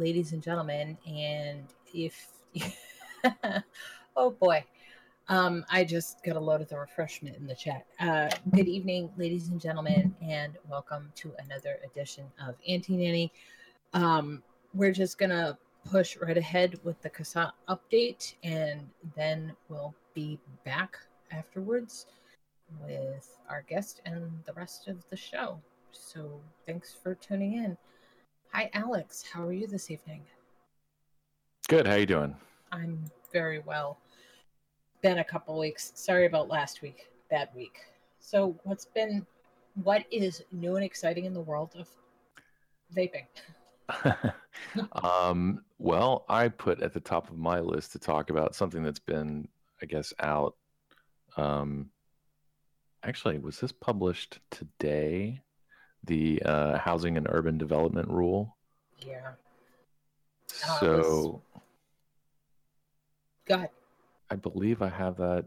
Ladies and gentlemen. And if, oh boy, um, I just got a load of the refreshment in the chat. Uh, good evening, ladies and gentlemen, and welcome to another edition of Anti-Nanny. Um, we're just gonna push right ahead with the CASAA update, and then we'll be back afterwards with our guest and the rest of the show. So thanks for tuning in. Hi, Alex. How are you this evening? Good. How you doing? I'm very well. Been a couple weeks. Sorry about last week. Bad week. So, what's been, what is new and exciting in the world of vaping? um, well, I put at the top of my list to talk about something that's been, I guess, out. Um, actually, was this published today? The uh, Housing and Urban Development Rule. Yeah. Uh, So Go ahead. I believe I have that.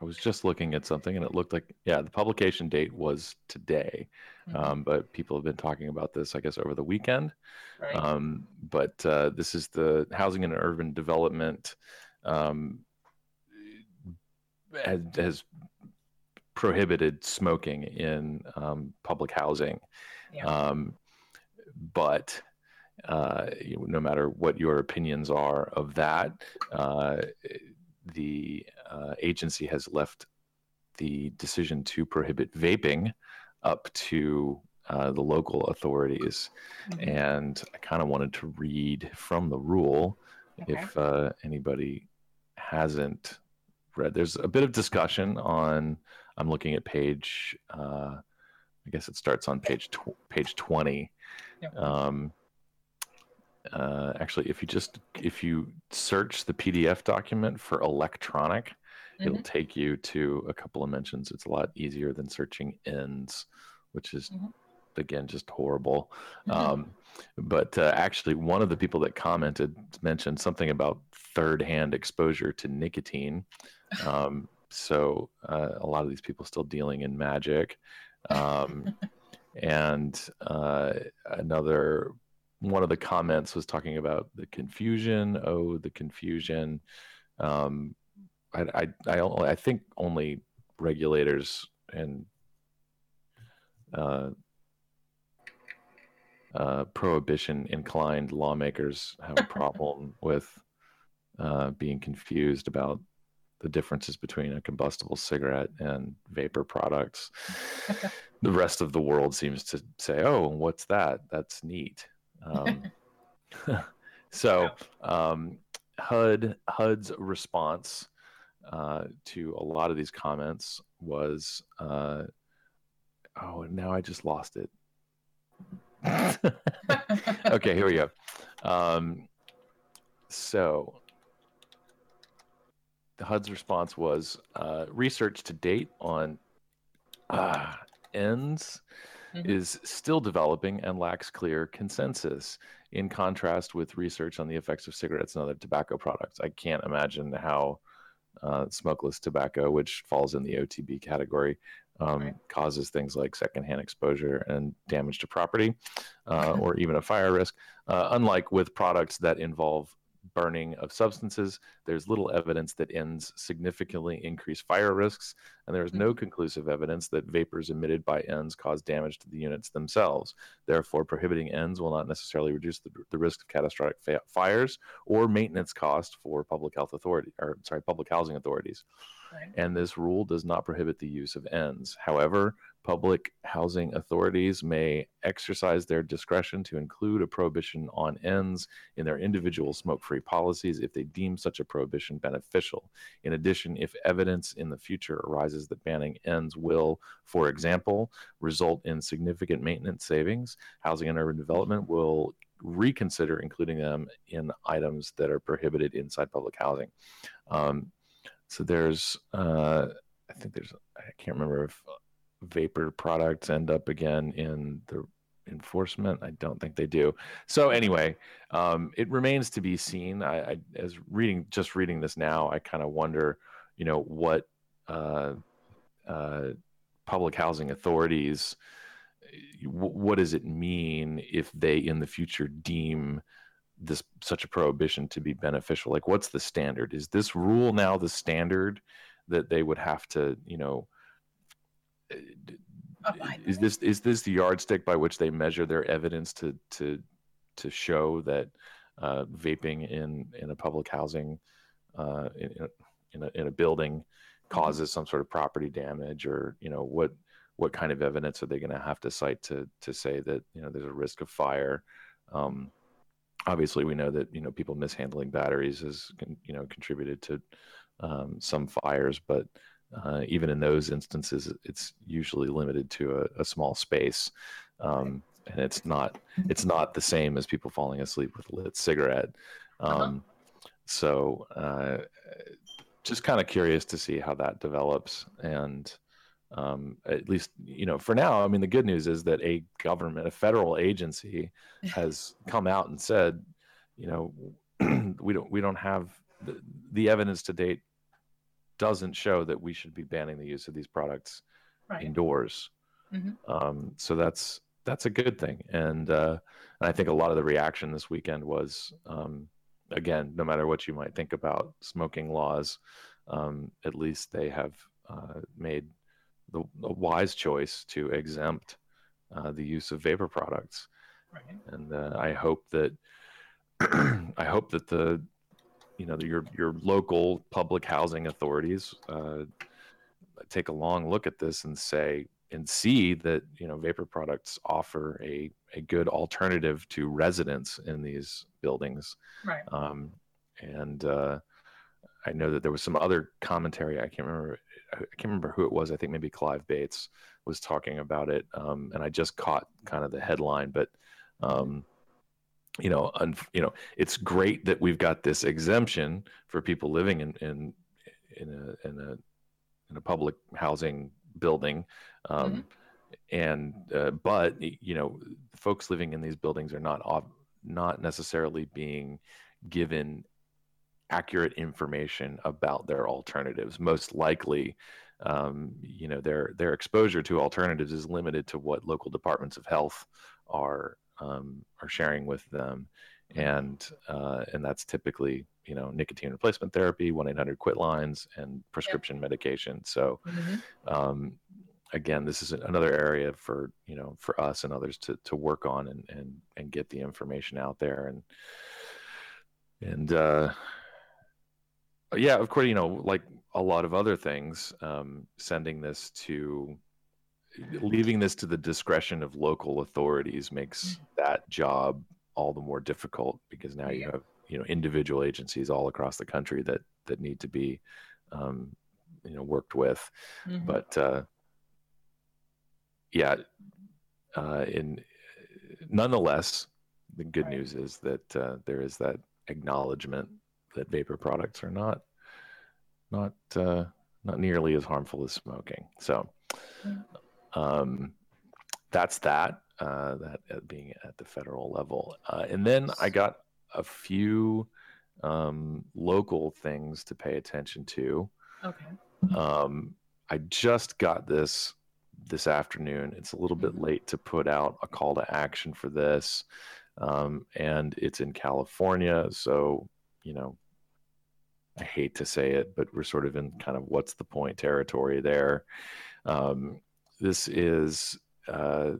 I was just looking at something and it looked like, yeah, the publication date was today. Mhm. Um, but people have been talking about this, I guess, over the weekend. right. Um, but uh, this is the housing and urban development um, has, has prohibited smoking in um, public housing. yeah. Um, but uh, no matter what your opinions are of that, uh, the uh, agency has left the decision to prohibit vaping up to uh, the local authorities. Mhm. And I kind of wanted to read from the rule Okay. if uh, anybody hasn't read. There's a bit of discussion on. I'm looking at page. Uh, I guess it starts on page tw- page 20. Yeah. Um, uh, actually, if you just if you search the PDF document for electronic, it'll Mhm. take you to a couple of mentions. It's a lot easier than searching ENDS, which is Mhm. again just horrible. Mhm. Um, but uh, actually, one of the people that commented mentioned something about third-hand exposure to nicotine. Um, so uh, a lot of these people still dealing in magic, um, and uh, another one of the comments was talking about the confusion. Oh, the confusion. Um, I, I, I, only- I think only regulators and uh, uh, prohibition inclined lawmakers have a problem with uh, being confused about the differences between a combustible cigarette and vapor products. the rest of the world seems to say, "Oh, what's that? That's neat." Um, so, um, HUD HUD's response uh, to a lot of these comments was, uh, "Oh, now I just lost it." okay, here we go. Um, so the HUD's response was uh, research to date on uh, ENDS Mhm. is still developing and lacks clear consensus. In contrast with research on the effects of cigarettes and other tobacco products, I can't imagine how uh, smokeless tobacco, which falls in the OTP category, um, Right. causes things like secondhand exposure and damage to property, uh, or even a fire risk. Uh, unlike with products that involve burning of substances, there's little evidence that ENDS significantly increase fire risks, and there is no mm-hmm. conclusive evidence that vapors emitted by ENDS cause damage to the units themselves. Therefore, prohibiting ENDS will not necessarily reduce the, the risk of catastrophic fa- fires or maintenance cost for public health authority or sorry, public housing authorities. And this rule does not prohibit the use of ENDS. However, public housing authorities may exercise their discretion to include a prohibition on ENDS in their individual smoke free policies if they deem such a prohibition beneficial. In addition, if evidence in the future arises that banning ENDS will, for example, result in significant maintenance savings, Housing and Urban Development will reconsider including them in items that are prohibited inside public housing. Um, so there's, uh, I think there's, I can't remember if vapor products end up again in the enforcement. I don't think they do. So anyway, um, it remains to be seen. I, I as reading just reading this now, I kind of wonder, you know, what uh, uh, public housing authorities, w- what does it mean if they in the future deem this such a prohibition to be beneficial? Like, what's the standard? Is this rule now the standard that they would have to, you know? Abide is this is this the yardstick by which they measure their evidence to to to show that uh, vaping in in a public housing uh, in, in a- in a in a building causes some sort of property damage or you know what what kind of evidence are they going to have to cite to to say that you know there's a risk of fire um, obviously we know that you know people mishandling batteries has you know contributed to um, some fires but uh, even in those instances it's usually limited to a, a small space um, and it's not it's not the same as people falling asleep with a lit cigarette Uh-huh. um, so uh, just kind of curious to see how that develops and um, at least you know for now i mean the good news is that a government a federal agency has come out and said you know we don't we don't have the, the evidence to date doesn't show that we should be banning the use of these products Right. indoors Mhm. um, so that's that's a good thing and uh, and i think a lot of the reaction this weekend was um, again no matter what you might think about smoking laws um, at least they have uh, made the, the wise choice to exempt uh, the use of vapor products Right. and uh, I hope that I hope that the you know your your local public housing authorities uh, take a long look at this and say and see that you know vapor products offer a a good alternative to residents in these buildings Right. um, and uh, I know that there was some other commentary. I can't remember. I can't remember who it was. I think maybe Clive Bates was talking about it, um, and I just caught kind of the headline. But um, you know, un- you know, it's great that we've got this exemption for people living in in in a in a in a public housing building. Um, And uh, but you know, folks living in these buildings are not not necessarily being given accurate information about their alternatives. Most likely, um, you know, their their exposure to alternatives is limited to what local departments of health are um, are sharing with them, and uh, and that's typically you know nicotine replacement therapy, one eight hundred quit lines, and prescription medication. So Mhm. um, again, this is another area for you know for us and others to to work on and and and get the information out there and and uh, yeah, of course, you know, like a lot of other things, um, sending this to leaving this to the discretion of local authorities makes that job all the more difficult because now you have you know individual agencies all across the country that that need to be um, you know worked with Mhm. but uh, yeah, uh, in nonetheless, the good Right. news is that uh, there is that acknowledgement that vapor products are not not uh, not nearly as harmful as smoking. So um, that's that. Uh, that uh, being at the federal level, uh, and then I got a few um, local things to pay attention to. Okay. Um, I just got this this afternoon. It's a little bit Mhm. late to put out a call to action for this, um, and it's in California. So, you know, I hate to say it, but we're sort of in kind of what's the point territory there. Um, this is uh,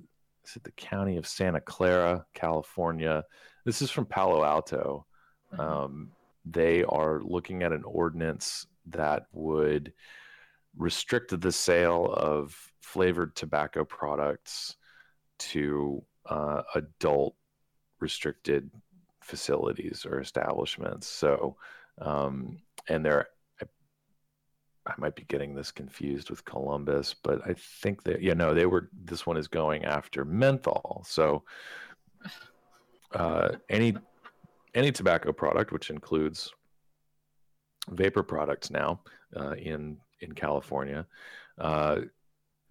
is it the county of Santa Clara, California? This is from Palo Alto. Mhm. Um, they are looking at an ordinance that would restrict the sale of flavored tobacco products to uh, adult restricted facilities or establishments. So, um, and they're, I, I might be getting this confused with Columbus, but I think that, you know, they were, this one is going after menthol. So, uh, any, any tobacco product, which includes vapor products now uh, in in California, uh,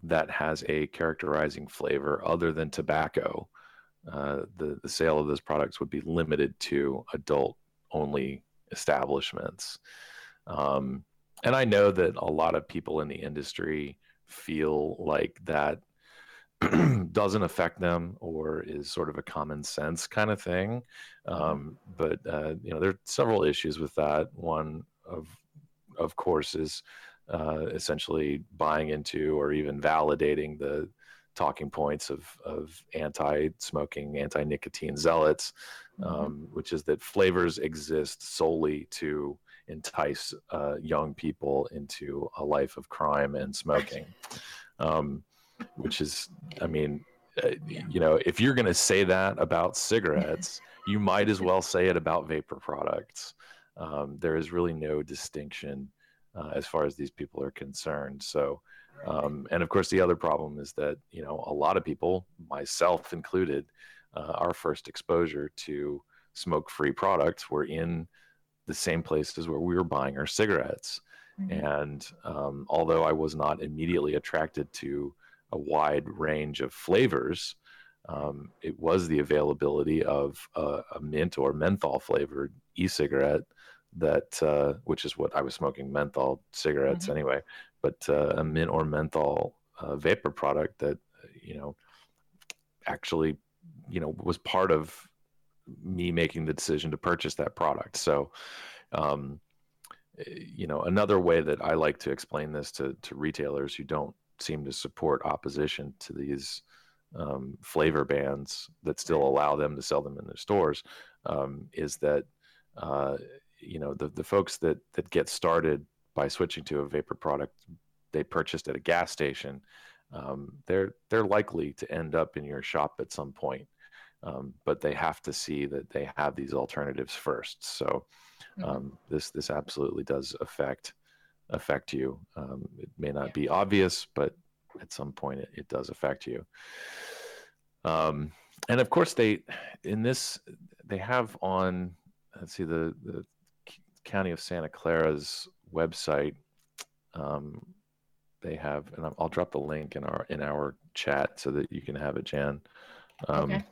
that has a characterizing flavor other than tobacco, uh, the the sale of those products would be limited to adult only establishments. Um, and I know that a lot of people in the industry feel like that doesn't affect them or is sort of a common sense kind of thing. Um, but uh, you know, there are several issues with that. One of of course is uh, essentially buying into or even validating the talking points of of anti-smoking, anti-nicotine zealots. Um, which is that flavors exist solely to entice uh, young people into a life of crime and smoking. Um, which is, I mean, uh, you know, if you're going to say that about cigarettes, you might as well say it about vapor products. Um, there is really no distinction uh, as far as these people are concerned. So, um, and of course, the other problem is that you know a lot of people, myself included, uh, our first exposure to smoke-free products were in the same places where we were buying our cigarettes. Mhm. And um, although I was not immediately attracted to a wide range of flavors, um, it was the availability of a, a mint or menthol flavored e-cigarette that, uh, which is what I was smoking menthol cigarettes Mhm. anyway, but uh, a mint or menthol uh, vapor product that you know actually you know was part of me making the decision to purchase that product. So. Um, you know another way that i like to explain this to, to retailers who don't seem to support opposition to these um, flavor bans that still allow them to sell them in their stores um, is that uh, you know the, the folks that that get started by switching to a vapor product they purchased at a gas station um, they're they're likely to end up in your shop at some point um, but they have to see that they have these alternatives first so Mhm. um, this this absolutely does affect affect you. Um, it may not Yeah. be obvious, but at some point it, it does affect you. Um, and of course, they in this they have on let's see the the county of Santa Clara's website. Um, they have, and I'll- I'll drop the link in our in our chat so that you can have it, Jan. Um, Okay.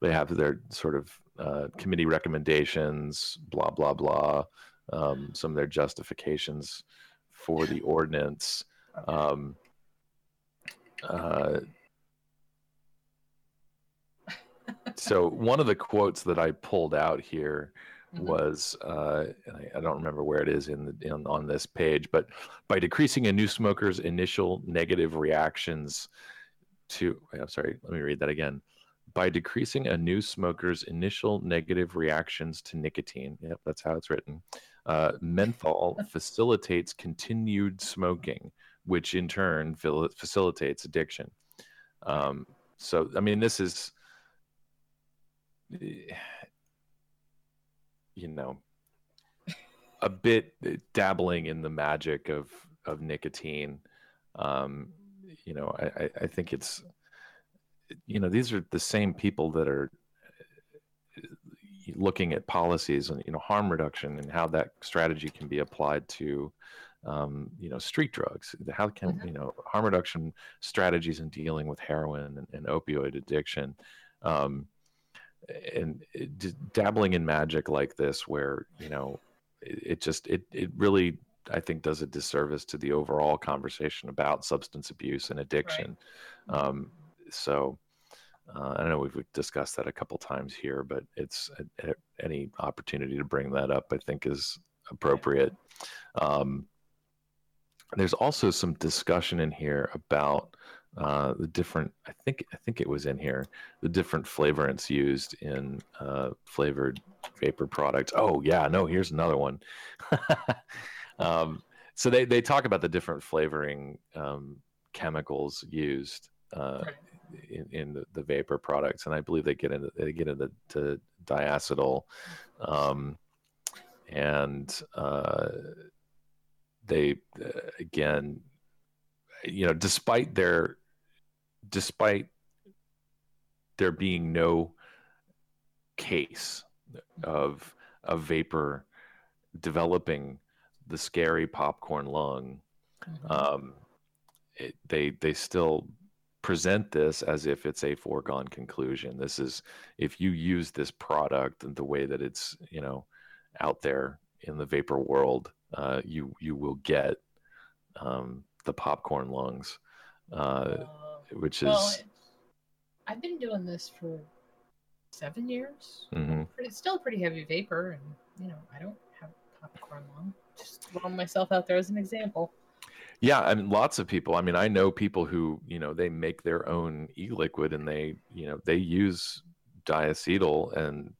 They have their sort of uh, committee recommendations, blah blah blah. Um, some of their justifications for the ordinance. Um, uh, so one of the quotes that I pulled out here Mhm. was, uh, and I, I don't remember where it is in, the, in on this page, but by decreasing a new smoker's initial negative reactions to, I'm sorry, let me read that again. By decreasing a new smoker's initial negative reactions to nicotine, yep, that's how it's written. Uh, menthol facilitates continued smoking, which in turn fil- facilitates addiction. Um, so, I mean, this is you know a bit dabbling in the magic of of nicotine um you know i I- i think it's you know these are the same people that are looking at policies and you know harm reduction and how that strategy can be applied to um, you know street drugs how can Mhm. you know harm reduction strategies in dealing with heroin and, and opioid addiction um, and it, dabbling in magic like this, where you know, it, it just it it really I think does a disservice to the overall conversation about substance abuse and addiction. Um, so uh, I know we've discussed that a couple times here, but it's a, a, any opportunity to bring that up, I think, is appropriate. Um, there's also some discussion in here about uh, the different. I think I think it was in here the different flavorants used in uh, flavored vapor products. Oh yeah, no, here's another one. um, so they they talk about the different flavoring um, chemicals used. Uh, Right. In, in the, the vapor products, and I believe they get into they get into to diacetyl, um, and uh, they uh, again, you know, despite their despite there being no case of a vapor developing the scary popcorn lung Mhm. um, it, they they still present this as if it's a foregone conclusion. This is if you use this product and the way that it's you know out there in the vapor world, uh, you you will get um, the popcorn lungs, uh, Uh, which is well, it's- I've been doing this for seven years. Mm-hmm. It's still pretty heavy vapor, and you know I don't have popcorn lung. Just throwing myself out there as an example. Yeah, I mean, lots of people. I mean, I know people who, you know, they make their own e-liquid and they, you know, they use diacetyl and,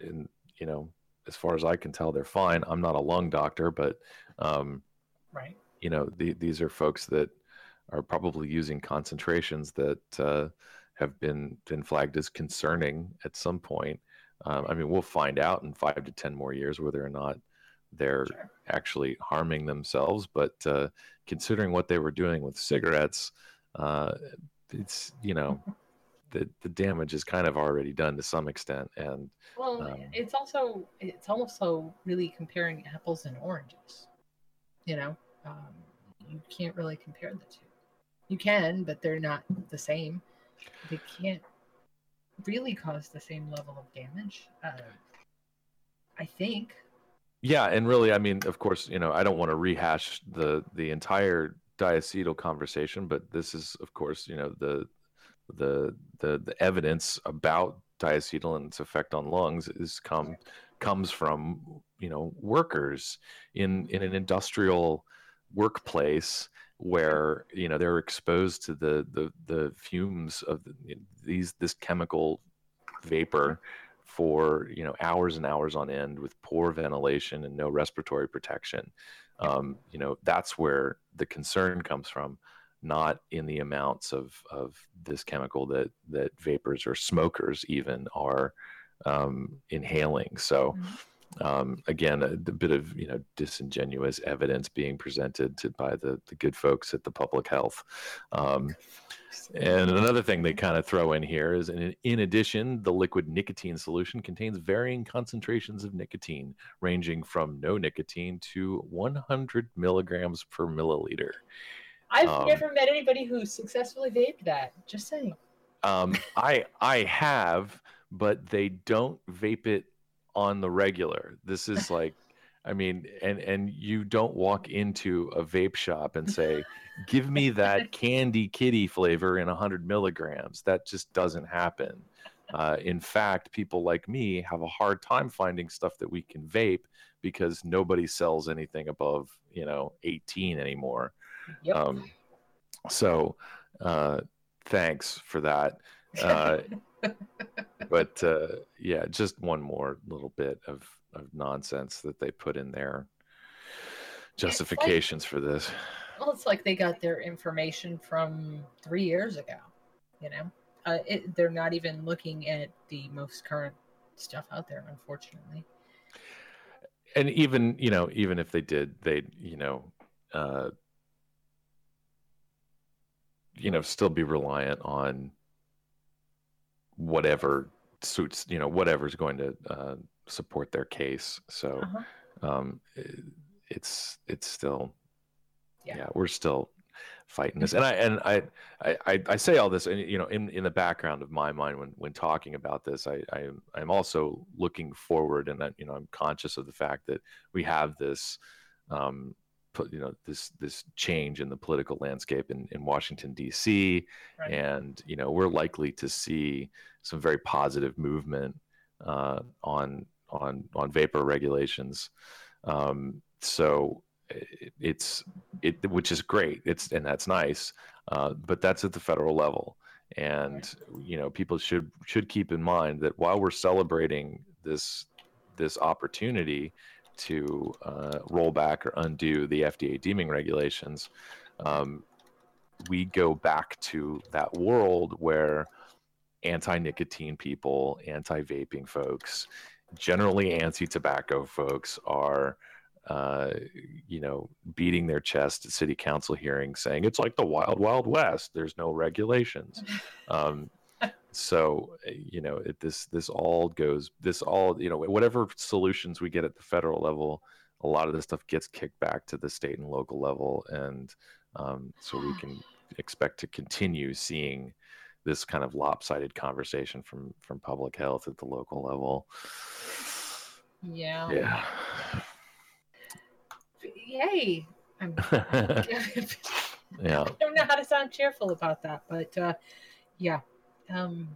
and you know, as far as I can tell, they're fine. I'm not a lung doctor, but, um, Right. you know, the, these are folks that are probably using concentrations that uh, have been been flagged as concerning at some point. Um, I mean, we'll find out in five to ten more years whether or not they're Sure. actually harming themselves. But uh, considering what they were doing with cigarettes, uh, it's you know the the damage is kind of already done to some extent. And Well, Um, it's also it's also really comparing apples and oranges. You know, um, you can't really compare the two. You can, but they're not the same. They can't really cause the same level of damage. Uh, I think. Yeah, and really, I mean, of course, you know, I don't want to rehash the the entire diacetyl conversation, but this is, of course, you know, the the the the evidence about diacetyl and its effect on lungs is come comes from you know workers in in an industrial workplace where you know they're exposed to the the the fumes of the, these this chemical vapor for you know hours and hours on end with poor ventilation and no respiratory protection um, you know that's where the concern comes from not in the amounts of of this chemical that that vapors or smokers even are um, inhaling. So um, again a, a bit of you know disingenuous evidence being presented to, by the the good folks at the public health um, and another thing they kind of throw in here is in, in addition, the liquid nicotine solution contains varying concentrations of nicotine, ranging from no nicotine to 100 milligrams per milliliter. I've Um, never met anybody who successfully vaped that. Just saying. Um, I I have, but they don't vape it on the regular. This is like, I mean, and and you don't walk into a vape shop and say, "Give me that candy kitty flavor in 100 milligrams." That just doesn't happen. Uh, in fact, people like me have a hard time finding stuff that we can vape because nobody sells anything above you know 18 anymore. Yep. Um, so, uh, thanks for that. Uh, but uh, yeah, just one more little bit of, of nonsense that they put in there. Justifications for this. Well, it's like they got their information from three years ago. You know, uh, it, they're not even looking at the most current stuff out there, unfortunately. And even you know, even if they did, they you know, uh, you know, still be reliant on whatever suits you know whatever's going to uh, support their case. So. Uh-huh. um, i- it's it's still Yeah. yeah. we're still fighting this. And I and I I, I, I say all this, and you know, in, in the background of my mind when when talking about this, I, I I'm also looking forward, and that you know, I'm conscious of the fact that we have this. Um, you know this this change in the political landscape in, in Washington D.C. Right. and you know we're likely to see some very positive movement uh, on on on vapor regulations. Um, so it, it's it which is great. It's and that's nice, uh, but that's at the federal level. And you know people should should keep in mind that while we're celebrating this this opportunity to uh, roll back or undo the FDA deeming regulations, um, we go back to that world where anti-nicotine people, anti-vaping folks, generally anti-tobacco folks are uh, you know, beating their chest at city council hearings, saying it's like the wild, wild west. There's no regulations. Um, so uh, you know, it, this this all goes. This all you know, whatever solutions we get at the federal level, a lot of this stuff gets kicked back to the state and local level, and um, so we can expect to continue seeing this kind of lopsided conversation from from public health at the local level. Yeah. Yeah. Yay. I'm, yeah. I don't know how to sound cheerful about that, but uh, yeah. Um,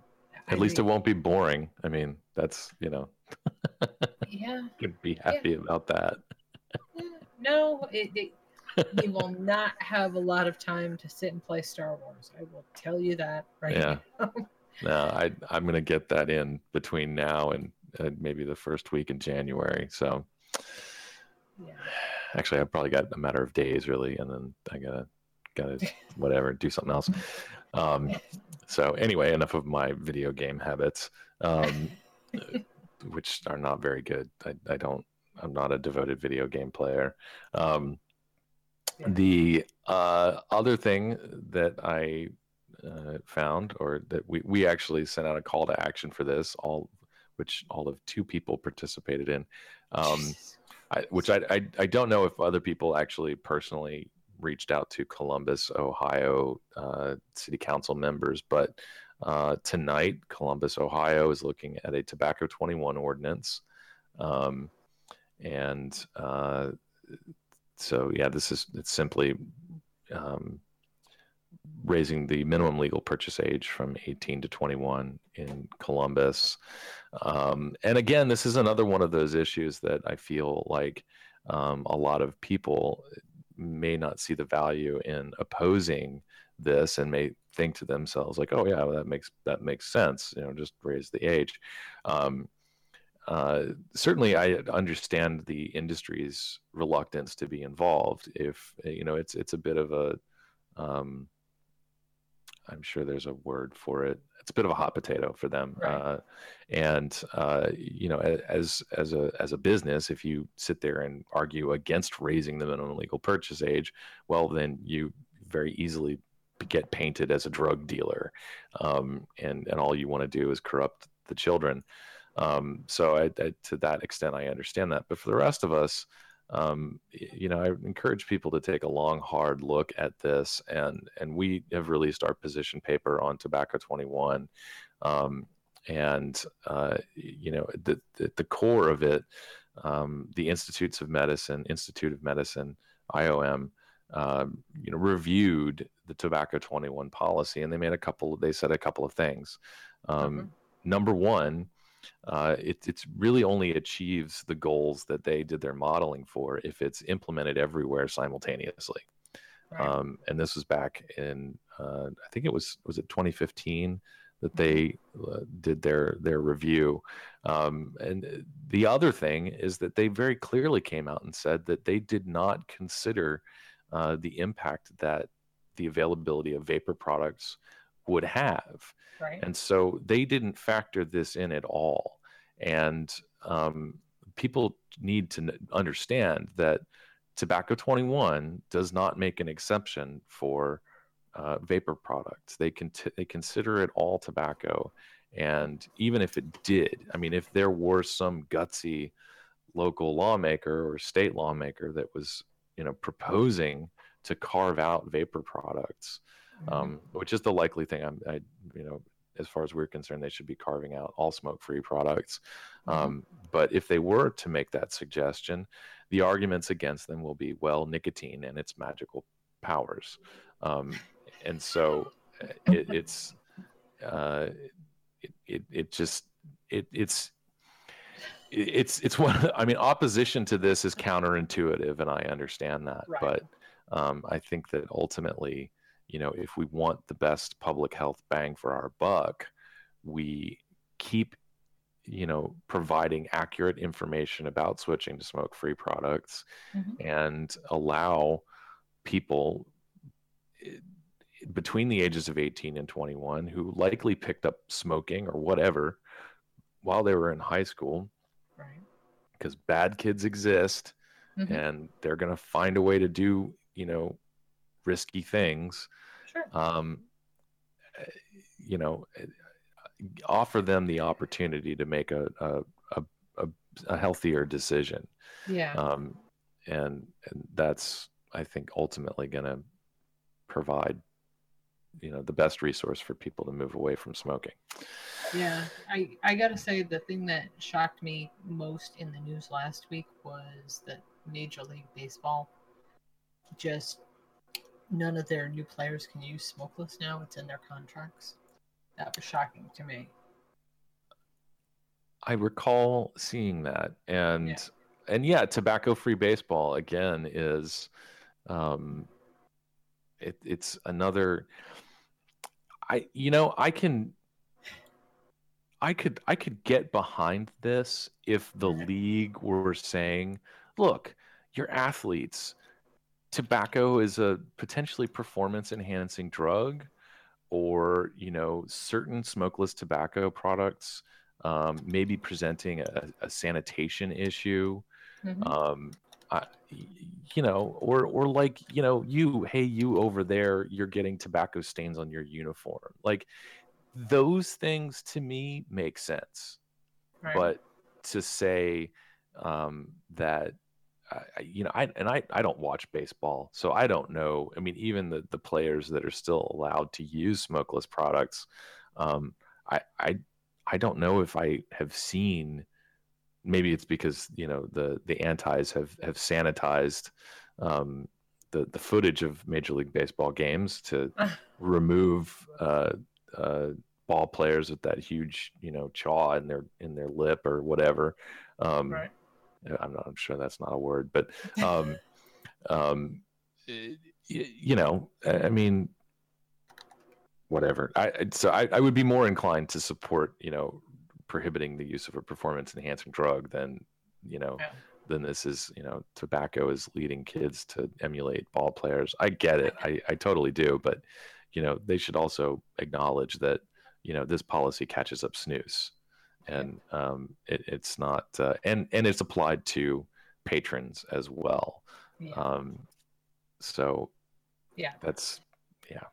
At least it won't be boring. I mean, that's you know, Yeah. could be happy about that. No, it, it you will not have a lot of time to sit and play Star Wars. I will tell you that right Yeah. now. No, I I'm gonna get that in between now and uh, maybe the first week in January. So yeah. actually, I've probably got a matter of days really, and then I gotta gotta whatever do something else. Um, so anyway, enough of my video game habits, um, which are not very good. I, I don't. I'm not a devoted video game player. Um, the uh, other thing that I uh, found, or that we, we actually sent out a call to action for this, all which all of two people participated in, um, I, which I, I I don't know if other people actually personally reached out to Columbus, Ohio uh, city council members, but uh, tonight Columbus, Ohio is looking at a tobacco 21 ordinance, um, and uh, so yeah, this is it's simply um, raising the minimum legal purchase age from 18 to 21 in Columbus. Um, and again, this is another one of those issues that I feel like um, a lot of people may not see the value in opposing this and may think to themselves like, "Oh yeah, well, that makes that makes sense." You know, just raise the age. Um, uh, certainly, I understand the industry's reluctance to be involved. If you know, it's it's a bit of a um, I'm sure there's a word for it. It's a bit of a hot potato for them. Right. Uh, and uh, you know, as as a as a business, if you sit there and argue against raising the minimum legal purchase age, well, then you very easily get painted as a drug dealer, um, and and all you want to do is corrupt the children. Um, so I, I, to that extent, I understand that. But for the rest of us, um, you know, I encourage people to take a long, hard look at this, and and we have released our position paper on Tobacco 21, um, and uh, you know, the, the the core of it, um, the Institutes of Medicine, Institute of Medicine, IOM, um, you know, reviewed the Tobacco 21 policy, and they made a couple. They said a couple of things. Um, Number one, uh, it it's really only achieves the goals that they did their modeling for if it's implemented everywhere simultaneously. Right. Um, and this was back in uh, I think it was was it 2015 that they uh, did their their review. Um, and the other thing is that they very clearly came out and said that they did not consider uh, the impact that the availability of vapor products would have. Right. and so they didn't factor this in at all. And um, people need to understand that tobacco 21 does not make an exception for uh, vapor products. They can they consider it all tobacco. And even if it did i mean if there were some gutsy local lawmaker or state lawmaker that was you know proposing to carve out vapor products, Mhm. um, which is the likely thing. I'm, I, you know, as far as we're concerned, they should be carving out all smoke-free products. Mhm. Um, but if they were to make that suggestion, the arguments against them will be, well, nicotine and its magical powers, um, and so uh, it, it's uh, it, it it just it it's it's it's one i mean opposition to this is counterintuitive and i understand that Right. but um, i think that ultimately you know if we want the best public health bang for our buck we keep you know providing accurate information about switching to smoke free products Mhm. and allow people eh, between the ages of 18 and 21 who likely picked up smoking or whatever while they were in high school Right. because bad kids exist Mhm. and they're going to find a way to do you know risky things Sure. um eh, you know eh, offer them the opportunity to make a a, a, a, a healthier decision Yeah. um and and that's i think ultimately going to provide you know the best resource for people to move away from smoking Yeah, I I gotta say the thing that shocked me most in the news last week was that Major League Baseball just none of their new players can use smokeless now. It's in their contracts. That was shocking to me. I recall seeing that, and Yeah. and yeah, tobacco-free baseball again is, um, it, it's another. I you know I can. I could I could get behind this if the league were saying, look, your athletes, tobacco is a potentially performance enhancing drug, or you know certain smokeless tobacco products um, maybe presenting a, a sanitation issue Mhm. um, I, you know or or like you know you hey you over there you're getting tobacco stains on your uniform like those things to me make sense Right. but to say um, that I you know I and I, I don't watch baseball so I don't know I mean even the the players that are still allowed to use smokeless products um, I I I don't know if I have seen maybe it's because you know the the antis have have sanitized um, the the footage of Major League Baseball games to remove uh, uh, ball players with that huge you know chaw in their in their lip or whatever. Um, right. I'm not I'm sure that's not a word, but um, um, y- you know, I mean, whatever. I so I, I would be more inclined to support you know prohibiting the use of a performance enhancing drug than you know Yeah. than this is you know tobacco is leading kids to emulate ball players. I get it. I I totally do, but you know they should also acknowledge that you know this policy catches up snus and um, it, it's not uh, and and it's applied to patrons as well Yeah. um, so yeah. that's yeah.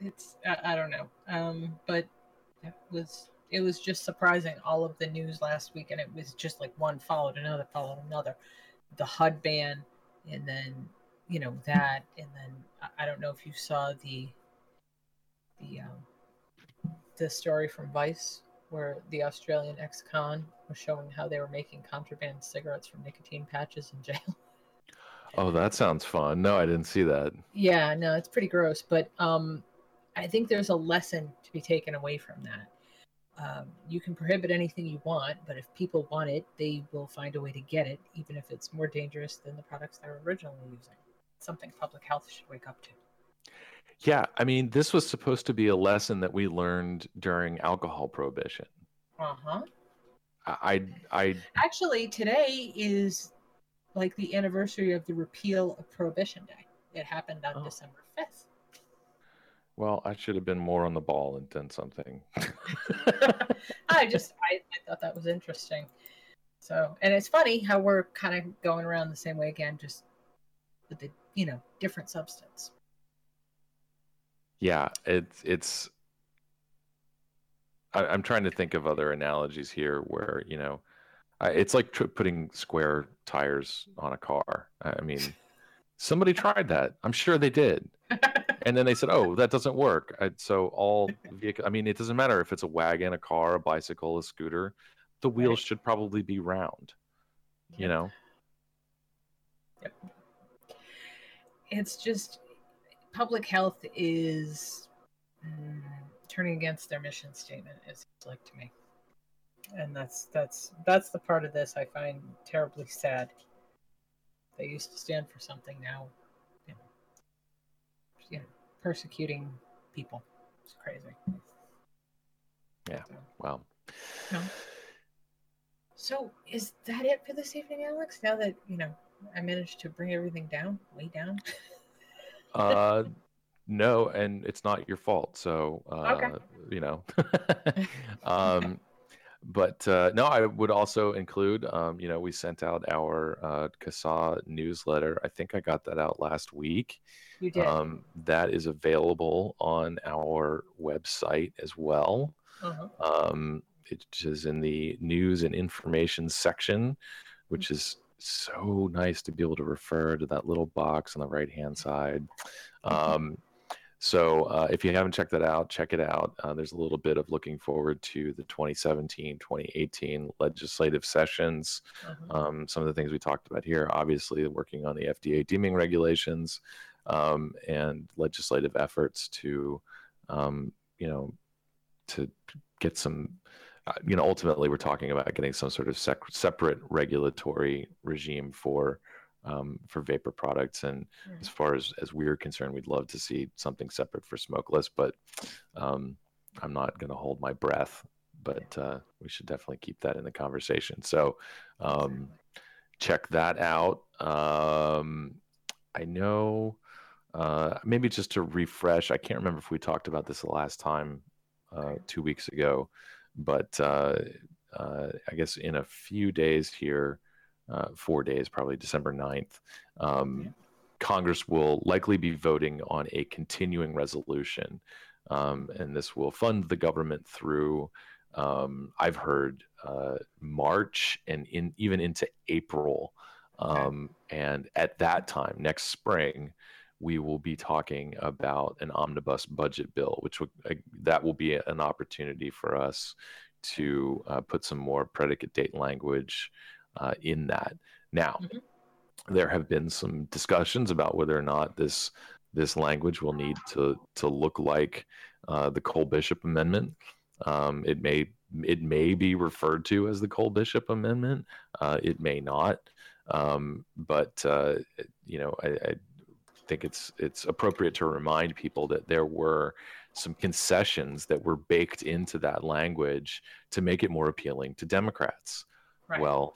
It's I, I don't know. Um, but it was it was just surprising all of the news last week, and it was just like one followed another, followed another. The HUD ban, and then you know that, and then I, I don't know if you saw the the um, the story from Vice where the Australian ex-con was showing how they were making contraband cigarettes from nicotine patches in jail. oh that sounds fun no i didn't see that Yeah, no, it's pretty gross, but um, I think there's a lesson to be taken away from that. Um, you can prohibit anything you want, but if people want it, they will find a way to get it, even if it's more dangerous than the products they were originally using. Something public health should wake up to. Yeah i mean this was supposed to be a lesson that we learned during alcohol prohibition Uh huh. i i, Actually, today is like the anniversary of the repeal of Prohibition Day. It happened on Oh. December 5th. well i should have been more on the ball and done something I just I, I thought that was interesting. So and it's funny how we're kind of going around the same way again, just with the you know different substance. Yeah it's it's I, i'm trying to think of other analogies here where you know I, it's like tr- putting square tires on a car i mean somebody tried that. I'm sure they did. and then they said, "Oh, that doesn't work." I, so all vehicle, I mean, it doesn't matter if it's a wagon, a car, a bicycle, a scooter. The wheels should probably be round. You know, Yep. it's just public health is mm, turning against their mission statement it seems like to me. And that's that's that's the part of this i find terribly sad. They used to stand for something now you know, you know persecuting people. It's crazy. Yeah. So- wow. so is that it for this evening alex? Now that you know i managed to bring everything down way down Uh, no, and it's not your fault. So, uh, Okay. you know, um, but uh, no, I would also include, um, you know, we sent out our uh, CASAA newsletter. I think I got that out last week. you did Um, that is available on our website as well. uh-huh. Um, it is in the news and information section, which is so nice to be able to refer to that little box on the right hand side. Um, so uh, if you haven't checked that out, check it out. Uh, there's a little bit of looking forward to the 2017 2018 legislative sessions. uh-huh. Um, some of the things we talked about here, obviously, working on the FDA deeming regulations um, and legislative efforts to, um, you know, to get some, you know, ultimately, we're talking about getting some sort of sec- separate regulatory regime for. Um, for vapor products, and as far as as we're concerned, we'd love to see something separate for smokeless. But um, I'm not going to hold my breath. But uh, we should definitely keep that in the conversation. So, um, check that out. Um, I know, uh, maybe just to refresh, I can't remember if we talked about this the last time, uh, two weeks ago, but uh, uh, I guess in a few days here, uh, four days, probably December 9th, um, Yeah. Congress will likely be voting on a continuing resolution. Um, and this will fund the government through um, I've heard uh, March and in even into April. Um, and at that time, next spring, we will be talking about an omnibus budget bill, which will, uh, that will be an opportunity for us to uh, put some more predicate date language uh, in that. Now, Mhm. there have been some discussions about whether or not this this language will need to to look like uh, the Cole Bishop Amendment. Um, it may it may be referred to as the Cole Bishop Amendment. Uh, it may not. Um, but uh, you know, I, I think it's it's appropriate to remind people that there were some concessions that were baked into that language to make it more appealing to Democrats. Right. Well,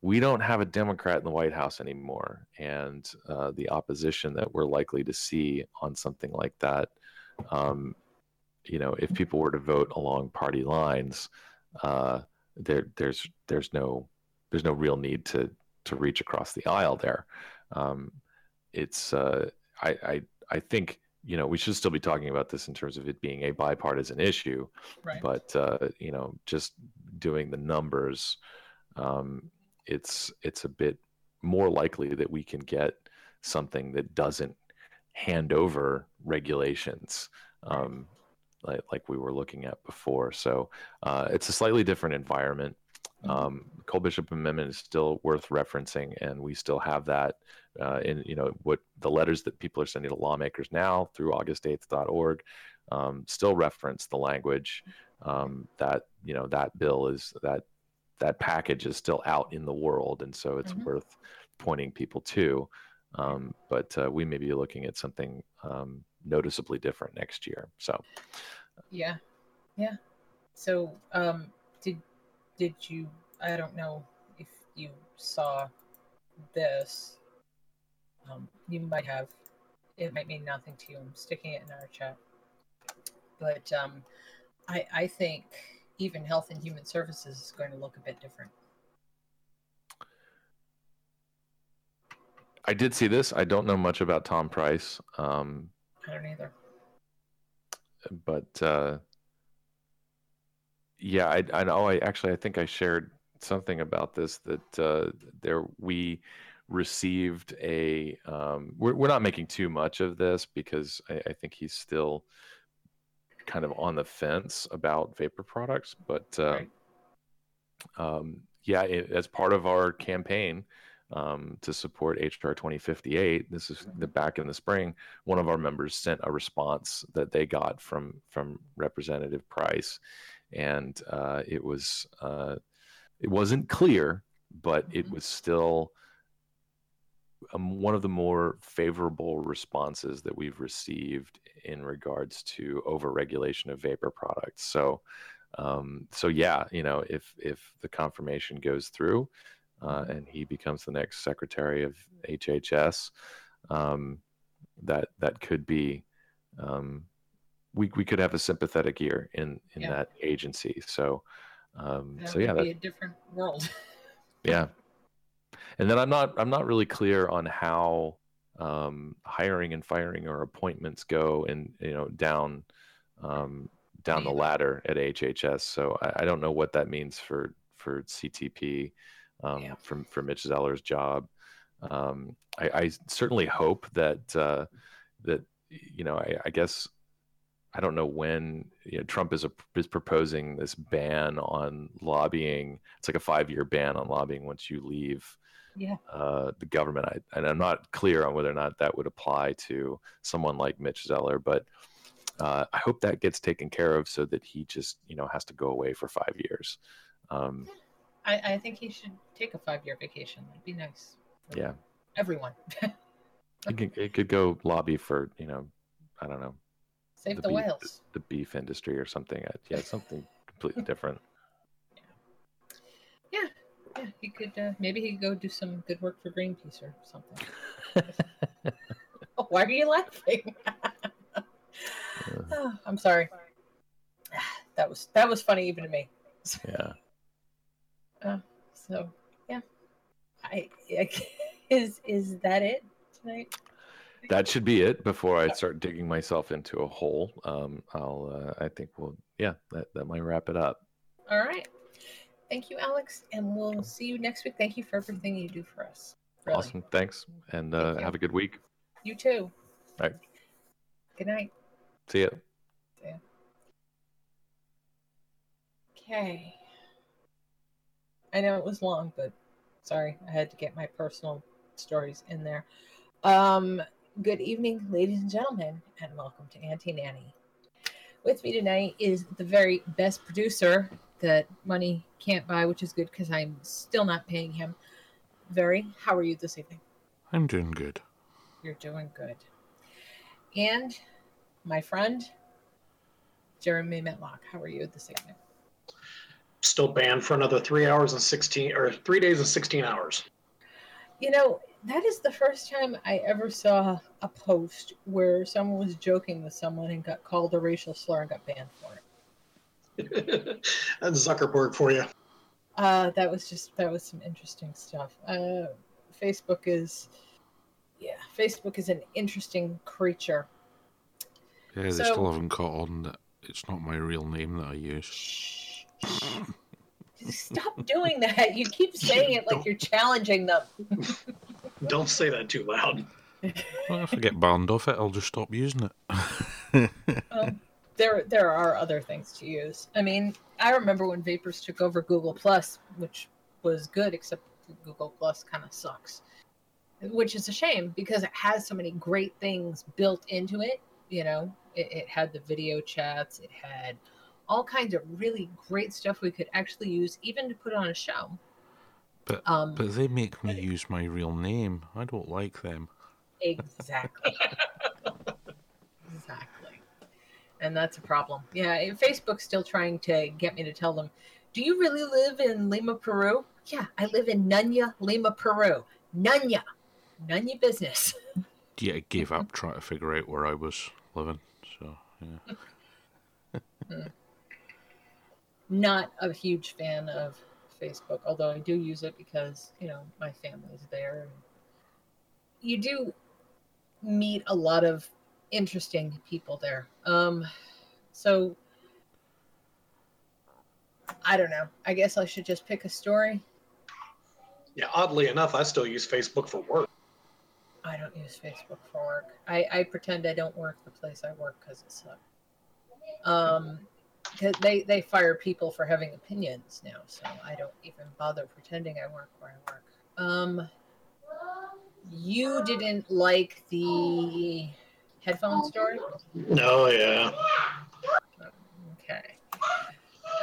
we don't have a Democrat in the White House anymore, and uh, the opposition that we're likely to see on something like that, um, you know, if people were to vote along party lines, uh, there there's there's no there's no real need to to reach across the aisle there. Um, it's uh, I, I I think you know we should still be talking about this in terms of it being a bipartisan issue, right. but uh, you know just doing the numbers, um, it's it's a bit more likely that we can get something that doesn't hand over regulations. Um, like, like we were looking at before. So uh, it's a slightly different environment. Mhm. Um, Cole Bishop Amendment is still worth referencing, and we still have that uh, in you know what the letters that people are sending to lawmakers now through august8th.org um, still reference the language um, that you know that bill is that that package is still out in the world, and so it's Mhm. worth pointing people to. Um, but uh, we may be looking at something um, noticeably different next year. So Yeah, yeah. So, um, did did you? I don't know if you saw this. Um, you might have. It might mean nothing to you. I'm sticking it in our chat. But um, I I think even Health and Human Services is going to look a bit different. I did see this. I don't know much about Tom Price, um, I don't either. but uh, yeah, I, I know. I actually, I think I shared something about this that uh, there we received a. Um, we're we're not making too much of this because I, I think he's still kind of on the fence about vapor products, but. Uh, Right. um, yeah, it, as part of our campaign um, to support HR 2058, this is the back in the spring. One of our members sent a response that they got from from Representative Price, and uh, it was uh, it wasn't clear, but it was still um, one of the more favorable responses that we've received in regards to overregulation of vapor products. So um, so yeah, you know, if if the confirmation goes through, uh, and he becomes the next secretary of HHS, um, that that could be, um, we we could have a sympathetic ear in in Yeah. that agency. So, um, That so yeah, would that, be a different world. yeah. And then I'm not I'm not really clear on how um, hiring and firing or appointments go and you know down um, down the ladder at HHS. So I, I don't know what that means for for CTP um, Yeah. for for Mitch Zeller's job. Um, I, I certainly hope that uh, that you know I, I guess I don't know when you know, Trump is a, is proposing this ban on lobbying. It's like a five year ban on lobbying once you leave Yeah. uh, the government. I, and I'm not clear on whether or not that would apply to someone like Mitch Zeller, but uh, I hope that gets taken care of so that he just you know has to go away for five years. Um, I, I think he should take a five year vacation. That'd be nice. yeah, Everyone. it could, it could go lobby for you know I don't know Save The the, beef- whales. the beef industry or something. Uh, Yeah, something completely different. Yeah, he could. Uh, maybe he could go do some good work for Greenpeace or something. Why are you laughing? Oh, I'm sorry. That was that was funny even to me. Yeah. So yeah, I, I is is that it tonight? that should be it before I start digging myself into a hole. Um, I'll, uh, I think we'll, yeah, that, that might wrap it up. All right. Thank you, Alex, and we'll see you next week. Thank you for everything you do for us. Really. Awesome. Thanks. And uh, Thank have a good week. You too. All right. Good night. See ya. Okay. I know it was long, but sorry, I had to get my personal stories in there. Um, good evening, ladies and gentlemen, and welcome to Anti-Nanny. With me tonight is the very best producer that money can't buy, which is good because I'm still not paying him. Very, how are you this evening? I'm doing good. You're doing good. And my friend, Jeremy Metlock, how are you this evening? still banned for another three hours and 16 or three days and 16 hours You know, that is the first time I ever saw a post where someone was joking with someone and got called a racial slur and got banned for it. that's zuckerberg for you Uh, that was just that was some interesting stuff. Uh, Facebook is, yeah, Facebook is an interesting creature. Yeah, they So- still haven't caught on that it's not my real name that I use. Shh, shh. Stop doing that. You keep saying it like you're challenging them. don't say that too loud Well, if I get banned off it, I'll just stop using it. Um, there there are other things to use. I mean, I remember when Vapors took over Google Plus, which was good, except Google Plus kind of sucks, which is a shame because it has so many great things built into it. You know, it, it had the video chats, it had all kinds of really great stuff we could actually use, even to put on a show. But- um, but they make me use my real name. I don't like them. Exactly. exactly. And that's a problem. Yeah, and Facebook's still trying to get me to tell them, do you really live in Lima, Peru? Yeah, I live in Nunya, Lima, Peru. Nunya. Nunya business. Yeah, I gave up trying to figure out where I was living. So yeah, hmm. Not a huge fan of Facebook, although I do use it because, you know, my family's there. You do meet a lot of interesting people there. Um, so I don't know. I guess I should just pick a story. Yeah, oddly enough, I still use Facebook for work. I don't use Facebook for work. I, I pretend I don't work the place I work because it sucks. Um, 'cause they they fire people for having opinions now, so I don't even bother pretending I work where I work. Um, you didn't like the headphone story? No, yeah. Okay.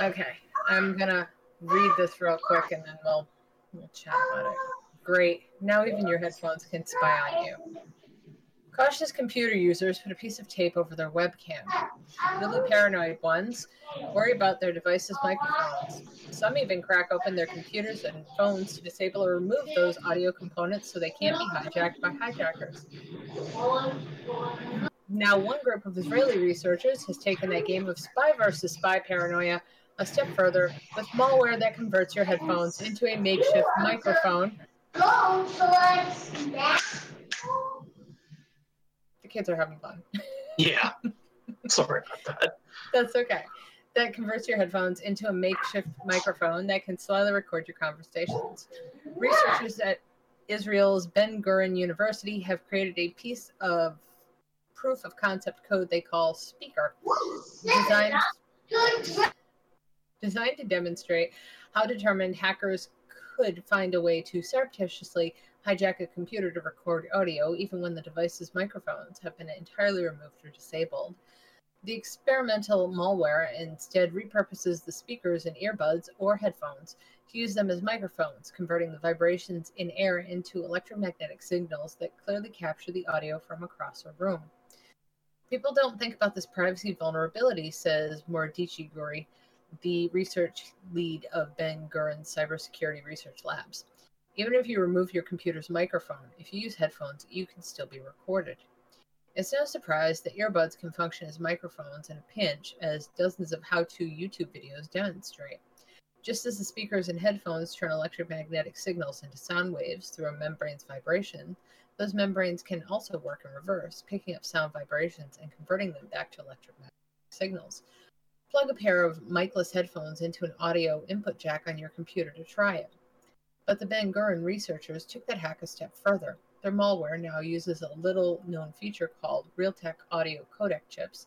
Okay. I'm gonna read this real quick and then we'll we'll chat about it. Great. Now even your headphones can spy on you. Cautious computer users put a piece of tape over their webcam. Really paranoid ones worry about their device's microphones. Some even crack open their computers and phones to disable or remove those audio components so they can't be hijacked by hijackers. Now, one group of Israeli researchers has taken that game of spy versus spy paranoia a step further with malware that converts your headphones into a makeshift microphone. Kids are having fun. Yeah. Sorry about that. That's okay. That converts your headphones into a makeshift microphone that can slyly record your conversations. Researchers at Israel's Ben Gurion University have created a piece of proof of concept code they call Speaker, designed designed to demonstrate how determined hackers could find a way to surreptitiously hijack a computer to record audio, even when the device's microphones have been entirely removed or disabled. The experimental malware instead repurposes the speakers in earbuds or headphones to use them as microphones, converting the vibrations in air into electromagnetic signals that clearly capture the audio from across a room. People don't think about this privacy vulnerability, says Mordechai Guri, the research lead of Ben Gurion's cybersecurity research labs. Even if you remove your computer's microphone, if you use headphones, you can still be recorded. It's no surprise that earbuds can function as microphones in a pinch, as dozens of how to YouTube videos demonstrate. Just as the speakers and headphones turn electromagnetic signals into sound waves through a membrane's vibration, those membranes can also work in reverse, picking up sound vibrations and converting them back to electromagnetic signals. Plug a pair of micless headphones into an audio input jack on your computer to try it. But the Ben Gurion researchers took that hack a step further. Their malware now uses a little known feature called Realtek audio codec chips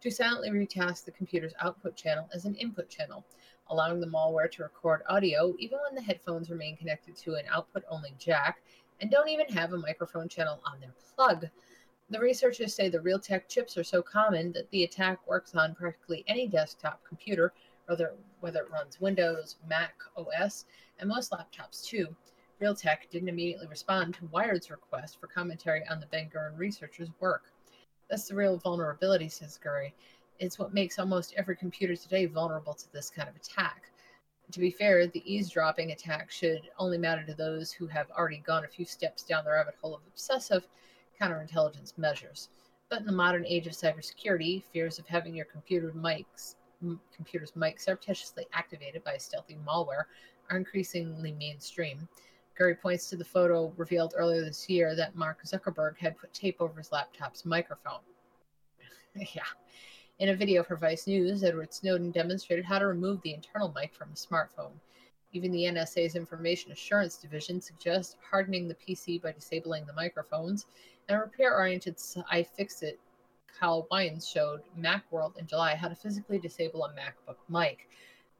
to silently retask the computer's output channel as an input channel, allowing the malware to record audio even when the headphones remain connected to an output only jack and don't even have a microphone channel on their plug. The researchers say the Realtek chips are so common that the attack works on practically any desktop computer, whether, whether it runs Windows, Mac OS, and most laptops too. Realtek didn't immediately respond to Wired's request for commentary on the Ben Gurion researchers' work. That's the real vulnerability, says Guri. It's what makes almost every computer today vulnerable to this kind of attack. To be fair, the eavesdropping attack should only matter to those who have already gone a few steps down the rabbit hole of obsessive counterintelligence measures. But in the modern age of cybersecurity, fears of having your computer mics, computer's mic surreptitiously activated by stealthy malware are increasingly mainstream. Guri points to the photo revealed earlier this year that Mark Zuckerberg had put tape over his laptop's microphone. yeah. In a video for Vice News, Edward Snowden demonstrated how to remove the internal mic from a smartphone. Even the NSA's Information Assurance Division suggests hardening the PC by disabling the microphones, and repair oriented iFixit Kyle Wiens showed Macworld in July how to physically disable a MacBook mic.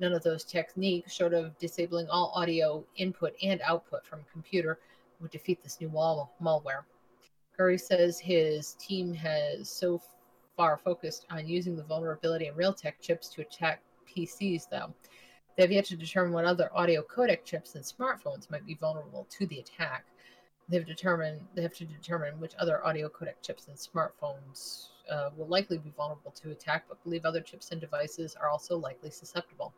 None of those techniques, short of disabling all audio input and output from a computer, would defeat this new wall- malware. Guri says his team has so far focused on using the vulnerability in Realtek chips to attack PCs, though. They have yet to determine what other audio codec chips in smartphones might be vulnerable to the attack. They've determined they have to determine which other audio codec chips in smartphones uh, will likely be vulnerable to attack, but believe other chips and devices are also likely susceptible.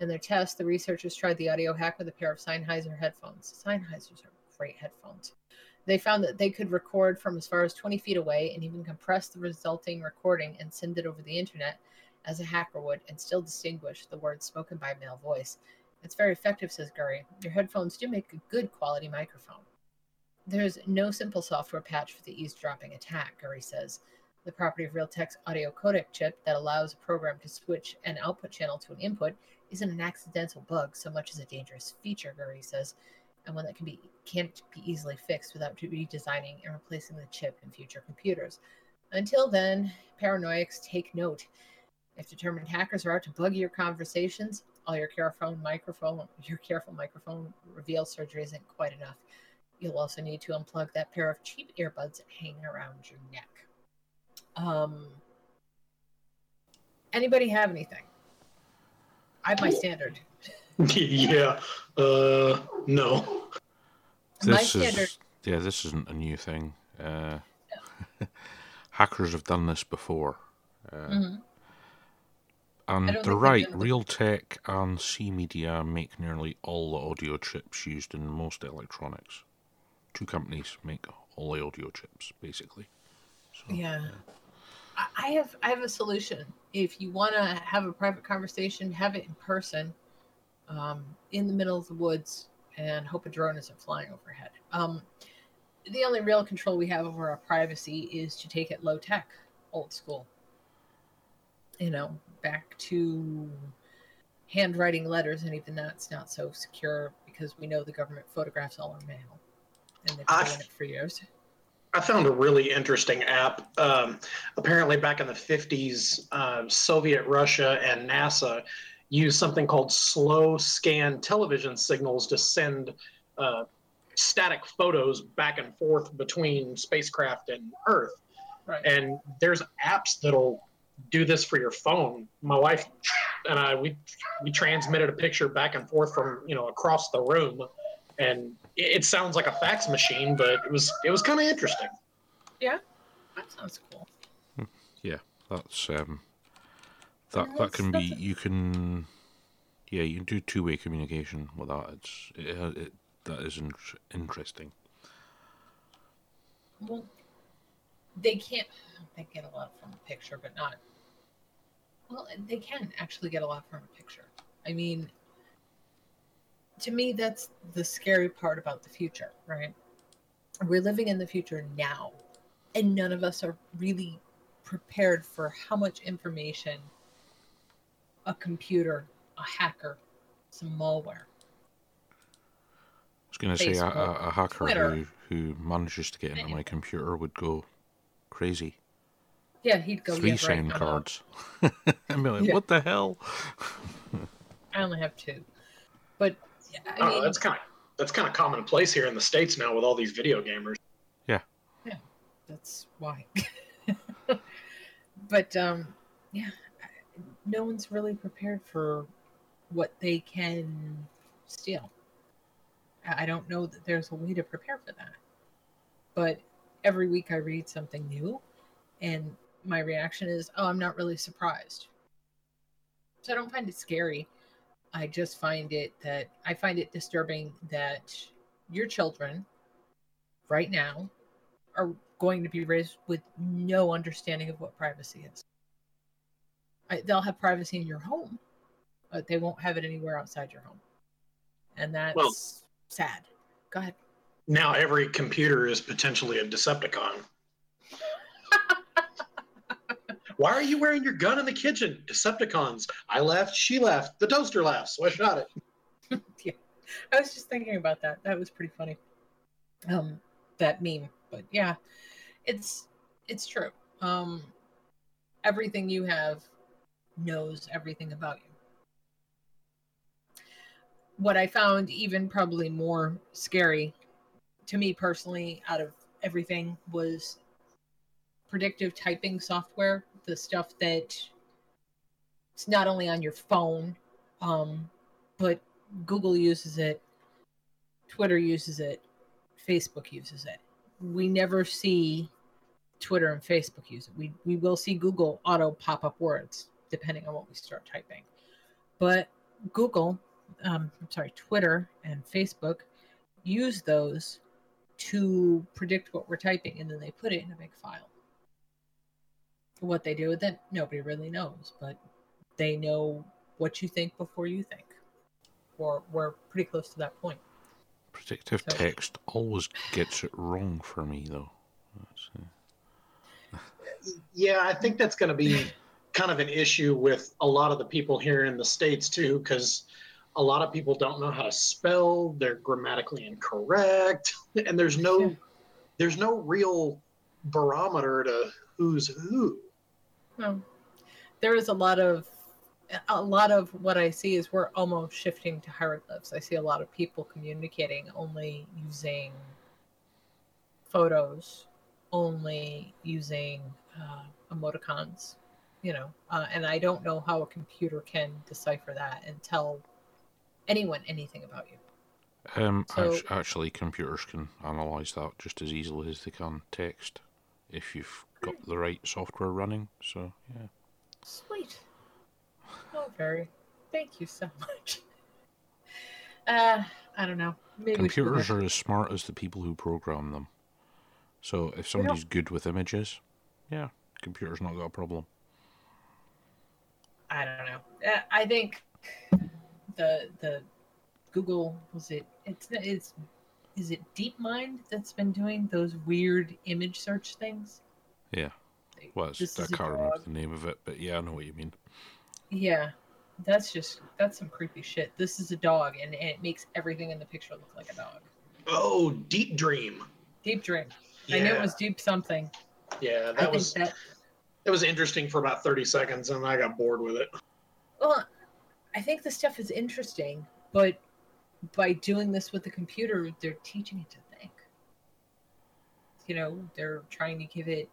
In their test, the researchers tried the audio hack with a pair of Sennheiser headphones. Sennheisers are great headphones. They found that they could record from as far as 20 feet away and even compress the resulting recording and send it over the internet as a hacker would and still distinguish the words spoken by male voice. It's very effective, says Guri. Your headphones do make a good quality microphone. There's no simple software patch for the eavesdropping attack, Guri says. The property of Realtek's audio codec chip that allows a program to switch an output channel to an input isn't an accidental bug so much as a dangerous feature, Guri says. and one that can be can't be easily fixed without redesigning and replacing the chip in future computers. Until then, paranoics take note. If determined hackers are out to bug your conversations, all your careful microphone, your careful microphone reveal surgery isn't quite enough. You'll also need to unplug that pair of cheap earbuds hanging around your neck. Um, anybody have anything? I have my standard. yeah. Uh, no. my This standard. is yeah, this isn't a new thing. Uh, hackers have done this before, uh, Mhm. and don't they're right. done it Realtek and C Media make nearly all the audio chips used in most electronics. Two companies make all the audio chips, basically. So, Yeah. I- I have I have a solution. If you want to have a private conversation, have it in person, um, in the middle of the woods, and hope a drone isn't flying overhead. Um, the only real control we have over our privacy is to take it low tech, old school. You know, back to handwriting letters, and even that's not so secure because we know the government photographs all our mail, and they've been I- doing it for years. I found a really interesting app. Um, apparently, back in the 50s, uh, Soviet Russia and NASA used something called slow scan television signals to send uh, static photos back and forth between spacecraft and Earth. Right. And there's apps that'll do this for your phone. My wife and I we we transmitted a picture back and forth from you know across the room, and it, it sounds like a fax machine, but it was it was kind of interesting. Yeah, that sounds cool. Yeah, that's um, Yeah, that that can be that's- you can yeah you can do two way communication with that. It's it, it that is in- interesting. Well, they can't. They get a lot from a picture, but not. Well, they can actually get a lot from a picture. I mean, to me, that's the scary part about the future, right? We're living in the future now, and none of us are really prepared for how much information a computer, a hacker, some malware. I was going to say a, a, hacker Twitter. who who manages to get into my computer would go crazy. Yeah, he'd go. Three yeah, right, sign I'm cards. Like, Yeah. what the hell? I only have two, but I Oh, mean, that's kind of that's kind of commonplace here in the states now with all these video gamers. Yeah. Yeah, that's why. but um, yeah, no one's really prepared for what they can steal. I I don't know that there's a way to prepare for that. But every week I read something new, and my reaction is, "Oh, I'm not really surprised." So I don't find it scary. I just find it that I find it disturbing that your children right now are going to be raised with no understanding of what privacy is. I, they'll have privacy in your home, but they won't have it anywhere outside your home. And that's Well- sad. Go ahead. Now every computer is potentially a Decepticon. Why are you wearing your gun in the kitchen? Decepticons. I left, she left, the toaster left, so I shot it. yeah. I was just thinking about that. That was pretty funny. Um, that meme. But yeah, it's it's true. Um, everything you have knows everything about you. What I found even probably more scary to me personally out of everything was predictive typing software, the stuff that it's not only on your phone, um, but Google uses it, Twitter uses it, Facebook uses it. We never see Twitter and Facebook use it. We we will see Google auto pop up words depending on what we start typing. But Google, um, I'm sorry, Twitter and Facebook use those to predict what we're typing and then they put it in a big file. What they do with it, nobody really knows, but they know what you think before you think. Or we're pretty close to that point. Predictive So- text always gets it wrong for me, though. That's, uh, Yeah, I think that's going to be kind of an issue with a lot of the people here in the states too, because a lot of people don't know how to spell. They're grammatically incorrect, and there's no Yeah. there's no real barometer to who's who. No. There is a lot of a lot of what I see is we're almost shifting to hieroglyphs. I see a lot of people communicating only using photos, only using uh, emoticons, you know, uh, and I don't know how a computer can decipher that and tell anyone anything about you. Um, So- actually, computers can analyze that just as easily as they can text if you've got the right software running. So, yeah. Sweet. Oh, very. Thank you so much. Uh, I don't know. Maybe Computers are as smart as the people who program them. So, if somebody's good with images, yeah, computer's not got a problem. I don't know. Uh, I think the the Google was it it's it's is it DeepMind that's been doing those weird image search things? Yeah. Well, it's, This I can't remember the name of it, but yeah, I know what you mean. Yeah, that's just that's some creepy shit. This is a dog, and, and it makes everything in the picture look like a dog. Oh, Deep Dream. Deep Dream. Yeah, I knew it was deep something. yeah, I that think was that it was interesting for about thirty seconds, and I got bored with it. Well, I think the stuff is interesting, but by doing this with the computer, they're teaching it to think. You know, they're trying to give it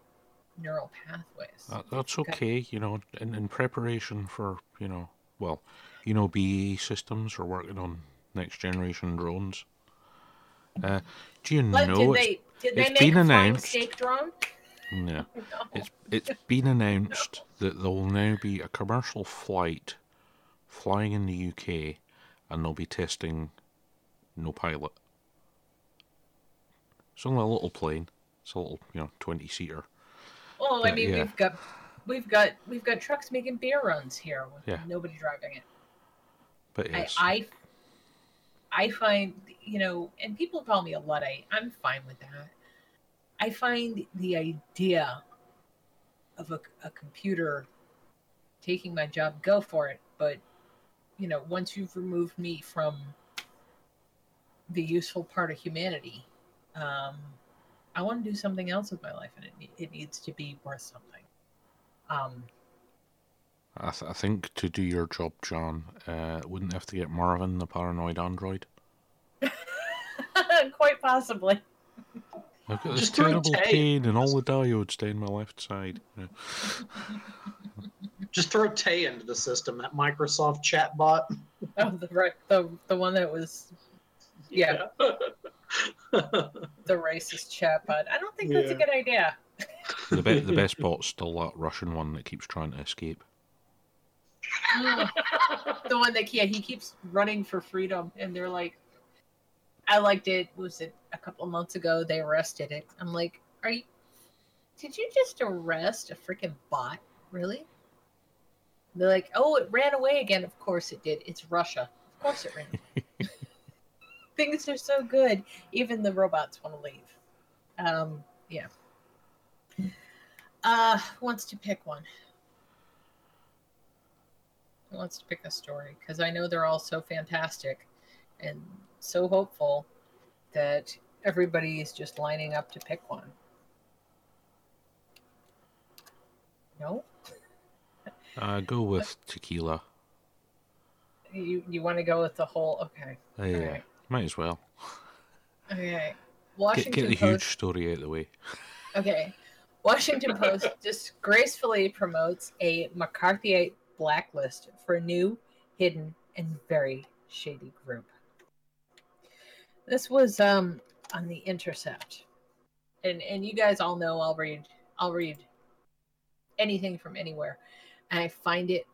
neural pathways. That, that's Okay. okay, you know, in, in preparation for, you know, well, you know, BAE Systems are working on next generation drones. Uh, do you But know did it's, they did they it's been a announced. drone? yeah, No. it's it's been announced that there will now be a commercial flight flying in the UK, and they'll be testing no pilot. It's only a little plane. It's a little, you know, twenty seater. Well, I mean, yeah. we've got we've got we've got trucks making beer runs here with Yeah. nobody driving it. But I, I I find you know, and people call me a luddite. I'm fine with that. I find the idea of a, a computer taking my job, go for it. But you know, once you've removed me from the useful part of humanity, um, I want to do something else with my life, and it ne- it needs to be worth something. Um, I, th- I think to do your job, John, uh, wouldn't have to get Marvin, the paranoid android. quite possibly. I've got this Just throw terrible Tay. pain and all the diodes down my left side. Yeah. Just throw Tay into the system, that Microsoft chatbot. Oh, the right, the the one that was Yeah. the racist chat chatbot. I don't think that's a good idea. The, be- the best bot's still that Russian one that keeps trying to escape. the one that yeah, he keeps running for freedom, and they're like, I liked it. Was it a couple of months ago? They arrested it. I'm like, are you? Did you just arrest a freaking bot? Really? They're like, oh, it ran away again. Of course it did. It's Russia. Of course it ran. Things are so good. Even the robots want to leave. Um, yeah. Uh, who wants to pick one? Who wants to pick a story? Because I know they're all so fantastic and so hopeful that everybody is just lining up to pick one. No? Uh, go with tequila. You you want to go with the whole okay. Uh, yeah. Might as well. Okay. Get, Washington get the Post huge story out of the way. Okay. Washington Post disgracefully promotes a McCarthyite blacklist for a new, hidden, and very shady group. This was um on the Intercept. And and you guys all know I'll read I'll read anything from anywhere. And I find it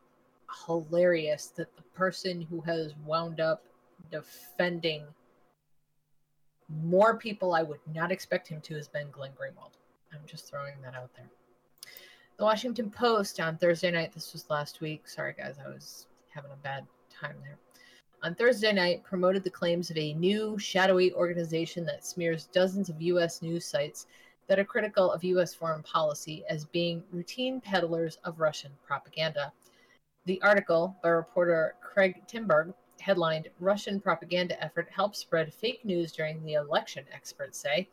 hilarious that the person who has wound up defending more people I would not expect him to has been Glenn Greenwald. I'm just throwing that out there. The Washington Post on Thursday night, this was last week. Sorry, guys, I was having a bad time there. On Thursday night, promoted the claims of a new shadowy organization that smears dozens of U.S. news sites that are critical of U.S. foreign policy as being routine peddlers of Russian propaganda. The article by reporter Craig Timberg headlined Russian propaganda effort helps spread fake news during the election, experts say.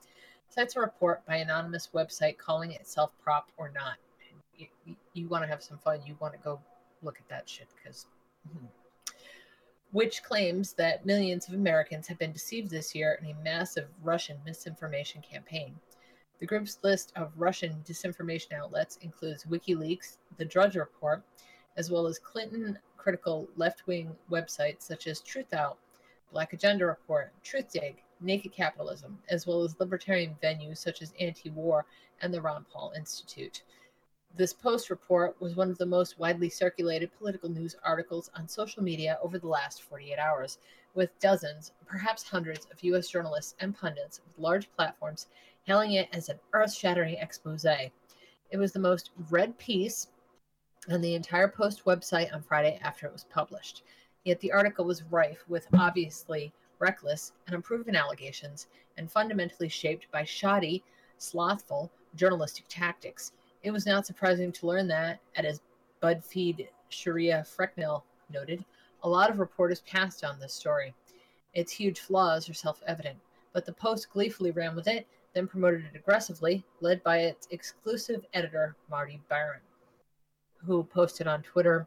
Cites a report by anonymous website calling itself PropOrNot. You, you, want to have some fun, you want to go look at that shit because. mhm. Which claims that millions of Americans have been deceived this year in a massive Russian misinformation campaign. The group's list of Russian disinformation outlets includes WikiLeaks, The Drudge Report, as well as Clinton critical left wing websites such as Truthout, Black Agenda Report, Truthdig, Naked Capitalism, as well as libertarian venues such as Anti War and the Ron Paul Institute. This Post report was one of the most widely circulated political news articles on social media over the last 48 hours, with dozens, perhaps hundreds, of U.S. journalists and pundits with large platforms hailing it as an earth shattering expose. It was the most read piece on the entire Post website on Friday after it was published. Yet the article was rife with obviously reckless and unproven allegations and fundamentally shaped by shoddy, slothful journalistic tactics. It was not surprising to learn that, as BuzzFeed Sheera Frenkel noted, a lot of reporters passed on this story. Its huge flaws are self evident, but the Post gleefully ran with it, then promoted it aggressively, led by its exclusive editor, Marty Baron, who posted on Twitter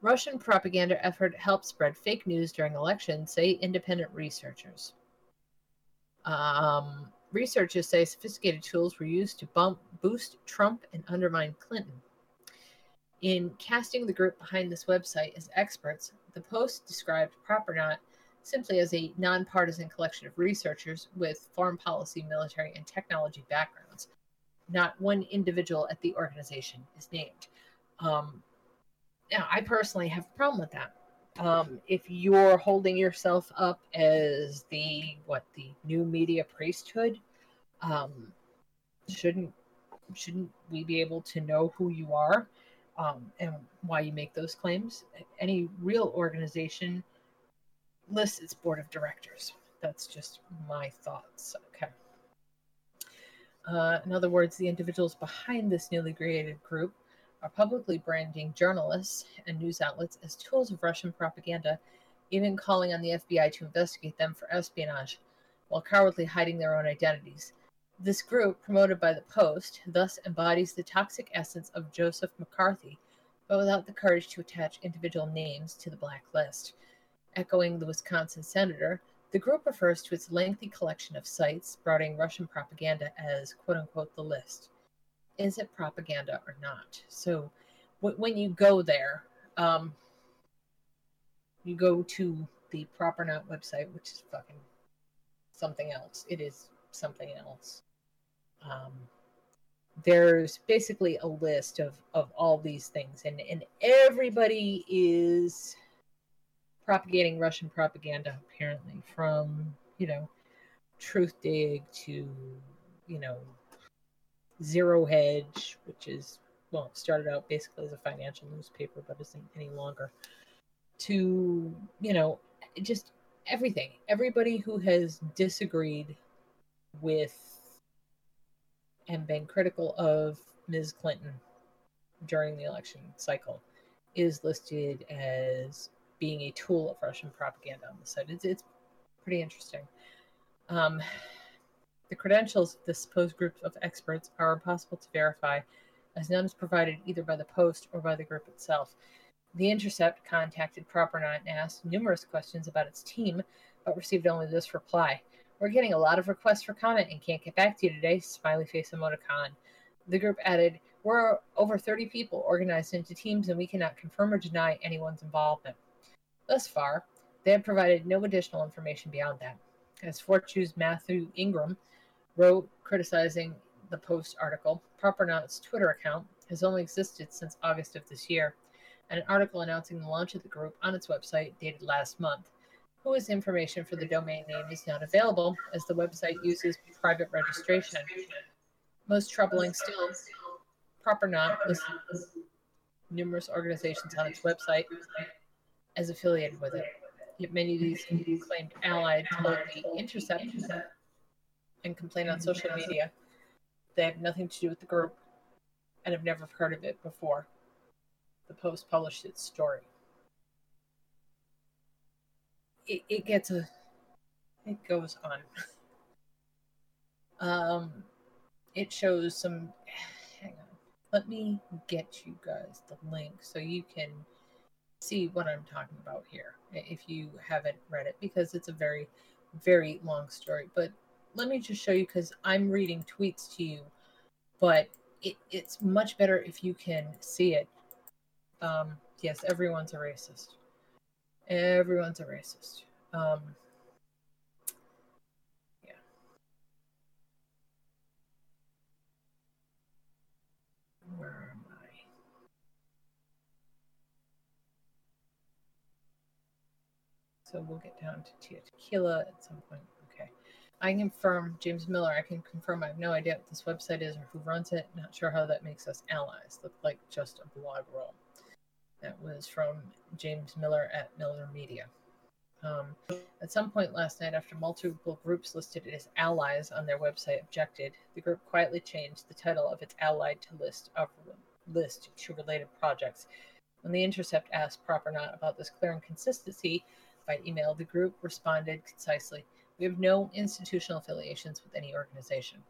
Russian propaganda effort helped spread fake news during elections, say independent researchers. Um, researchers say sophisticated tools were used to bump, boost Trump and undermine Clinton. In casting the group behind this website as experts, the Post described PropOrNot simply as a nonpartisan collection of researchers with foreign policy, military, and technology backgrounds. Not one individual at the organization is named. Um, now, I personally have a problem with that. Um, if you're holding yourself up as the what the new media priesthood, um, shouldn't shouldn't we be able to know who you are um, and why you make those claims? Any real organization lists its board of directors. That's just my thoughts. Okay. Uh, in other words, the individuals behind this newly created group are publicly branding journalists and news outlets as tools of Russian propaganda, even calling on the FBI to investigate them for espionage, while cowardly hiding their own identities. This group, promoted by the Post, thus embodies the toxic essence of Joseph McCarthy, but without the courage to attach individual names to the blacklist. Echoing the Wisconsin senator, the group refers to its lengthy collection of sites sprouting Russian propaganda as quote unquote the list is it propaganda or not? So w- when you go there, um, you go to the PropOrNot website, which is fucking something else. It is something else. Um, there's basically a list of, of all these things, and, and everybody is propagating Russian propaganda, apparently, from, you know, Truth Dig to, you know, Zero Hedge, which is well, started out basically as a financial newspaper, but isn't any longer. To you know, just everything. Everybody who has disagreed with and been critical of Ms. Clinton during the election cycle is listed as being a tool of Russian propaganda on the site. It's, it's pretty interesting. Um, the credentials of this supposed group of experts are impossible to verify, as none is provided either by the Post or by the group itself. The Intercept contacted PropOrNot and asked numerous questions about its team, but received only this reply. We're getting a lot of requests for comment and can't get back to you today, smiley face emoticon. The group added, We're over 30 people organized into teams and we cannot confirm or deny anyone's involvement. Thus far, they have provided no additional information beyond that. As Fortune's Matthew Ingram wrote criticizing the Post article, PropOrNot's Twitter account has only existed since August of this year, and an article announcing the launch of the group on its website dated last month. Whose information for the domain name is not available, as the website uses private registration. Most troubling still, PropOrNot lists numerous organizations on its website as affiliated with it. Yet many of these claimed allied told the Intercept and complain on social media. They have nothing to do with the group and have never heard of it before. The Post published its story. it, it gets a it goes on. Um, it shows some. Hang on, let me get you guys the link so you can see what I'm talking about here. If you haven't read it, because it's a very, very long story. But let me just show you because I'm reading tweets to you, but it, it's much better if you can see it. Um, yes, everyone's a racist. Everyone's a racist. Um, yeah. Where am I? So we'll get down to Tila Tequila at some point. I can confirm James Miller. I can confirm I have no idea what this website is or who runs it. Not sure how that makes us allies. Look like just a blog roll. That was from James Miller at Miller Media. Um, at some point last night, after multiple groups listed as allies on their website objected, the group quietly changed the title of its allied to list of list to related projects. When the Intercept asked PropOrNot about this clear inconsistency by email, the group responded concisely, "We have no institutional affiliations with any organization."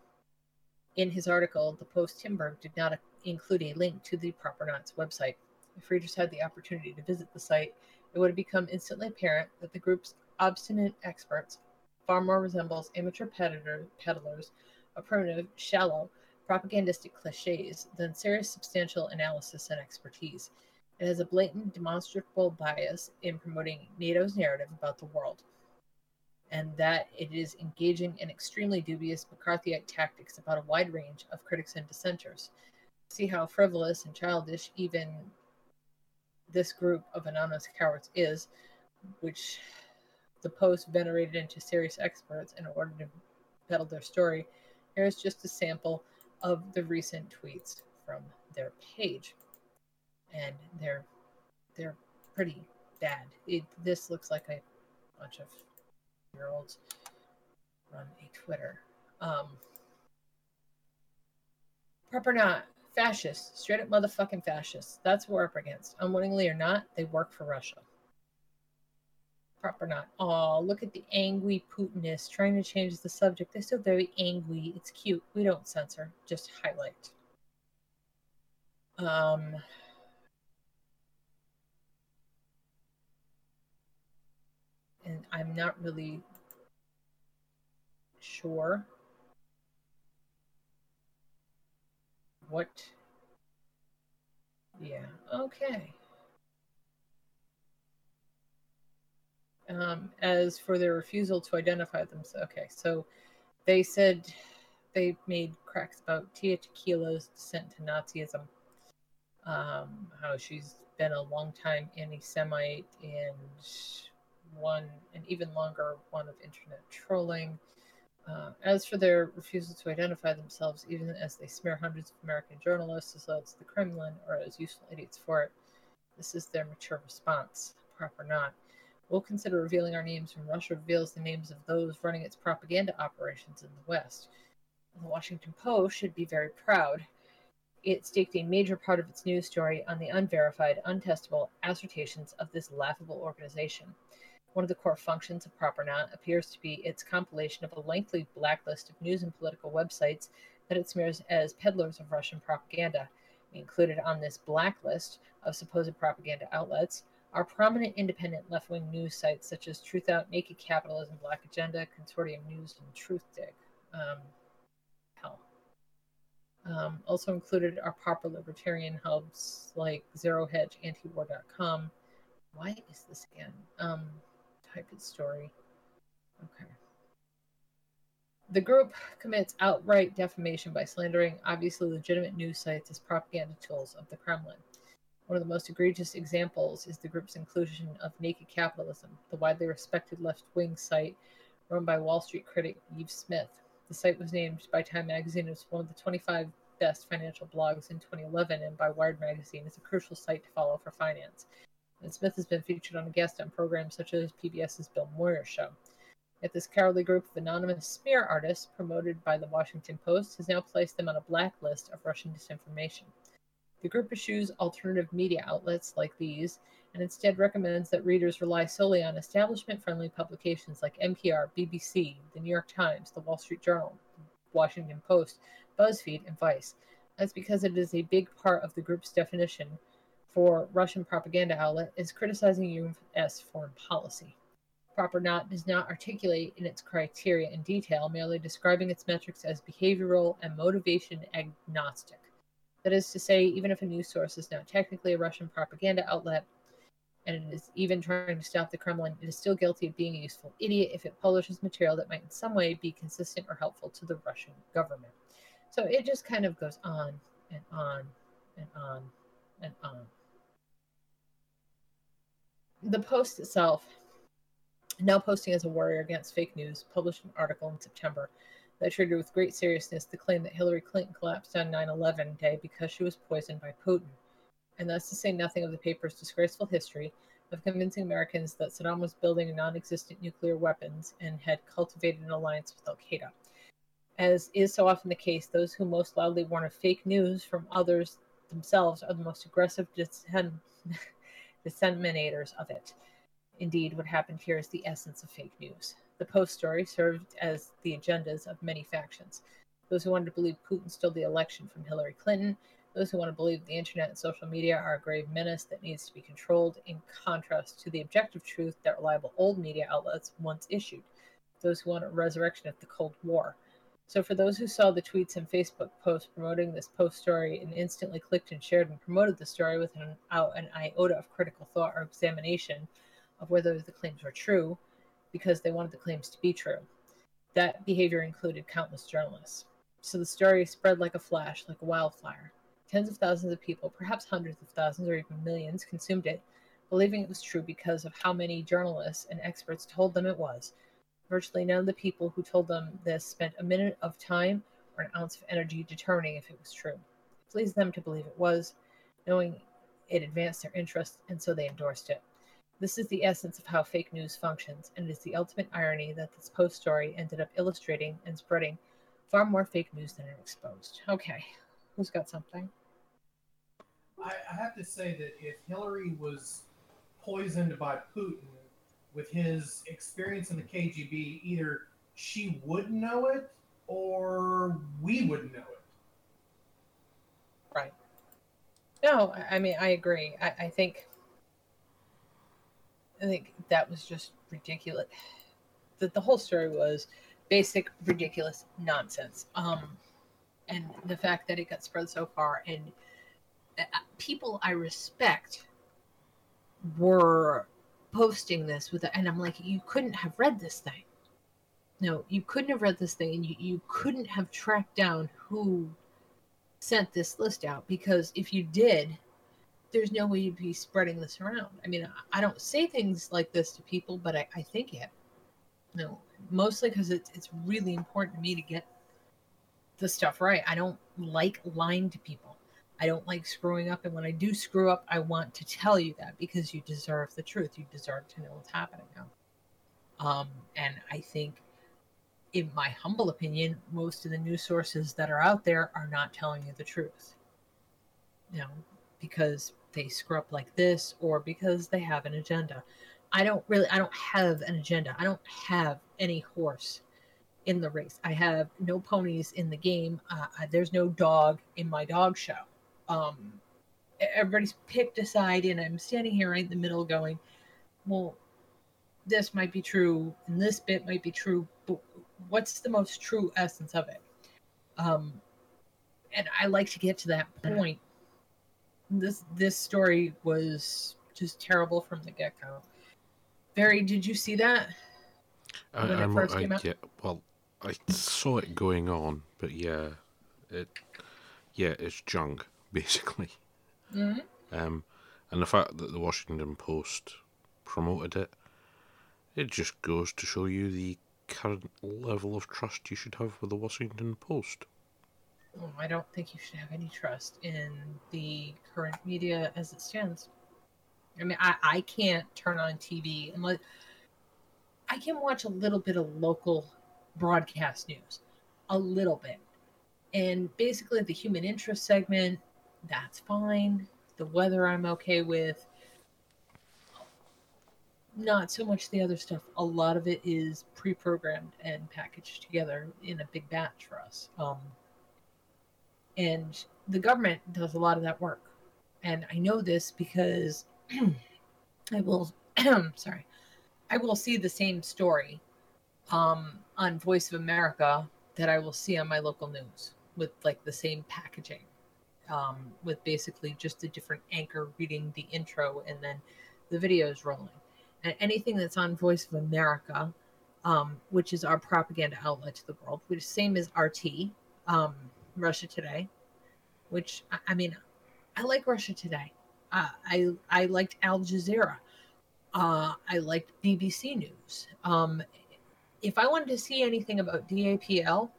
In his article, the Post Timberg did not include a link to the PropOrNot's website. If readers had the opportunity to visit the site, it would have become instantly apparent that the group's obstinate experts far more resembles amateur peddler, peddlers of primitive, shallow, propagandistic cliches than serious substantial analysis and expertise. It has a blatant, demonstrable bias in promoting NATO's narrative about the world, and that it is engaging in extremely dubious McCarthyite tactics about a wide range of critics and dissenters. See how frivolous and childish even this group of anonymous cowards is, which the Post venerated into serious experts in order to peddle their story. Here's just a sample of the recent tweets from their page, and they're they're pretty bad. It, this looks like a bunch of year olds run a Twitter. Um, PropOrNot fascists, straight up motherfucking fascists. That's what we're up against. Unwittingly or not, they work for Russia. PropOrNot. Oh, look at the angry Putinists trying to change the subject. They're still very angry. It's cute. We don't censor, just highlight. Um, and I'm not really sure what yeah okay. Um, as for their refusal to identify themselves okay so they said they made cracks about tila tequila's descent to nazism. Um, how she's been a long time anti-semite and one an even longer one of internet trolling uh, as for their refusal to identify themselves, even as they smear hundreds of American journalists as though it's the Kremlin or as useful idiots for it, this is their mature response, PropOrNot. We'll consider revealing our names when Russia reveals the names of those running its propaganda operations in the West. The Washington Post should be very proud. It staked a major part of its news story on the unverified, untestable assertions of this laughable organization. One of the core functions of PropOrNot appears to be its compilation of a lengthy blacklist of news and political websites that it smears as peddlers of Russian propaganda. Included on this blacklist of supposed propaganda outlets are prominent independent left wing news sites such as Truthout, Naked Capitalism, Black Agenda, Consortium News, and Truthdig. Um. Um, also included are proper libertarian hubs like Zero Hedge, Antiwar.com. Why is this again? Um, type its story. Okay. The group commits outright defamation by slandering obviously legitimate news sites as propaganda tools of the Kremlin. One of the most egregious examples is the group's inclusion of Naked Capitalism, the widely respected left wing site run by Wall Street critic Yves Smith. The site was named by Time magazine as one of the 25 best financial blogs in 2011 and by Wired magazine as a crucial site to follow for finance and Smith has been featured on a guest on programs such as PBS's Bill Moyer Show. Yet this cowardly group of anonymous smear artists, promoted by the Washington Post, has now placed them on a blacklist of Russian disinformation. The group eschews alternative media outlets like these and instead recommends that readers rely solely on establishment friendly publications like NPR, BBC, the New York Times, the Wall Street Journal, Washington Post, BuzzFeed, and Vice. That's because it is a big part of the group's definition for Russian propaganda outlet is criticizing U.S. foreign policy. PropOrNot does not articulate in its criteria in detail, merely describing its metrics as behavioral and motivation agnostic. That is to say, even if a news source is not technically a Russian propaganda outlet, and it is even trying to stop the Kremlin, it is still guilty of being a useful idiot if it publishes material that might in some way be consistent or helpful to the Russian government. So it just kind of goes on and on and on and on. The post itself, now posting as a warrior against fake news, published an article in September that treated with great seriousness the claim that Hillary Clinton collapsed on 9 11 day because she was poisoned by Putin. And that's to say nothing of the paper's disgraceful history of convincing Americans that Saddam was building non existent nuclear weapons and had cultivated an alliance with Al Qaeda. As is so often the case, those who most loudly warn of fake news from others themselves are the most aggressive dissem- disseminators of it. Indeed, what happened here is the essence of fake news. The Post story served as the agendas of many factions. Those who wanted to believe Putin stole the election from Hillary Clinton, those who want to believe the internet and social media are a grave menace that needs to be controlled, in contrast to the objective truth that reliable old media outlets once issued, those who want a resurrection of the Cold War. So, for those who saw the tweets and Facebook posts promoting this post story and instantly clicked and shared and promoted the story without an iota of critical thought or examination of whether the claims were true, because they wanted the claims to be true, that behavior included countless journalists. So the story spread like a flash, like a wildfire. Tens of thousands of people, perhaps hundreds of thousands or even millions, consumed it, believing it was true because of how many journalists and experts told them it was. Virtually none of the people who told them this spent a minute of time or an ounce of energy determining if it was true. It pleased them to believe it was, knowing it advanced their interest, and so they endorsed it. This is the essence of how fake news functions, and it is the ultimate irony that this post story ended up illustrating and spreading far more fake news than it exposed. Okay, who's got something? I, I have to say that if Hillary was poisoned by Putin with his experience in the KGB, either she would know it or we would know it. Right. No, I- mean I agree. I, I think I think that was just ridiculous. That the whole story was basic, ridiculous nonsense. Um, and the fact that it got spread so far, and uh, people I respect were posting this with, and I'm like, you couldn't have read this thing. No, you couldn't have read this thing, and you, you couldn't have tracked down who sent this list out because if you did, there's no way you'd be spreading this around. I mean, I- don't say things like this to people, but I, I think it. No, mostly because it's it's really important to me to get the stuff right. I don't like lying to people. I don't like screwing up, and when I do screw up, I want to tell you that because you deserve the truth. You deserve to know what's happening now. Um, and I think, in my humble opinion, most of the news sources that are out there are not telling you the truth. You know, because they screw up like this or because they have an agenda. I don't really I don't have an agenda. I don't have any horse in the race. I have no ponies in the game. Uh, there's no dog in my dog show. Um, everybody's picked a side, and I'm standing here right in the middle, going, "Well, this might be true, and this bit might be true, but what's the most true essence of it?" Um, and I like to get to that point this this story was just terrible from the get go. Barry, did you see that? I, When it I'm, first I, came out? yeah, well, I saw it going on, but yeah, it, yeah, it's junk basically. Mhm. Um, and the fact that the Washington Post promoted it, it just goes to show you the current level of trust you should have with the Washington Post. Oh, I don't think you should have any trust in the current media as it stands. I mean, I, I can't turn on TV unless I can watch a little bit of local broadcast news, a little bit. And basically, the human interest segment, that's fine. The weather, I'm okay with. not so much the other stuff. A lot of it is pre-programmed and packaged together in a big batch for us. Um, and the government does a lot of that work. And I know this because I will, sorry, I will see the same story um, on Voice of America that I will see on my local news with like the same packaging, um, with basically just a different anchor reading the intro and then the videos rolling. And anything that's on Voice of America, um, which is our propaganda outlet to the world, which is same as RT, um, Russia Today, which I, I mean, I like Russia Today. Uh, I I liked Al Jazeera. Uh, I liked BBC News. Um, if I wanted to see anything about DAPL,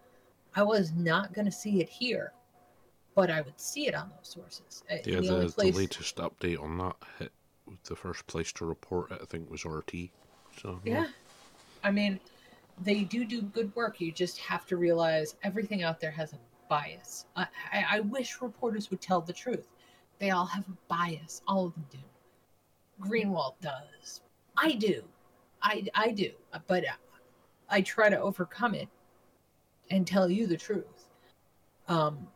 I was not going to see it here, but I would see it on those sources. Uh, Yeah, the the, place- the latest update on that hit. The first place to report it, I think, was RT. So Yeah. I mean, they do do good work. You just have to realize everything out there has a bias. I, I, I wish reporters would tell the truth. They all have a bias. All of them do. Greenwald does. I do. I, I do. But I try to overcome it and tell you the truth. Um,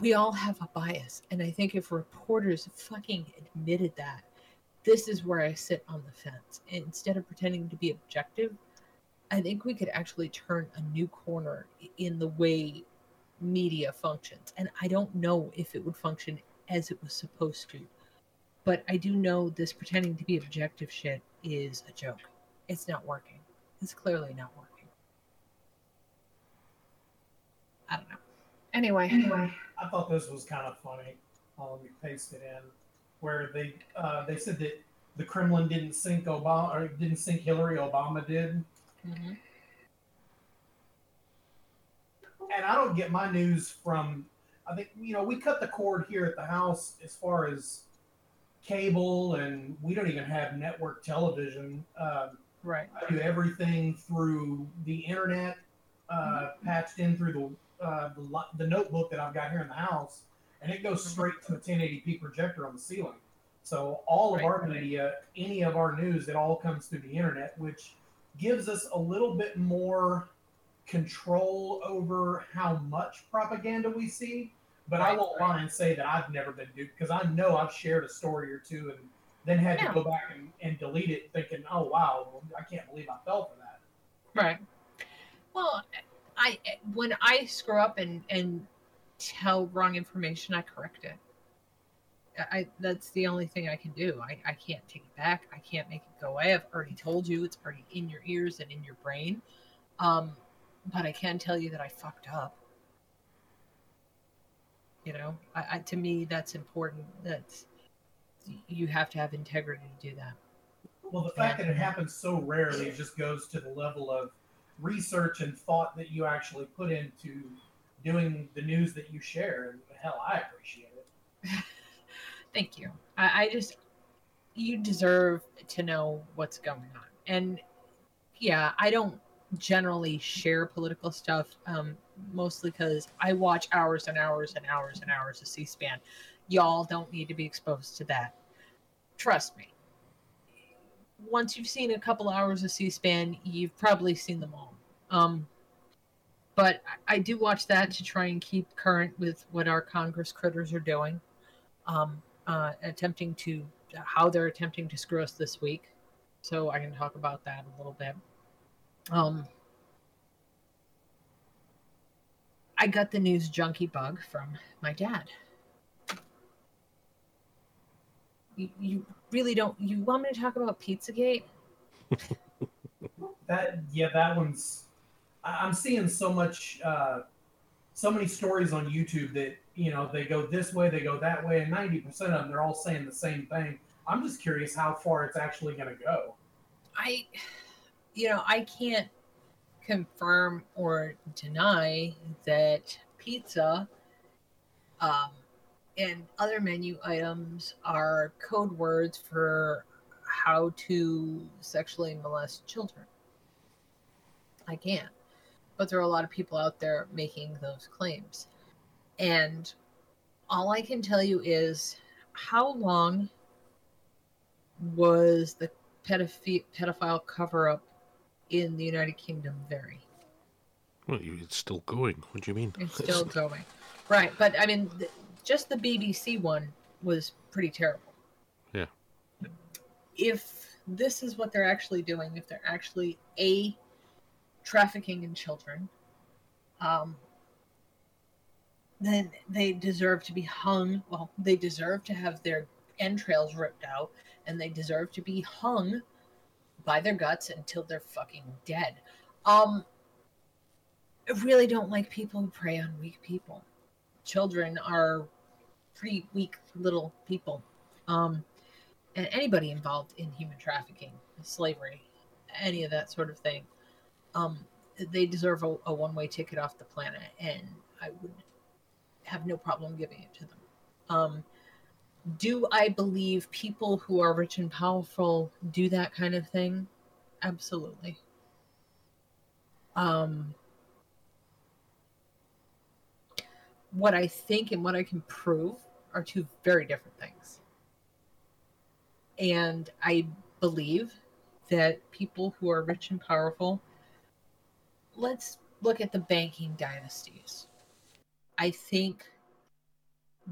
we all have a bias. And I think if reporters fucking admitted that, this is where I sit on the fence. Instead of pretending to be objective, I think we could actually turn a new corner in the way media functions. And I don't know if it would function as it was supposed to. But I do know this pretending to be objective shit is a joke. It's not working. It's clearly not working. I don't know. Anyway, I thought this was kind of funny. Let me paste it in, where they uh, they said that the Kremlin didn't sink Obama or didn't sink Hillary, Obama did. Mhm. And I don't get my news from. I think you know we cut the cord here at the house as far as cable, and we don't even have network television. Um, right. I do everything through the internet, uh, patched in through the, uh, the the notebook that I've got here in the house, and it goes straight to a 1080p projector on the ceiling. So all of our media, any of our news, it all comes through the internet, which gives us a little bit more control over how much propaganda we see. But I won't right. lie and say that I've never been duped because I know I've shared a story or two and then had Yeah. to go back and, and delete it thinking, oh, wow, well, I can't believe I fell for that. Right. Well, I when I screw up and and tell wrong information, I correct it. I that's the only thing I can do. I, I can't take it back. I can't make it go away. I've already told you it's already in your ears and in your brain. Um, but I can tell you that I fucked up. You know, I, I to me that's important. That's you have to have integrity to do that. Well, the fact that it happens so rarely just goes to the level of research and thought that you actually put into doing the news that you share. And hell, I appreciate it. Thank you. I, I just, you deserve to know what's going on. And yeah, I don't generally share political stuff, um, mostly because I watch hours and hours and hours and hours of C SPAN. Y'all don't need to be exposed to that. Trust me. Once you've seen a couple hours of C SPAN, you've probably seen them all. Um, but I I do watch that to try and keep current with what our Congress critters are doing um, uh, attempting to how they're attempting to screw us this week. So I can talk about that a little bit. Um, I got the news junkie bug from my dad. You, you really don't. You want me to talk about Pizzagate? That yeah, that one's. I- I'm seeing so much, uh, so many stories on YouTube that you know they go this way, they go that way, and 90 percent of them they're all saying the same thing. I'm just curious how far it's actually going to go. I, you know, I can't confirm or deny that pizza um, and other menu items are code words for how to sexually molest children. I can't. But there are a lot of people out there making those claims. And all I can tell you is how long was the pedophi- pedophile cover up in the United Kingdom vary? Well, it's still going. What do you mean? It's still going. Right, but I mean, th- just the BBC one was pretty terrible. Yeah. If this is what they're actually doing, if they're actually a trafficking in children, um, then they deserve to be hung. Well, they deserve to have their entrails ripped out, and they deserve to be hung by their guts until they're fucking dead. Um, I really don't like people who prey on weak people. Children are pretty weak little people. Um, and anybody involved in human trafficking, slavery, any of that sort of thing, um, they deserve a, a one way ticket off the planet, and I would have no problem giving it to them. Um, do I believe people who are rich and powerful do that kind of thing? Absolutely. Um, what I think and what I can prove are two very different things. And I believe that people who are rich and powerful, let's look at the banking dynasties. I think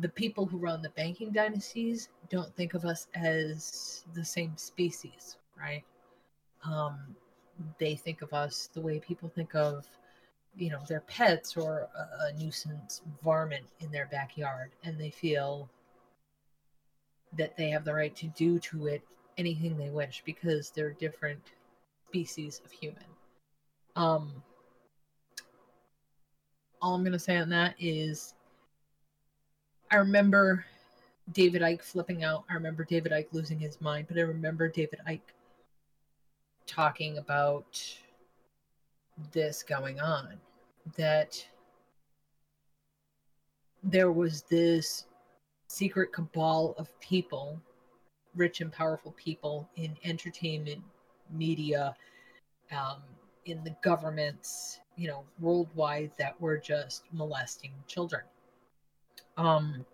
the people who run the banking dynasties don't think of us as the same species, right? Um, they think of us the way people think of you know their pets or a, a nuisance varmint in their backyard and they feel that they have the right to do to it anything they wish because they're different species of human. Um all i'm going to say on that is i remember david icke flipping out. I remember david icke losing his mind but i remember david icke talking about this going on that there was this secret cabal of people rich and powerful people in entertainment media um, in the governments you know worldwide that were just molesting children. Um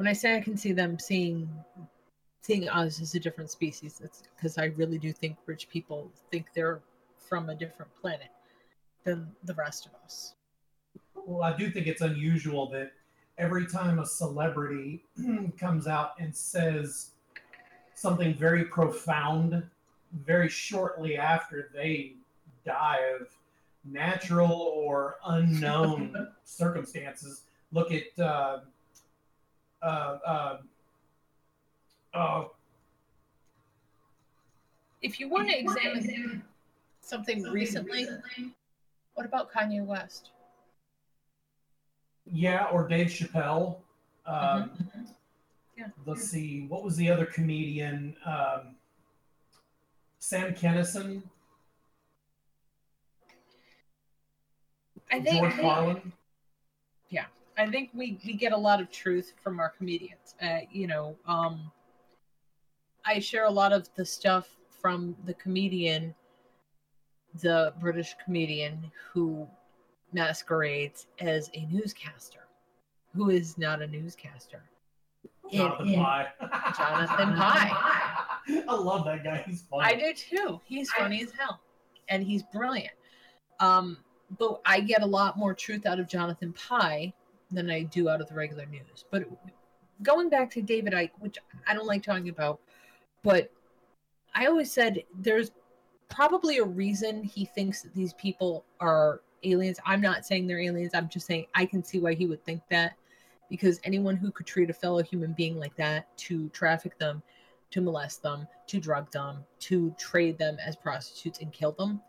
when i say i can see them seeing seeing us as a different species it's because i really do think rich people think they're from a different planet than the rest of us. Well, I do think it's unusual that every time a celebrity comes out and says something very profound, very shortly after they die of natural or unknown circumstances. Look at uh, uh, uh, uh, If you want to examine something recently, what about Kanye West? yeah, or Dave Chappelle. Um, Mhm. Yeah. Let's see, what was the other comedian? Um, Sam Kinison, I think George Carlin. I think we, we get a lot of truth from our comedians. Uh, you know, um, I share a lot of the stuff from the comedian, the British comedian who masquerades as a newscaster, who is not a newscaster. And- Jonathan and- Pye. Jonathan Pye. I love that guy. He's funny. I do too. He's funny as hell, and he's brilliant. Um, but I get a lot more truth out of Jonathan Pye than I do out of the regular news. But going back to David Icke, which I don't like talking about, but I always said there's probably a reason he thinks that these people are aliens. I'm not saying they're aliens. I'm just saying I can see why he would think that because anyone who could treat a fellow human being like that to traffic them to molest them, to drug them, to trade them as prostitutes and kill them,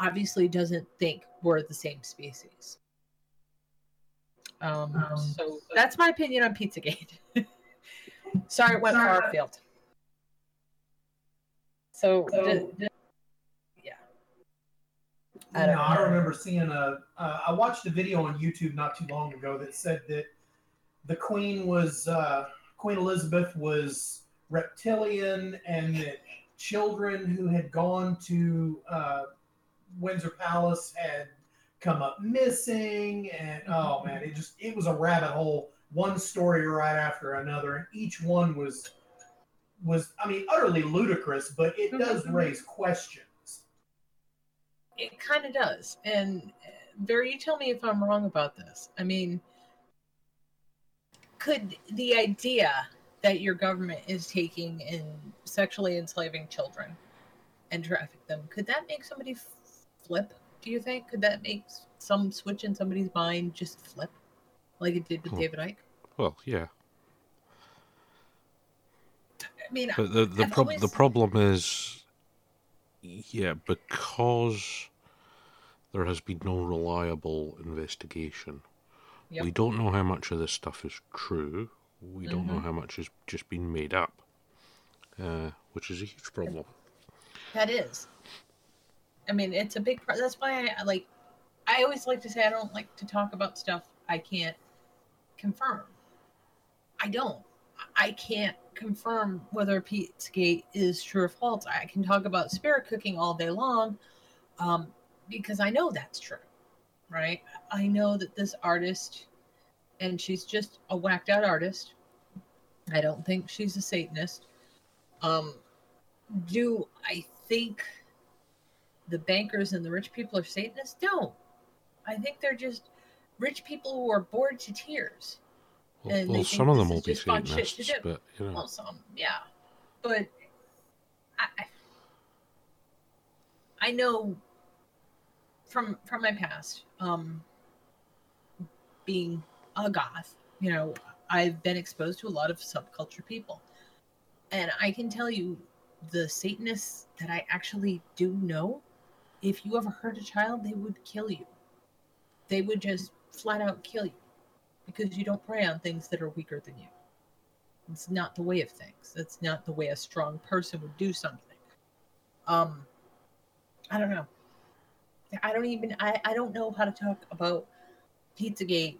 obviously doesn't think we're the same species. Um, Um, so that's my opinion on Pizzagate. Sorry, it went far afield. So, So- d- d- yeah. I don't no, I remember seeing a. Uh, I watched a video on YouTube not too long ago that said that the Queen was uh, Queen Elizabeth was reptilian, and that children who had gone to uh, Windsor Palace had come up missing, and oh man, it just it was a rabbit hole. One story right after another, and each one was was, I mean, utterly ludicrous, but it does Mhm. raise questions. It kind of does. And uh, Barry, you tell me if I'm wrong about this. I mean, could the idea that your government is taking and sexually enslaving children and traffic them, could that make somebody flip? Do you think? Could that make some switch in somebody's mind just flip, like it did with Hmm. David Icke? Well, yeah. I mean, the the, I've prob- the problem is, yeah, because there has been no reliable investigation. Yep. We don't know how much of this stuff is true. We don't know Mhm. how much has just been made up, uh, which is a huge problem. That is. I mean, it's a big. Pro- that's why I like. I always like to say I don't like to talk about stuff I can't confirm. I don't. I can't confirm whether Pizzagate is true or false. I can talk about spirit cooking all day long, um, because I know that's true, right? I know that this artist, and she's just a whacked out artist. I don't think she's a Satanist. Um, do I think the bankers and the rich people are Satanists? No. I think they're just rich people who are bored to tears. Well, well some of them will be just fun shit to do. but you know, Well, some, yeah. But I, I- I know from from my past, um, being a goth, you know, I've been exposed to a lot of subculture people, and I can tell you, the Satanists that I actually do know, if you ever hurt a child, they would kill you. They would just flat out kill you because you don't prey on things that are weaker than you. It's not the way of things. That's not the way a strong person would do something. Um, I don't know. I don't even. I, I don't know how to talk about Pizzagate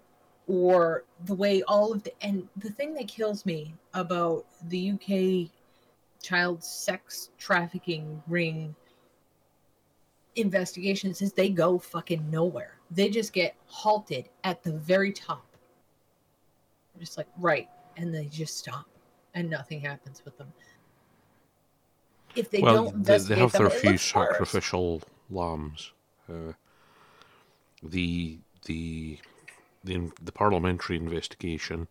or the way all of the and the thing that kills me about the UK child sex trafficking ring investigations is they go fucking nowhere. They just get halted at the very top. They're just like right, and they just stop, and nothing happens with them. If they well, don't they, they have them, their few sacrificial lambs. Uh, the the the the parliamentary investigation.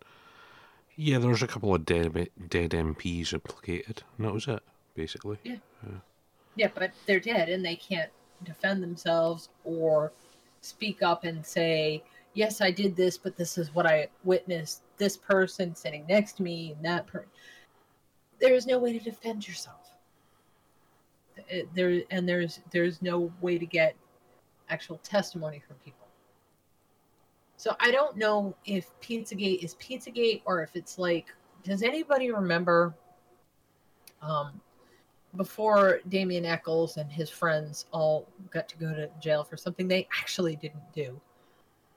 Yeah, there's a couple of dead dead MPs implicated, and that was it, basically. Yeah. Yeah, but they're dead and they can't defend themselves or speak up and say, "Yes, I did this, but this is what I witnessed. This person sitting next to me, and that person." There is no way to defend yourself. It- there and there's there's no way to get actual testimony from people. So I don't know if Pizzagate is Pizzagate or if it's like. Does anybody remember? Um, before Damien Echols and his friends all got to go to jail for something they actually didn't do.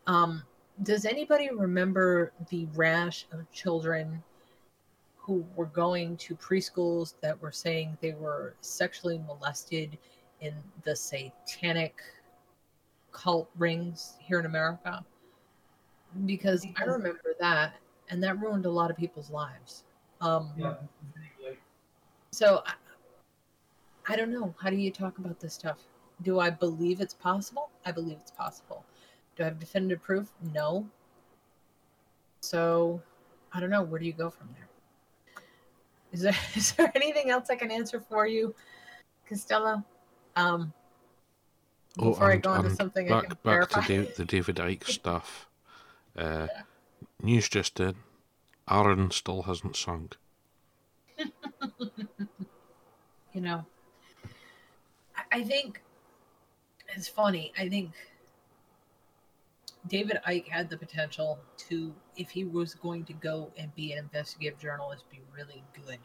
Um, does anybody remember the rash of children who were going to preschools that were saying they were sexually molested in the satanic cult rings here in America? Because I remember that, and that ruined a lot of people's lives. Um, Yeah, so I, I don't know. How do you talk about this stuff? Do I believe it's possible? I believe it's possible. Do I have definitive proof? No. So I don't know. Where do you go from there? Is there is there anything else I can answer for you, Costello? Um, Oh, before I and- go on to and something I back can back verify. to da- the David Icke stuff. Uh, News just in: Aaron still hasn't sung. you know I- i think it's funny i think david icke had the potential to if he was going to go and be an investigative journalist be really good.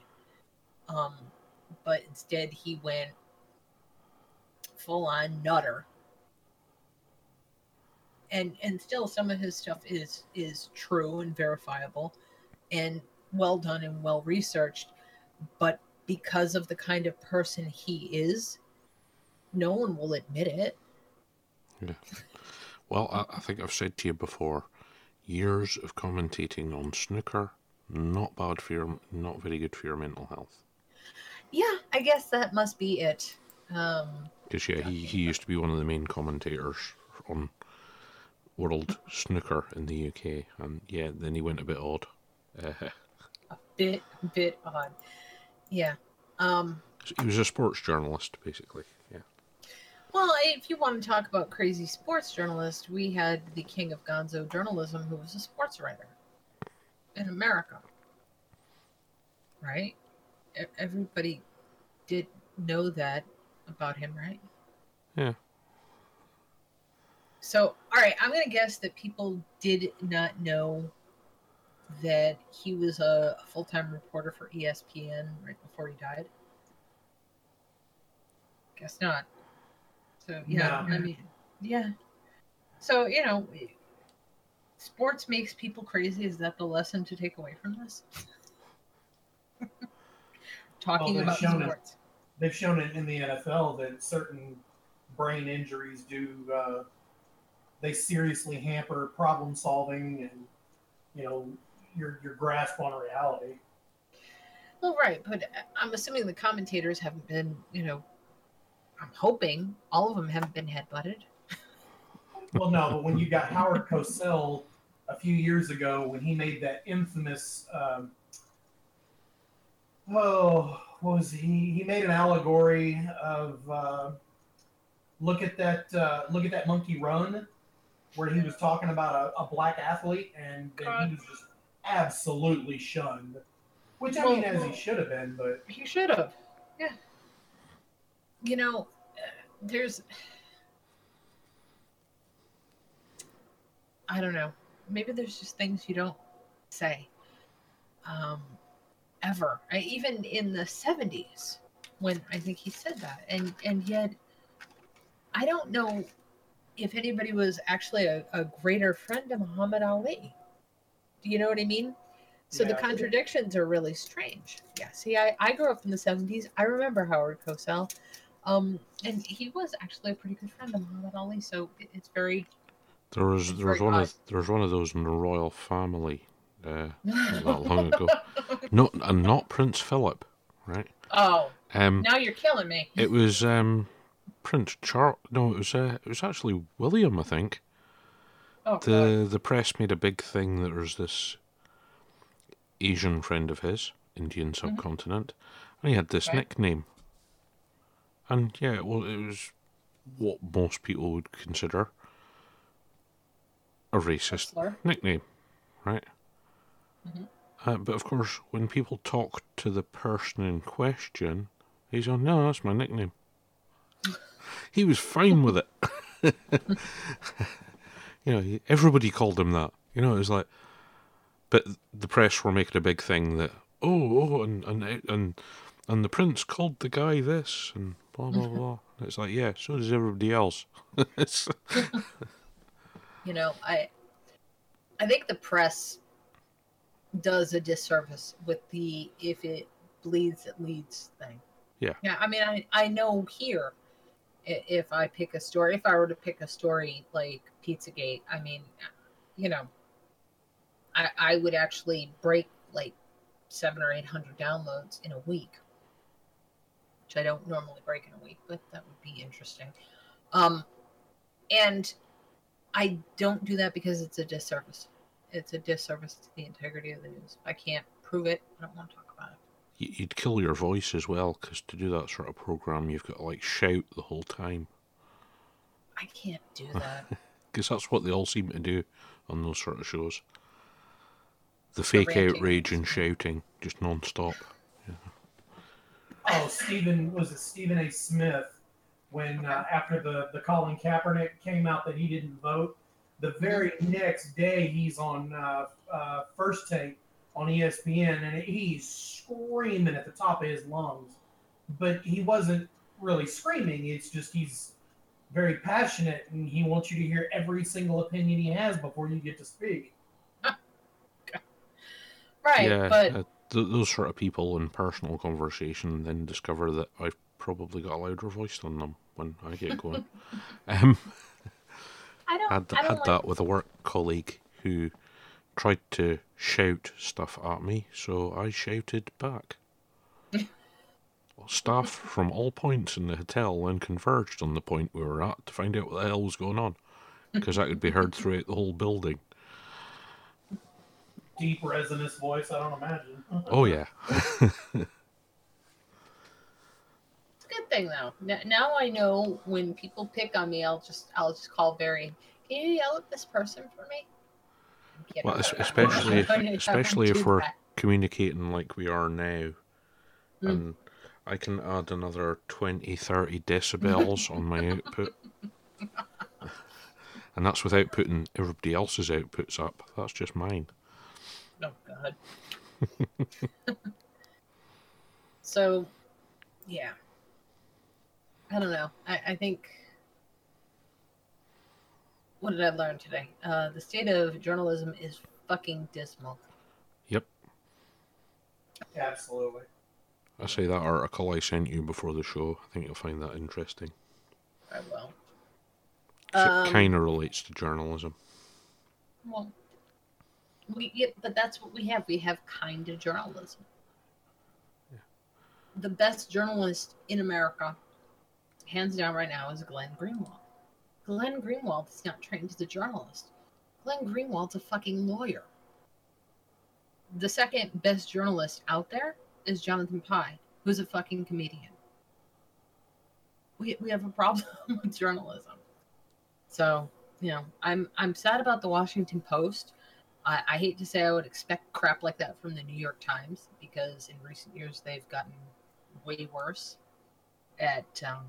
Um but instead he went full on nutter. And and still some of his stuff is is true and verifiable and well done and well researched. But because of the kind of person he is, no one will admit it. Well, I, I think I've said to you before, years of commentating on snooker, not bad for your, not very good for your mental health. yeah, I guess that must be it. Um, Because yeah, he, he used to be one of the main commentators on World Snooker in the UK, and yeah, then he went a bit odd. Uh, a bit bit odd. Yeah. Um, he was a sports journalist, basically. Well, if you want to talk about crazy sports journalists, we had the king of gonzo journalism who was a sports writer in America. Right? Everybody did know that about him, right? Yeah. So, all right, I'm going to guess that people did not know that he was a full time reporter for ESPN right before he died. Guess not. So, yeah, No. I mean, yeah. So, you know, sports makes people crazy. Is that the lesson to take away from this? Talking they've about shown it. sports. They've shown it in the NFL that certain brain injuries do uh, they seriously hamper problem solving and you know your your grasp on reality. Well, right, but I'm assuming the commentators haven't been, you know, I'm hoping all of them haven't been headbutted. Well, no, but when you got Howard Cosell a few years ago when he made that infamous, um, oh, what was he? He made an allegory of uh, look at that, uh, look at that monkey run, where he was talking about a, a black athlete and then he was just absolutely shunned. Which I mean, Well, as well- he should have been, but He should have. Yeah. You know, there's. I don't know. Maybe there's just things you don't say. Um, ever. I, even in the 70s, when I think he said that. And, and yet, I don't know if anybody was actually a, a greater friend to Muhammad Ali. Do you know what I mean? So the contradictions are really strange. Yeah. See, I, I grew up in the 70s. I remember Howard Cosell. Um, and he was actually a pretty good friend of Muhammad Ali. So it, it's very. There was there was one odd. of there was one of those in the royal family uh, not long ago. Not and not Prince Philip, right? oh, Um, now you're killing me. it was um Prince Charles. No, it was uh, it was actually William, I think. Oh, God. The the press made a big thing that there's this Asian friend of his, Indian subcontinent, and he had this Okay. nickname. And yeah, well, it was what most people would consider a racist Slur. nickname, right? Mhm. Uh, but of course, when people talk to the person in question, he's on, no, that's my nickname. he was fine with it. you know, everybody called him that. You know, it was like, but the press were making a big thing that, oh, oh, and and and and the prince called the guy this, and blah blah mm-hmm. blah. It's like, yeah, so does everybody else. You know i i think the press does a disservice with the if it bleeds it leads thing Yeah. yeah i mean i i know here if i pick a story if i were to pick a story like pizzagate i mean you know i i would actually break like seven or eight hundred downloads in a week which i don't normally break in a week but that would be interesting um and I don't do that because it's a disservice. It's a disservice to the integrity of the news. I can't prove it, I don't want to talk about it. you'd kill your voice as well, because to do that sort of program, you've got to like shout the whole time, I can't do that. because that's what they all seem to do on those sort of shows. The fake ranting. outrage and shouting, just non-stop. Oh, Stephen was it Stephen A. Smith when uh, after the the Colin Kaepernick came out that he didn't vote. The very next day, he's on uh, uh, first take on ESPN, and he's screaming at the top of his lungs. But he wasn't really screaming. It's just he's very passionate, and he wants you to hear every single opinion he has before you get to speak. right, yeah, but uh, th- those sort of people in personal conversation then discover that I've probably got a louder voice than them when I get going. um, I don't. had I had like, that with a work colleague who tried to shout stuff at me, so I shouted back. Staff from all points in the hotel then converged on the point we were at to find out what the hell was going on, because that could be heard throughout the whole building. Deep resonant voice. I don't imagine. Oh yeah, It's a good thing though. N- Now I know when people pick on me, I'll just I'll just call Barry. Can you yell at this person for me? Well, especially- going to- especially if we're- that. communicating like we are now, Mm. and I can add another 20, 30 decibels on my output. And that's without putting everybody else's outputs up. That's just mine. Oh God. so, yeah. I don't know. I, I think. What did I learn today? Uh, the state of journalism is fucking dismal. Yep. Absolutely. I say that article I sent you before the show. I think you'll find that interesting. I will. Um, it kind of relates to journalism. Well, we yeah, but that's what we have. We have kind of journalism. The best journalist in America, hands down, right now, is Glenn Greenwald. Glenn Greenwald is not trained as a journalist. Glenn Greenwald's a fucking lawyer. The second best journalist out there is Jonathan Pie, who's a fucking comedian. We, we have a problem with journalism. So, you know, I'm I'm sad about the Washington Post. I, I hate to say I would expect crap like that from the New York Times because in recent years they've gotten way worse at um,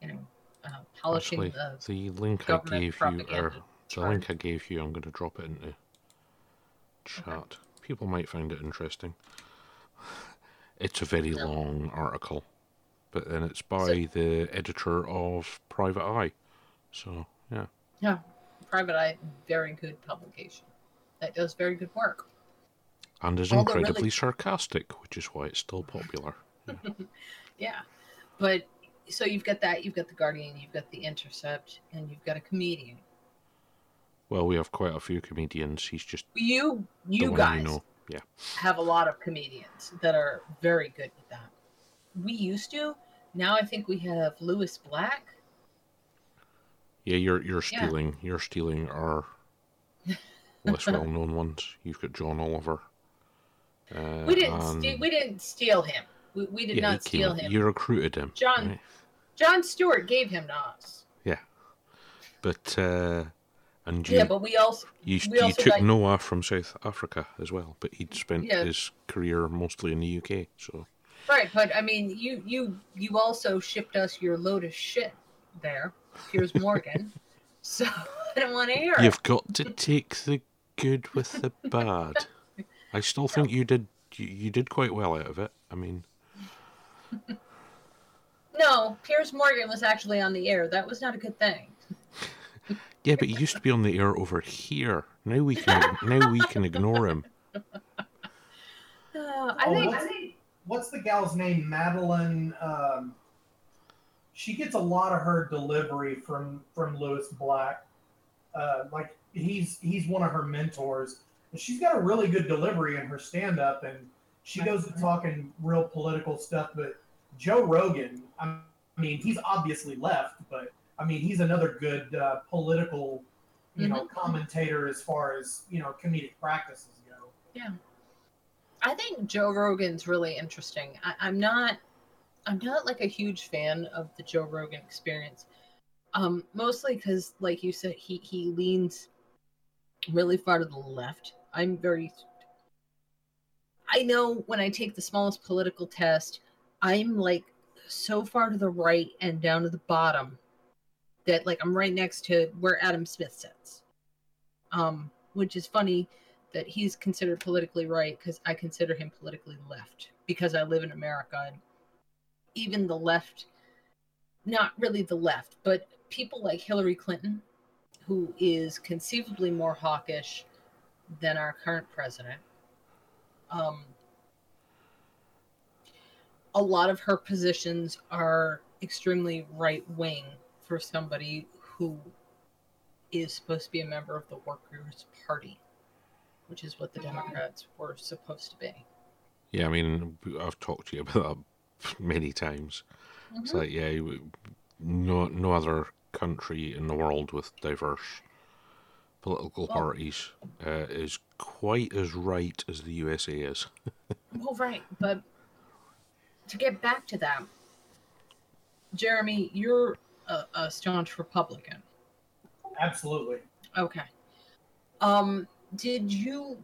you know uh, polishing Actually, the the link I gave you, or the link I gave you, I'm going to drop it into chat. People might find it interesting. It's a very No. long article, but then it's by the editor of Private Eye. So, yeah. Yeah, Private Eye, very good publication that does very good work. And is All the really- incredibly sarcastic, which is why it's still popular. Yeah, but so you've got that, you've got the Guardian, you've got the Intercept, and you've got a comedian. Well, we have quite a few comedians. He's just You, you guys you know. Yeah. have a lot of comedians that are very good with that. We used to. Now I think we have Lewis Black. Yeah, you're you're Yeah. stealing you're stealing our less well known ones. You've got John Oliver. Uh, We didn't. and- Ste- we didn't steal him. We, we did yeah, not he came- steal him. You recruited him. John- right? Jon Stewart gave him to us. Yeah, but uh and you Yeah, but we also you, we you also took got- Noah from South Africa as well, but he'd spent Yeah. his career mostly in the UK, so right. But I mean, you you you also shipped us your load of shit there, Piers Morgan. so I don't want to hear it. You've got to take the good with the bad. I still think you did you, you did quite well out of it. I mean, No, Piers Morgan was actually on the air. That was not a good thing. yeah, but he used to be on the air over here. Now we can now we can ignore him. Uh, I Oh, think what's, what's the gal's name? Madeline. Um, she gets a lot of her delivery from from Lewis Black. Uh, like he's he's one of her mentors. And she's got a really good delivery in her stand up, and she goes to talking real political stuff. But Joe Rogan, I mean, he's obviously left, but I mean, he's another good uh, political, you know, commentator as far as you know comedic practices go. Yeah. I think Joe Rogan's really interesting. I, I'm not I'm not like a huge fan of the Joe Rogan experience. Um, mostly because, like you said, he he leans really far to the left. I'm very. I know when I take the smallest political test, I'm like so far to the right and down to the bottom that like I'm right next to where Adam Smith sits. Um, which is funny that he's considered politically right because I consider him politically left because I live in America and even the left, not really the left, but people like Hillary Clinton, who is conceivably more hawkish than our current president. Um, a lot of her positions are extremely right wing for somebody who is supposed to be a member of the Workers' Party which is what the Democrats were supposed to be. Yeah, I mean, I've talked to you about that many times. It's Mhm. like, yeah, no, no other country in the world with diverse political Well- parties uh, is quite as right as the USA is. Well, right, but to get back to that, Jeremy, you're a, a staunch Republican. Absolutely. Okay. Um, did you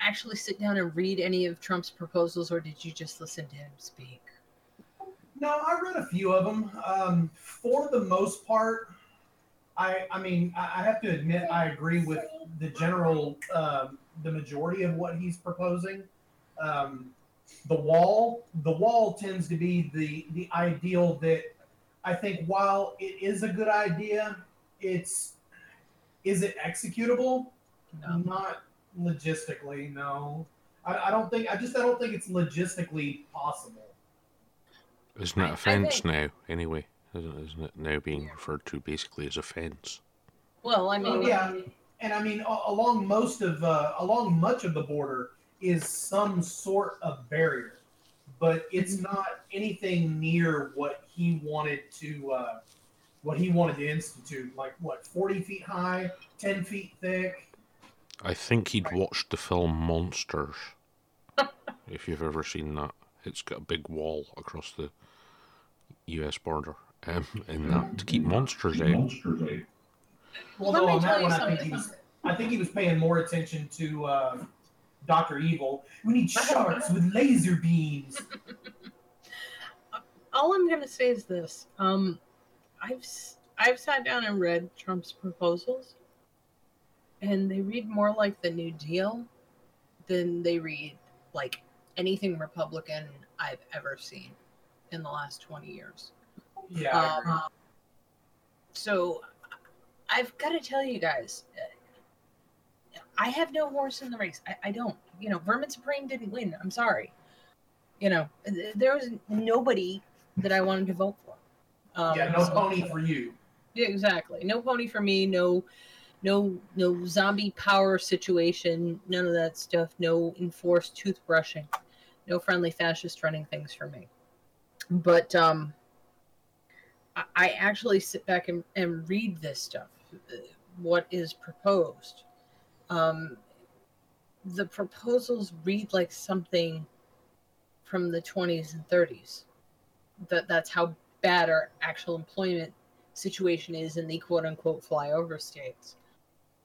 actually sit down and read any of Trump's proposals, or did you just listen to him speak? No, I read a few of them. Um, for the most part, I I mean I, I have to admit I agree with the general um, the majority of what he's proposing. Um, the wall the wall tends to be the the ideal that I think while it is a good idea, it's is it executable? No. Not logistically, no. I, I don't think I just I don't think it's logistically possible. Isn't it I- a I fence think- now, anyway? Isn't, isn't it now being referred to basically as a fence? Well, I mean, Oh, yeah. and I mean a- along most of uh, along much of the border is some sort of barrier, but it's not anything near what he wanted to uh, what he wanted to institute. Like what forty feet high, ten feet thick. I think he'd watched the film Monsters. if you've ever seen that, it's got a big wall across the U.S. border, um, and that to keep monsters out. Although me on tell that you one, I think something. he was I think he was paying more attention to uh, Doctor Evil. We need sharks with laser beams. all I'm gonna say is this: um, I've s- I've sat down and read Trump's proposals, and they read more like the New Deal than they read like anything Republican I've ever seen in the last twenty years. Yeah. Um, so I've got to tell you guys, uh, I have no horse in the race. I, I don't. You know, Vermin Supreme didn't win. I'm sorry. You know, there was nobody that I wanted to vote for. Um, yeah, no so- pony for you. Yeah, exactly. No pony for me. No, no, no zombie power situation. None of that stuff. No enforced toothbrushing. No friendly fascist running things for me. But um, I, actually sit back and, and read this stuff. uh, What is proposed? Um, the proposals read like something from the 20s and 30s. That that's how bad our actual employment situation is in the quote unquote flyover states.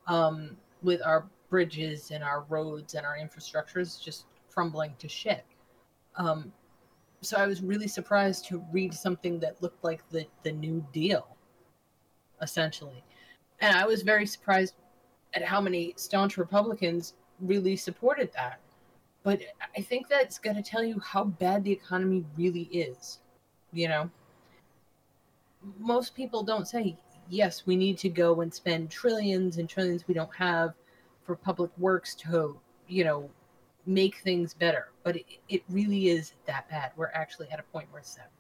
Um, with our bridges and our roads and our infrastructures just crumbling to shit. Um, so I was really surprised to read something that looked like the, the New Deal, essentially. And I was very surprised at how many staunch Republicans really supported that. But I think that's going to tell you how bad the economy really is. You know, most people don't say, yes, we need to go and spend trillions and trillions we don't have for public works to, you know, make things better. But it, it really is that bad. We're actually at a point where it's that.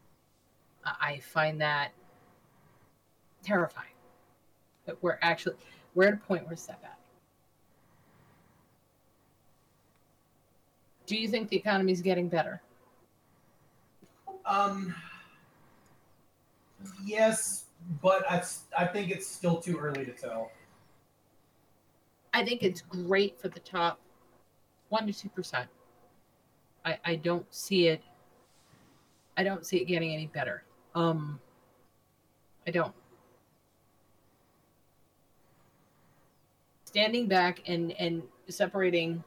I find that terrifying. That we're actually we're at a point where it's that bad. Do you think the economy is getting better? Um, yes, but I I think it's still too early to tell. I think it's great for the top one to two percent. I I don't see it. I don't see it getting any better. Um, I don't. Standing back and and separating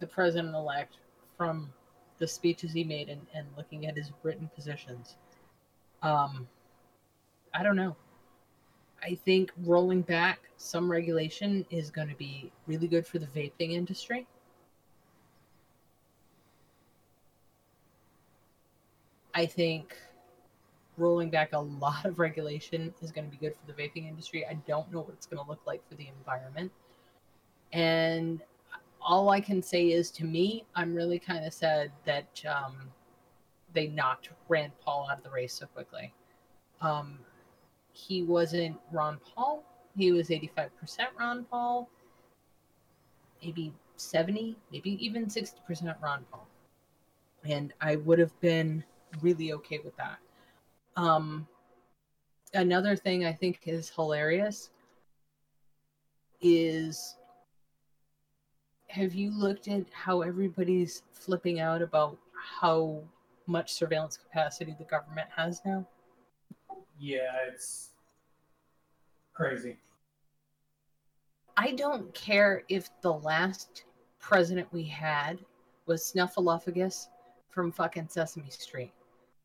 the president elect from the speeches he made and, and looking at his written positions. Um, I don't know. I think rolling back some regulation is going to be really good for the vaping industry. I think rolling back a lot of regulation is going to be good for the vaping industry. I don't know what it's going to look like for the environment. And all I can say is to me, I'm really kind of sad that um, they knocked Rand Paul out of the race so quickly. Um, he wasn't Ron Paul. He was 85% Ron Paul, maybe 70, maybe even 60% Ron Paul. and I would have been really okay with that. Um, another thing I think is hilarious is have you looked at how everybody's flipping out about how much surveillance capacity the government has now? Yeah, it's crazy. I don't care if the last president we had was Snuffleupagus from fucking Sesame Street.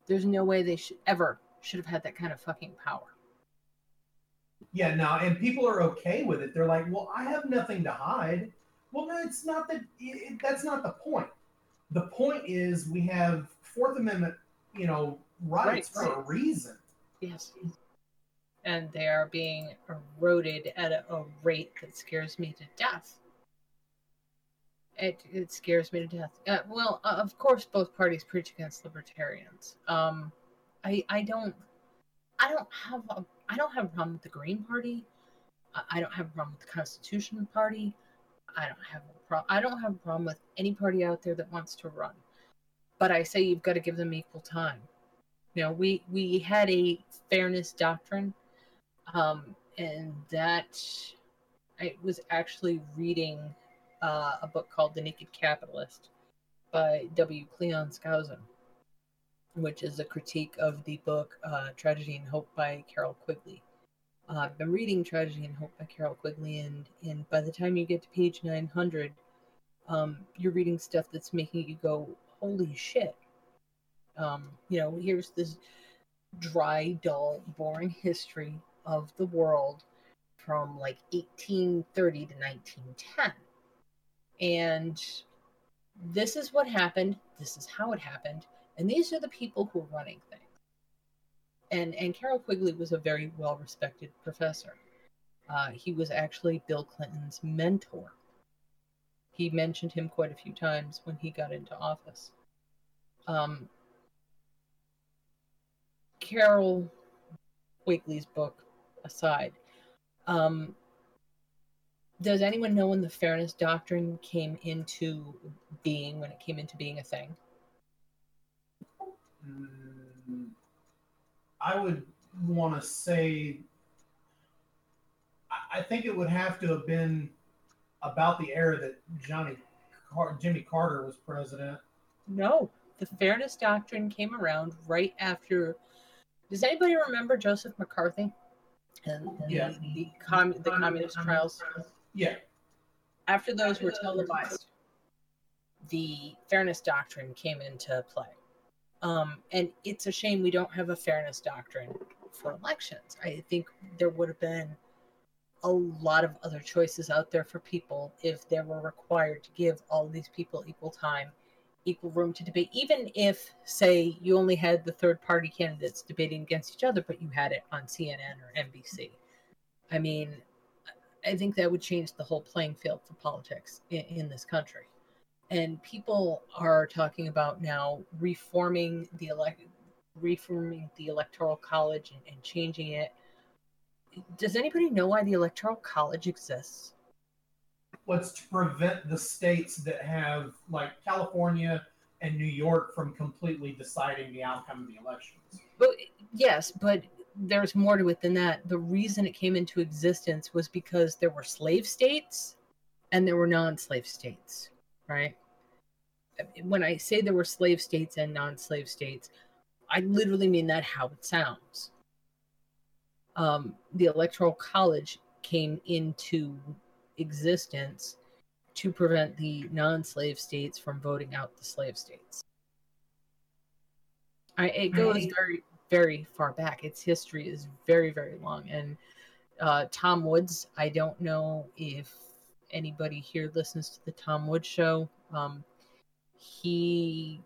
There's no way they should ever should have had that kind of fucking power. Yeah, no, and people are okay with it. They're like, "Well, I have nothing to hide." Well, no, it's not that. It, that's not the point. The point is we have Fourth Amendment, you know, rights Right, for a reason. Yes. And they are being eroded at a, a rate that scares me to death. It, it scares me to death. Uh, well, uh, of course, both parties preach against libertarians. Um, I I don't I don't have a I don't have a problem with the Green Party. I, don't have a problem with the Constitution Party. I don't have a pro- I don't have a problem with any party out there that wants to run. But I say you've got to give them equal time. You know, we we had a fairness doctrine, um, and that I was actually reading uh, a book called The Naked Capitalist by W. Cleon Skousen, which is a critique of the book uh, Tragedy and Hope by Carroll Quigley. Uh, I've been reading Tragedy and Hope by Carroll Quigley, and and by the time you get to page nine hundred, um, you're reading stuff that's making you go, "Holy shit!" Um, you know, here's this dry, dull, boring history of the world from like 1830 to 1910. And this is what happened, this is how it happened, and these are the people who are running things. And and Carroll Quigley was a very well respected professor. Uh, he was actually Bill Clinton's mentor. He mentioned him quite a few times when he got into office. Um, Carroll Quigley's book aside, um, does anyone know when the fairness doctrine came into being, when it came into being a thing? Mm, I would want to say, I- I think it would have to have been about the era that Johnny Car- Jimmy Carter was president. No, the fairness doctrine came around right after. Does anybody remember Joseph McCarthy and, and Yeah. the, the, com- the communist trials? Yeah, After those were televised, the fairness doctrine came into play. Um, and it's a shame we don't have a fairness doctrine for elections. I think there would have been a lot of other choices out there for people if they were required to give all these people equal time, equal room to debate. Even if, say, you only had the third party candidates debating against each other, but you had it on CNN or NBC. I mean, I think that would change the whole playing field for politics in, in this country. And people are talking about now reforming the elect, reforming the electoral college and, and changing it. Does anybody know why the electoral college exists? what's to prevent the states that have like California and New York from completely deciding the outcome of the elections. But yes, but there's more to it than that. The reason it came into existence was because there were slave states and there were non-slave states, right? When I say there were slave states and non-slave states, I literally mean that how it sounds. Um, the electoral college came into existence to prevent the non-slave states from voting out the slave states. I, it goes Right. very, very far back. Its history is very, very long. And uh, Tom Woods, I don't know if anybody here listens to the Tom Woods show. Um, he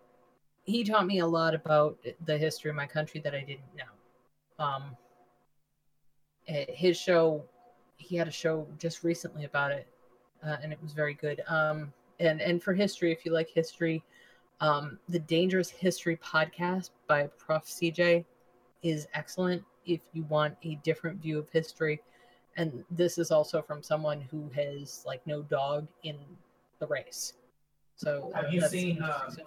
he taught me a lot about the history of my country that I didn't know. Um, eh, his show, he had a show just recently about it, uh, and it was very good. Um, and and for history, if you like history, um, the Dangerous History podcast by Prof. CJ is excellent if you want a different view of history. And this is also from someone who has like no dog in the race. So Have you seen, interesting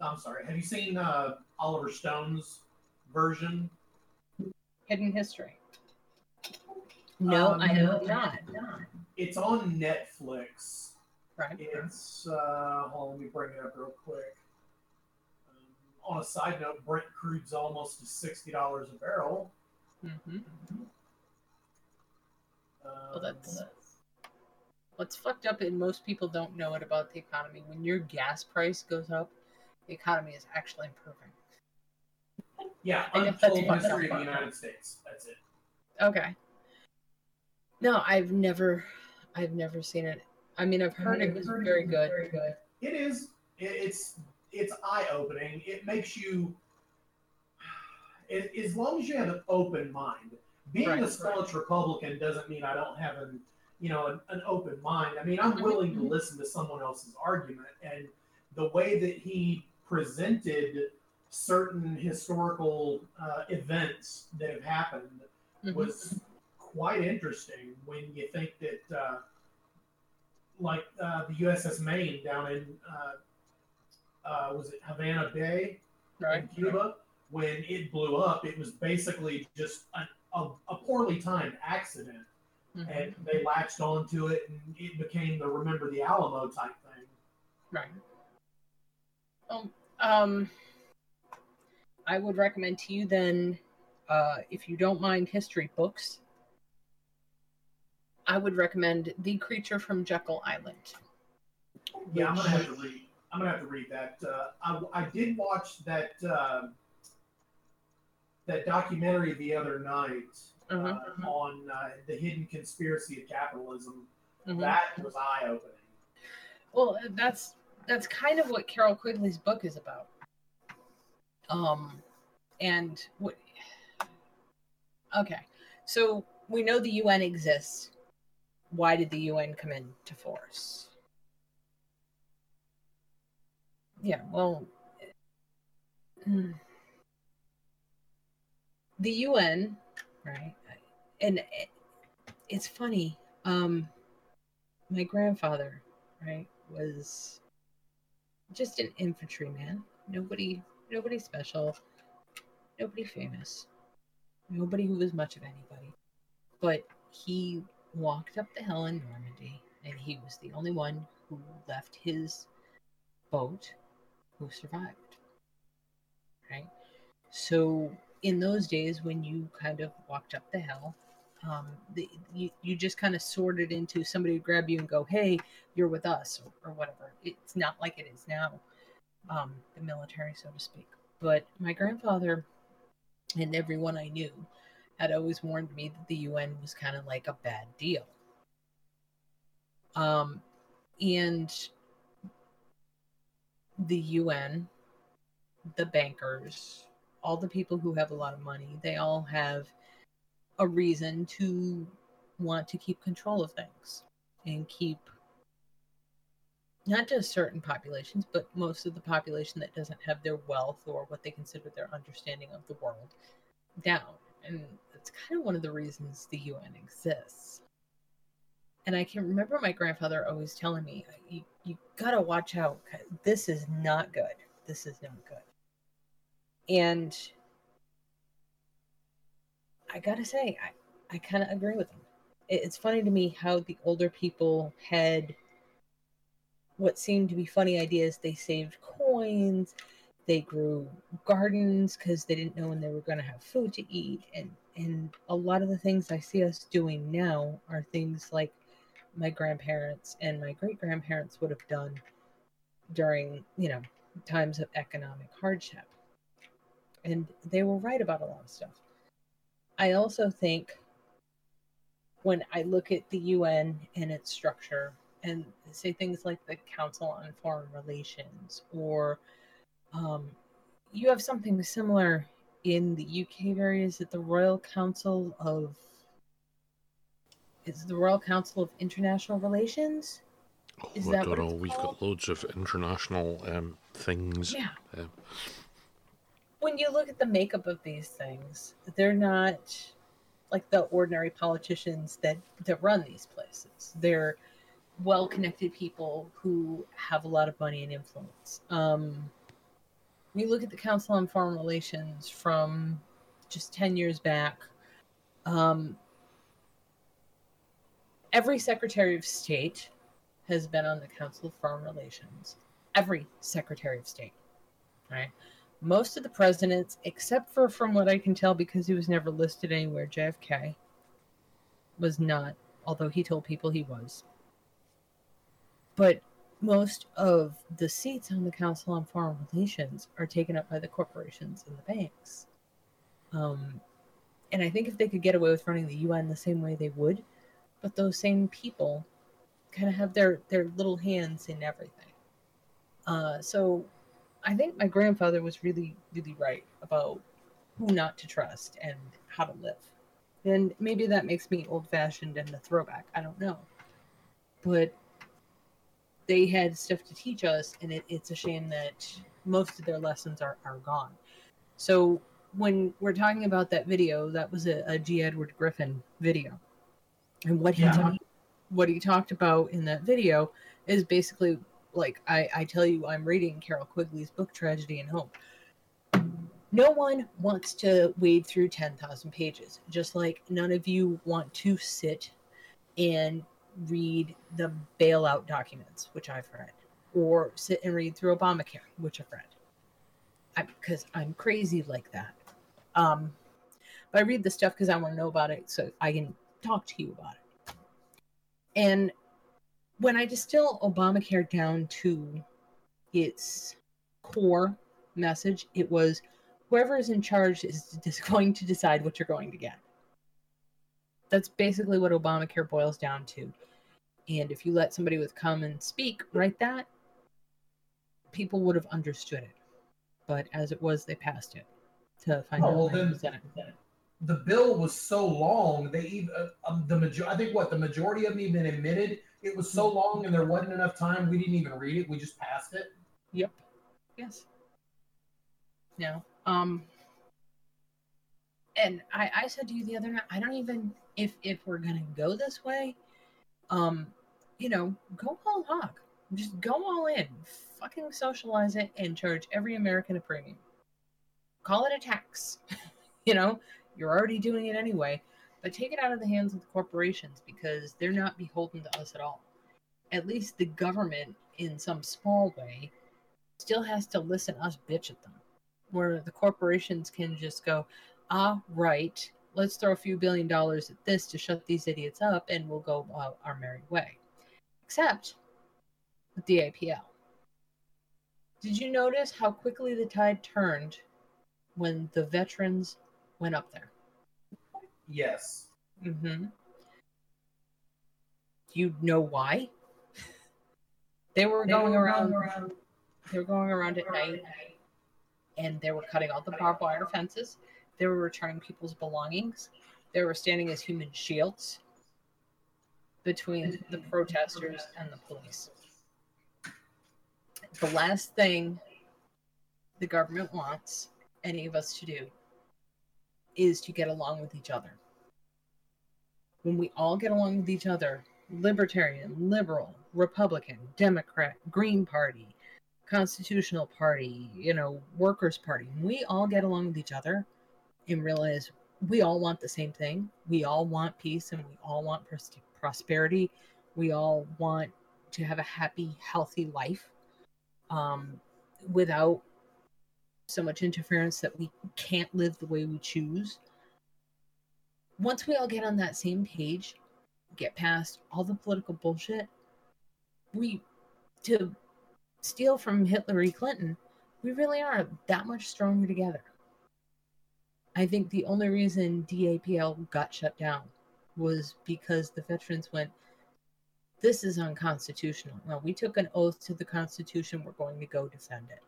um. I'm sorry. Have you seen uh, Oliver Stone's version? Hidden history. No, Um, I have not. It's on Netflix. Right. It's uh, hold on, let me bring it up real quick. On a side note, Brent crude's almost to sixty dollars a barrel. Mm-hmm. Um, Well, that's what's fucked up, and most people don't know it about the economy. When your gas price goes up, the economy is actually improving. yeah, I guess that's history of the United States. That's it. Okay. No, I've never, I've never seen it. I mean, I've heard it was very good. very good. It is. It's it's eye opening. It makes you. It, as long as you have an open mind, being Right, a staunch Republican doesn't mean I don't have an you know an, an open mind. I mean, I'm Mhm. willing to listen to someone else's argument, and the way that he presented certain historical uh, events that have happened Mhm. was quite interesting when you think that, uh, like uh, the USS Maine down in, uh, was it Havana Bay Right. in Cuba? When it blew up, it was basically just a, a, a poorly timed accident, Mhm. and they latched onto it, and it became the Remember the Alamo type thing. Right. Um, um, I would recommend to you then, uh, if you don't mind history books, I would recommend The Creature from Jekyll Island. Yeah, I'm gonna have to read. I'm gonna have to read that. Uh, I, I did watch that uh, that documentary the other night uh, Mhm. on uh, the hidden conspiracy of capitalism. Mhm. That was eye opening. Well, that's that's kind of what Carroll Quigley's book is about. Um, and what? Okay, so we know the UN exists. Why did the UN come into force? Yeah, well, the UN, right? And it, it's funny. Um, my grandfather, right, was just an infantryman. Nobody, nobody special, nobody famous, nobody who was much of anybody. But he walked up the hill in Normandy, and he was the only one who left his boat who survived. Right? So, in those days, when you kind of walked up the hill, um, the, you, you just kind of sorted into somebody would grab you and go, hey, you're with us, or, or whatever. It's not like it is now, um, the military, so to speak. But my grandfather and everyone I knew had always warned me that the UN was kind of like a bad deal. Um, and the UN, the bankers, all the people who have a lot of money, they all have a reason to want to keep control of things and keep not just certain populations, but most of the population that doesn't have their wealth or what they consider their understanding of the world down. And it's kind of one of the reasons the UN exists. And I can remember my grandfather always telling me, you, gotta watch out. This is not good. This is not good. And I gotta say, I, I kind of agree with him. It, it's funny to me how the older people had what seemed to be funny ideas. They saved coins, they grew gardens because they didn't know when they were going to have food to eat, and and a lot of the things I see us doing now are things like my grandparents and my great grandparents would have done during you know times of economic hardship, and they were right about a lot of stuff. I also think when I look at the UN and its structure and say things like the Council on Foreign Relations or um, you have something similar in the UK area. Is it the Royal Council of is the Royal Council of International Relations? Oh, Is I that don't what know. it's We've called? got loads of international um, things. Yeah. Uh, when you look at the makeup of these things, they're not like the ordinary politicians that that run these places. They're well-connected people who have a lot of money and influence. Um, we look at the Council on Foreign Relations from just 10 years back, um, every Secretary of State has been on the Council of Foreign Relations. Every Secretary of State, right? Most of the presidents, except for from what I can tell, because he was never listed anywhere, JFK was not, although he told people he was. But most of the seats on the Council on Foreign Relations are taken up by the corporations and the banks. Um, and I think if they could get away with running the UN the same way they would, but those same people kind of have their their little hands in everything. Uh, so I think my grandfather was really really right about who not to trust and how to live. And maybe that makes me old fashioned and a throwback. I don't know. But they had stuff to teach us, and it, it's a shame that most of their lessons are, are gone. So when we're talking about that video, that was a, a G. Edward Griffin video. And what he Yeah. ta- what he talked about in that video is basically like I, I tell you I'm reading Carroll Quigley's book Tragedy and Hope. No one wants to wade through 10,000 pages, just like none of you want to sit and read the bailout documents, which I've read, or sit and read through Obamacare, which I've read. I, because I'm crazy like that. Um, but I read the stuff because I want to know about it so I can talk to you about it. And when I distill Obamacare down to its core message, it was whoever is in charge is just going to decide what you're going to get. That's basically what Obamacare boils down to. And if you let somebody with common speak write that, people would have understood it. But as it was, they passed it to find Oh, out well, then- was in it. The bill was so long they even uh, um, the major I think what the majority of them even admitted it was so long and there wasn't enough time we didn't even read it we just passed it. Yep. Yes. No. Um. And I, I said to you the other night, I don't even if if we're gonna go this way, um, you know, go all hog. Just go all in. Fucking socialize it and charge every American a premium. Call it a tax. you know, you're already doing it anyway. But take it out of the hands of the corporations because they're not beholden to us at all. At least the government, in some small way, still has to listen us bitch at them. Where the corporations can just go, ah, right, let's throw a few billion dollars at this to shut these idiots up and we'll go uh, our merry way. Except with the DAPL. Did you notice how quickly the tide turned when the veterans went up there? Yes. Mm-hmm. You know why? They were going around. They were going around at night, and they were cutting all the barbed wire fences. They were returning people's belongings. They were standing as human shields between the protesters and the police. The last thing the government wants any of us to do is to get along with each other. When we all get along with each other, libertarian, liberal, Republican, Democrat, Green Party, Constitutional Party, you know, Workers' Party, we all get along with each other and realize we all want the same thing. We all want peace and we all want pros- prosperity. We all want to have a happy, healthy life um, without so much interference that we can't live the way we choose. Once we all get on that same page, get past all the political bullshit, we to steal from Hillary Clinton, we really are that much stronger together. I think the only reason DAPL got shut down was because the veterans went, This is unconstitutional. Well, we took an oath to the Constitution, we're going to go defend it.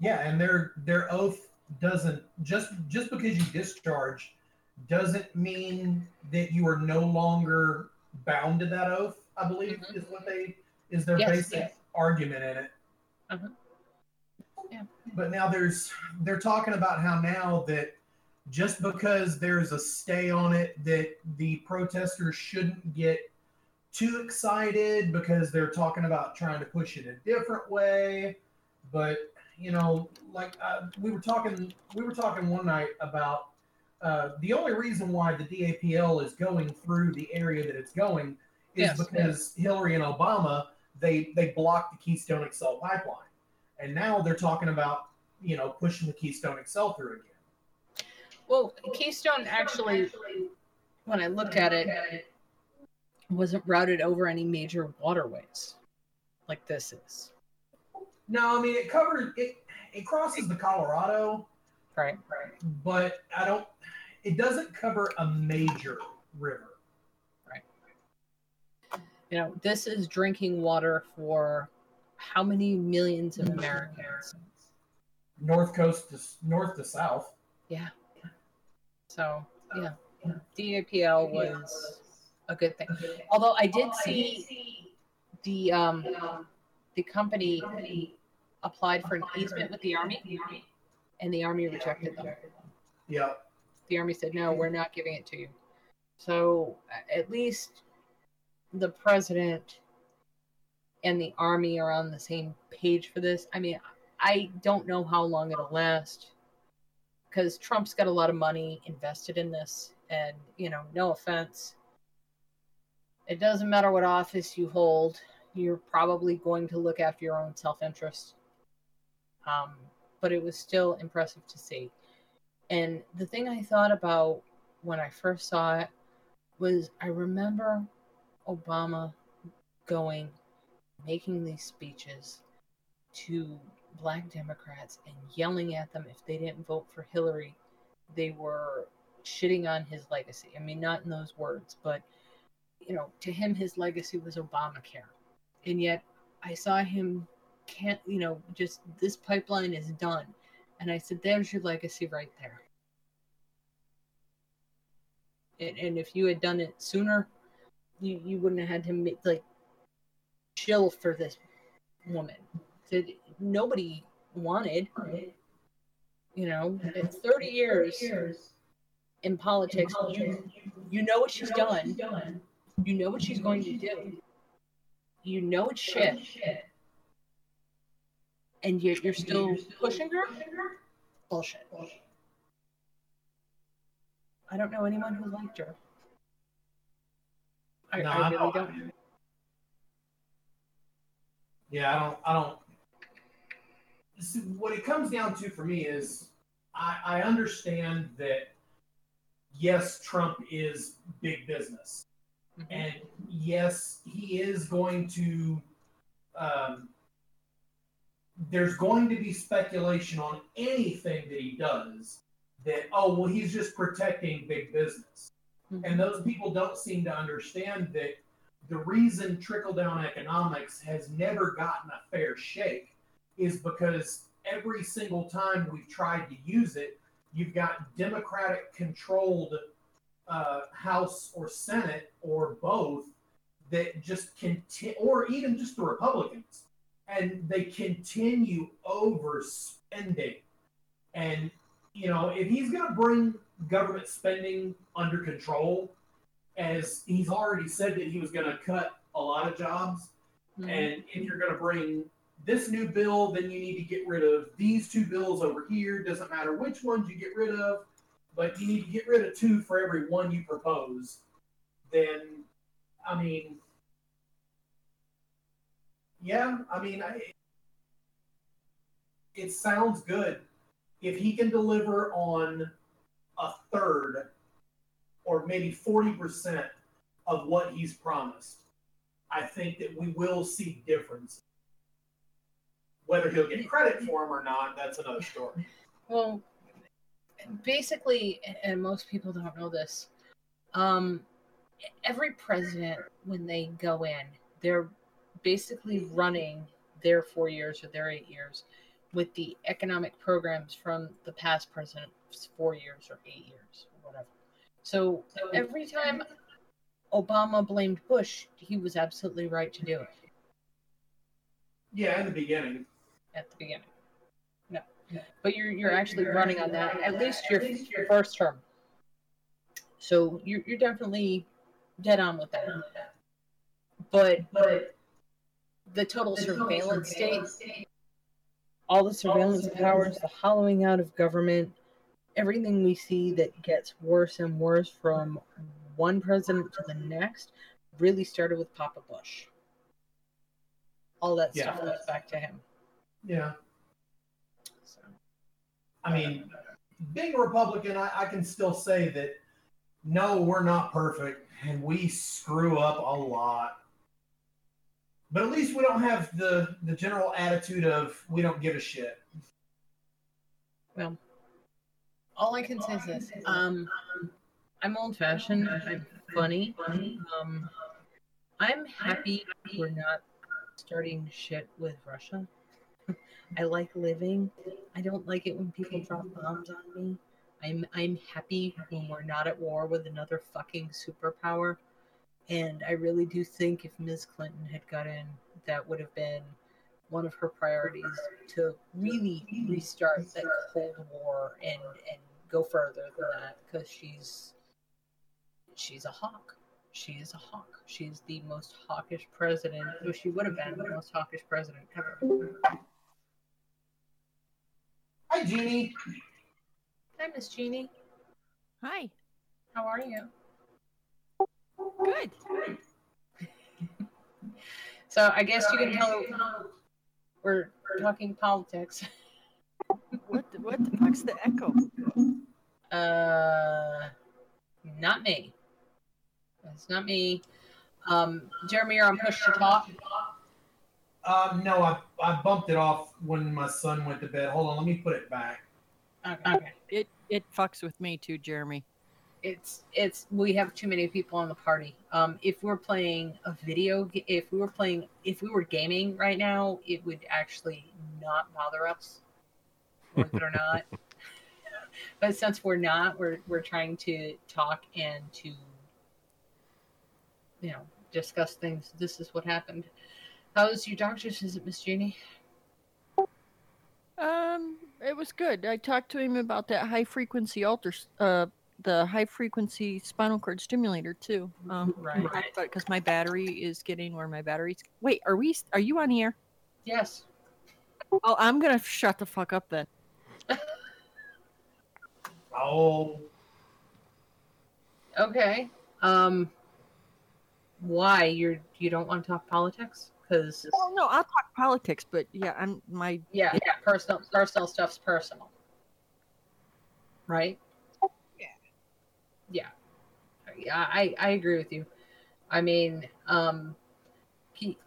Yeah, and their their oath doesn't just just because you discharge doesn't mean that you are no longer bound to that oath. I believe Mhm. is what they is their Yes, basic yes. argument in it. Uh-huh. Yeah. But now there's they're talking about how now that just because there's a stay on it that the protesters shouldn't get too excited because they're talking about trying to push it a different way but you know, like uh, we were talking, we were talking one night about uh, the only reason why the DAPL is going through the area that it's going is Yes. because Hillary and Obama they they blocked the Keystone XL pipeline, and now they're talking about you know pushing the Keystone XL through again. Well, Keystone actually, when I looked at it, wasn't routed over any major waterways like this is. No, I mean it covers it. It crosses the Colorado, Right. Right. but I don't. It doesn't cover a major river. Right. You know, this is drinking water for how many millions of Americans? North coast to north to south. Yeah. So, yeah. DAPL was a good thing. Although I did see the um the company applied for an easement with the army and the army rejected them. Yeah. The army said, "No, we're not giving it to you." So, at least the president and the army are on the same page for this. I mean, I don't know how long it'll last because Trump's got a lot of money invested in this. And, you know, no offense, it doesn't matter what office you hold, you're probably going to look after your own self interest. Um, but it was still impressive to see. And the thing I thought about when I first saw it was I remember Obama going, making these speeches to black Democrats and yelling at them if they didn't vote for Hillary, they were shitting on his legacy. I mean, not in those words, but you know, to him, his legacy was Obamacare, and yet I saw him can't, you know, just this pipeline is done, and I said, "There's your legacy right there." And, and if you had done it sooner, you you wouldn't have had him make, like chill for this woman that nobody wanted. You know, in 30 years in politics, you, you know what she's done. You know what she's going to do. You know it's shit. And yet you're still pushing her? Bullshit. I don't know anyone who liked her. I, No, I I really don't. don't. Yeah, I don't. I don't. See, what it comes down to for me is, I, I understand that. Yes, Trump is big business, Mhm. and yes, he is going to. Um, there's going to be speculation on anything that he does that oh well he's just protecting big business. And those people don't seem to understand that the reason trickle down economics has never gotten a fair shake is because every single time we've tried to use it, you've got Democratic controlled uh, House or Senate or both that just continue, or even just the Republicans, and they continue overspending. And, you know, if he's going to bring government spending under control, as he's already said that he was going to cut a lot of jobs, Mhm. and if you're going to bring this new bill, then you need to get rid of these two bills over here. Doesn't matter which ones you get rid of, but you need to get rid of two for every one you propose. Then, I mean, yeah, I mean, I, it sounds good. If he can deliver on a third or maybe 40% of what he's promised, I think that we will see difference. Whether he'll get credit for them or not, that's another story. Well, basically, and most people don't know this, um, every president, when they go in, they're basically running their four years or their eight years with the economic programs from the past president's four years or eight years or whatever. So every time Obama blamed Bush, he was absolutely right to do it Yeah, in the beginning. at the beginning. No, but you're you're actually running on that at least your your first term. So you're you're definitely dead on with that. But but the total surveillance state all the surveillance powers, the hollowing out of government, everything we see that gets worse and worse from one president to the next really started with Papa Bush. All that stuff goes back to him. Yeah. So, I mean, being a Republican, I, I can still say that no, we're not perfect and we screw up a lot. But at least we don't have the, the general attitude of we don't give a shit. well, all I can say is this: um, I'm old-fashioned. I'm funny. Um, I'm happy we're not starting shit with Russia. I like living. I don't like it when people drop bombs on me. I'm I'm happy when we're not at war with another fucking superpower. And I really do think if Ms. Clinton had got in, that would have been one of her priorities to really restart that Cold War and and go further than that because she's she's a hawk. She is a hawk. She's the most hawkish president. Or she would have been the most hawkish president ever. Hi, Jeannie. Hi, Miss Jeannie. Hi. How are you? Good. So I guess you can tell we're talking politics. What the, what the fuck's the echo? Uh, not me. It's not me. Um, Jeremy, you're on push to talk. Um, no, I, I bumped it off when my son went to bed. Hold on, let me put it back. Okay. okay. It it fucks with me too, Jeremy. It's it's we have too many people on the party. Um, if we're playing a video, if we were playing, if we were gaming right now, it would actually not bother us, worth it or not. but since we're not, we're we're trying to talk and to, you know, discuss things. This is what happened. How's your doctor's visit, Miss Jeannie? Um, it was good. I talked to him about that high frequency alter, uh, the high frequency spinal cord stimulator too. Um, Right. because my battery is getting where my battery's. Wait, are we? Are you on the air? Yes. Oh, I'm gonna shut the fuck up then. Oh, Okay. Um. Why you're you don't want to talk politics? Because Well, no, I'll talk politics, but yeah, I'm my yeah, yeah, personal personal stuff's personal, right? Yeah. Yeah. I I agree with you. I mean, um, he,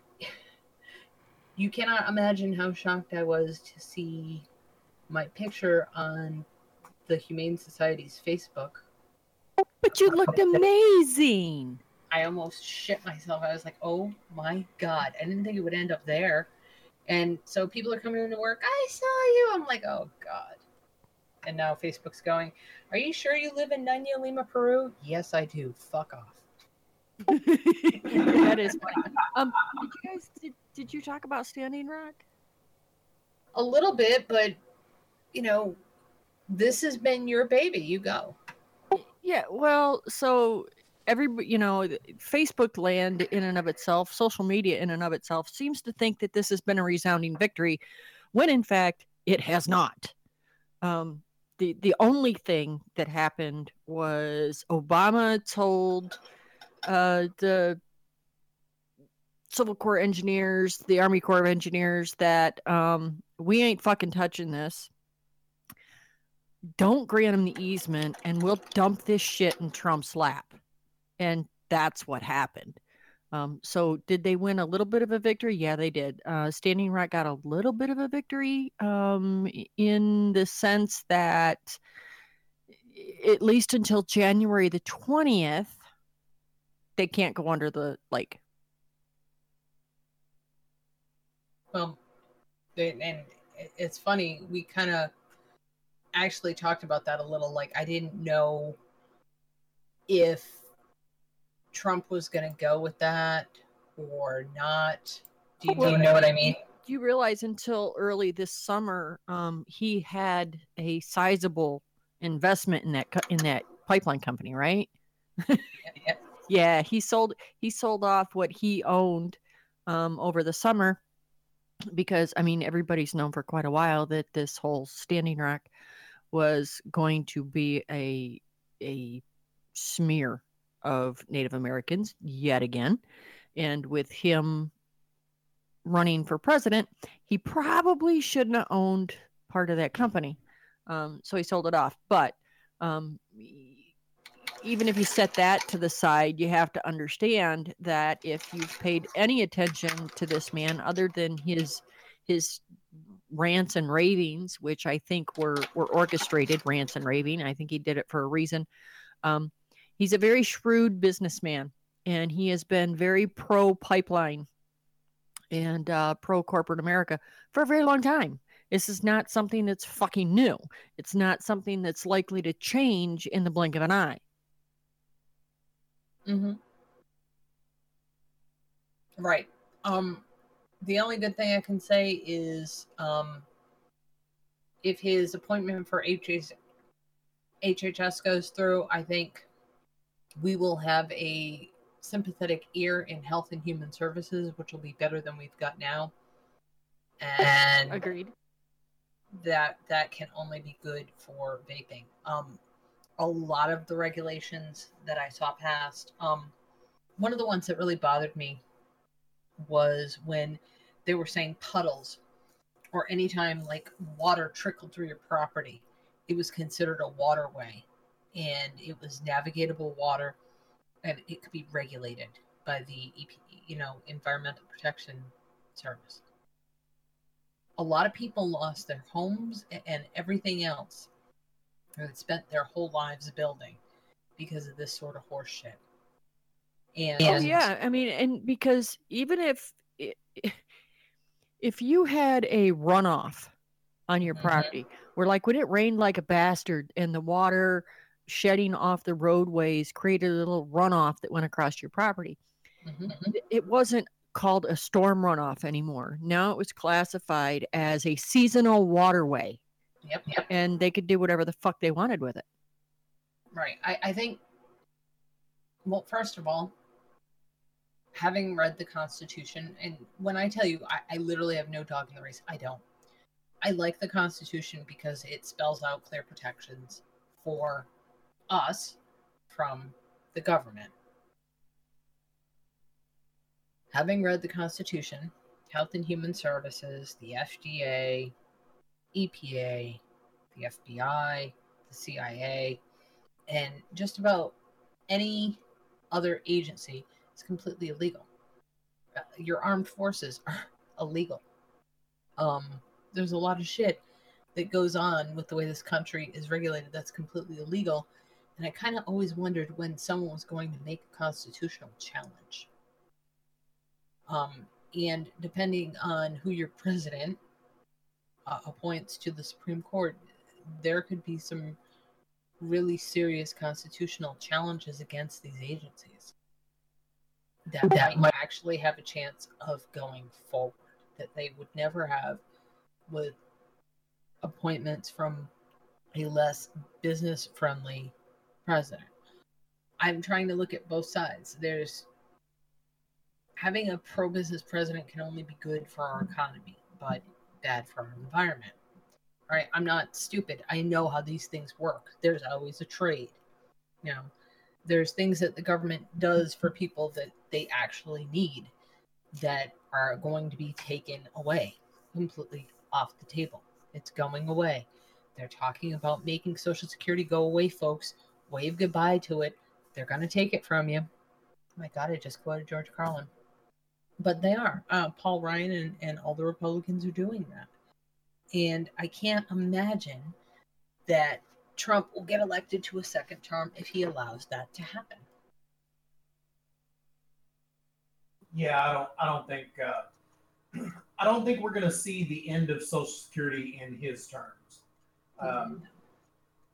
you cannot imagine how shocked I was to see my picture on the Humane Society's Facebook. But you looked amazing. I almost shit myself. I was like, oh my God. I didn't think it would end up there. And so people are coming into work. I saw you. I'm like, oh God. And now Facebook's going, are you sure you live in Nanya, Lima, Peru? Yes, I do. Fuck off. that is funny. Um, did you guys did, did you talk about Standing Rock? A little bit, but, you know, this has been your baby. You go. Yeah, well, so every you know, Facebook land in and of itself, social media in and of itself seems to think that this has been a resounding victory, when in fact it has not. Um, the the only thing that happened was Obama told uh, the Civil Corps engineers, the Army Corps of Engineers, that um, we ain't fucking touching this don't grant him the easement and we'll dump this shit in Trump's lap. And that's what happened. Um, so did they win a little bit of a victory? Yeah, they did. Uh, Standing Rock got a little bit of a victory um, in the sense that at least until January the 20th, they can't go under the lake. Well, they- and it's funny. We kind of actually talked about that a little. Like, I didn't know if Trump was going to go with that or not. Do you, do you know what I mean? Do you realize until early this summer, um, he had a sizable investment in that co- in that pipeline company, right? Yeah. Yeah, he sold he sold off what he owned um, over the summer, because I mean everybody's known for quite a while that this whole Standing Rock was going to be a a smear of Native Americans yet again, and with him running for president, he probably shouldn't have owned part of that company, um, so he sold it off. But um, even if you set that to the side, you have to understand that if you've paid any attention to this man other than his his rants and ravings, which I think were were orchestrated rants and raving, I think he did it for a reason. Um, he's a very shrewd businessman, and he has been very pro pipeline and uh, pro corporate America for a very long time. This is not something that's fucking new. It's not something that's likely to change in the blink of an eye. Mm-hmm. Right. Um, the only good thing I can say is um, if his appointment for HHS, HHS goes through, I think we will have a sympathetic ear in Health and Human Services, which will be better than we've got now. And Agreed. that that can only be good for vaping. Um, a lot of the regulations that I saw passed, um, one of the ones that really bothered me was when they were saying puddles or anytime like water trickled through your property, it was considered a waterway and it was navigatable water and it could be regulated by the EP, you know, Environmental Protection Service. A lot of people lost their homes and everything else or had spent their whole lives building because of this sort of horseshit. And Oh yeah, I mean, and because even if if you had a runoff on your Mhm. property, where like when it rained like a bastard and the water shedding off the roadways created a little runoff that went across your property, Mhm. it wasn't called a storm runoff anymore. Now it was classified as a seasonal waterway, Yep, yep. and they could do whatever the fuck they wanted with it. Right. I, I think, well, first of all, having read the Constitution, and when I tell you, I, I literally have no dog in the race, I don't. I like the Constitution because it spells out clear protections for us from the government. Having read the Constitution, Health and Human Services, the FDA, EPA, the FBI, the CIA, and just about any other agency is completely illegal. Uh, Your armed forces are illegal. Um, there's a lot of shit that goes on with the way this country is regulated that's completely illegal. And I kind of always wondered when someone was going to make a constitutional challenge. Um, and depending on who your president uh, appoints to the Supreme Court, there could be some really serious constitutional challenges against these agencies that, that might actually have a chance of going forward that they would never have with appointments from a less business friendly president. I'm trying to look at both sides. There's having a pro business president can only be good for our economy, but bad for our environment. All right, I'm not stupid. I know how these things work. There's always a trade. You know, there's things that the government does for people that they actually need that are going to be taken away completely off the table. It's going away. They're talking about making Social Security go away, folks. Wave goodbye to it. They're going to take it from you. Oh my God, I just quoted George Carlin. But they are. Uh, Paul Ryan and, and all the Republicans are doing that. And I can't imagine that Trump will get elected to a second term if he allows that to happen. Yeah, I don't. I don't think. Uh, I don't think we're going to see the end of Social Security in his terms. Um,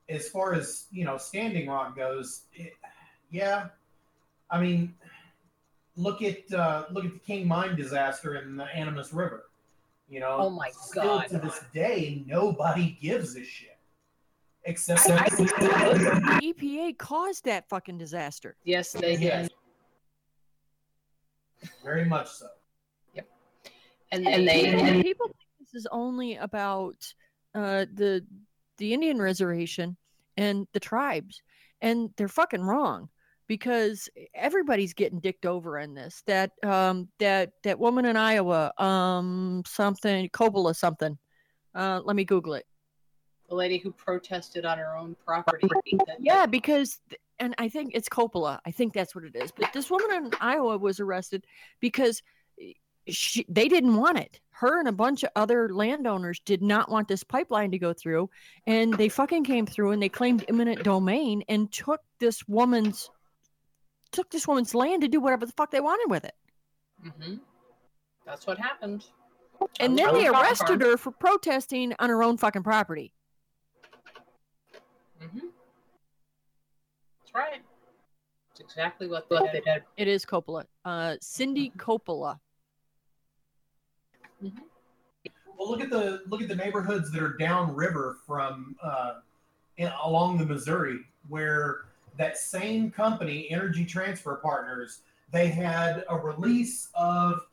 as far as you know, Standing Rock goes, it, yeah. I mean, look at uh, look at the King Mine disaster in the Animas River. You know, Oh my still God. to this day, nobody gives a shit. Except I- I- The EPA caused that fucking disaster. Yes, they Yes. did. very much so. and and they people, and people think this is only about uh, the the Indian reservation and the tribes, and they're fucking wrong because everybody's getting dicked over in this. That um that that woman in Iowa, um something Coppola something. Uh, let me Google it. the lady who protested on her own property. Yeah, because and I think it's Coppola. I think that's what it is. But this woman in Iowa was arrested because she, they didn't want it. Her and a bunch of other landowners did not want this pipeline to go through, and they fucking came through and they claimed eminent domain and took this woman's took this woman's land to do whatever the fuck they wanted with it. Mhm. That's what happened. And then they arrested her for protesting on her own fucking property. hmm That's right. That's exactly what they did. It is Coppola. Uh, Cindy Coppola. Well, look at the look at the neighborhoods that are downriver from uh, in, along the Missouri, where that same company, Energy Transfer Partners, they had a release of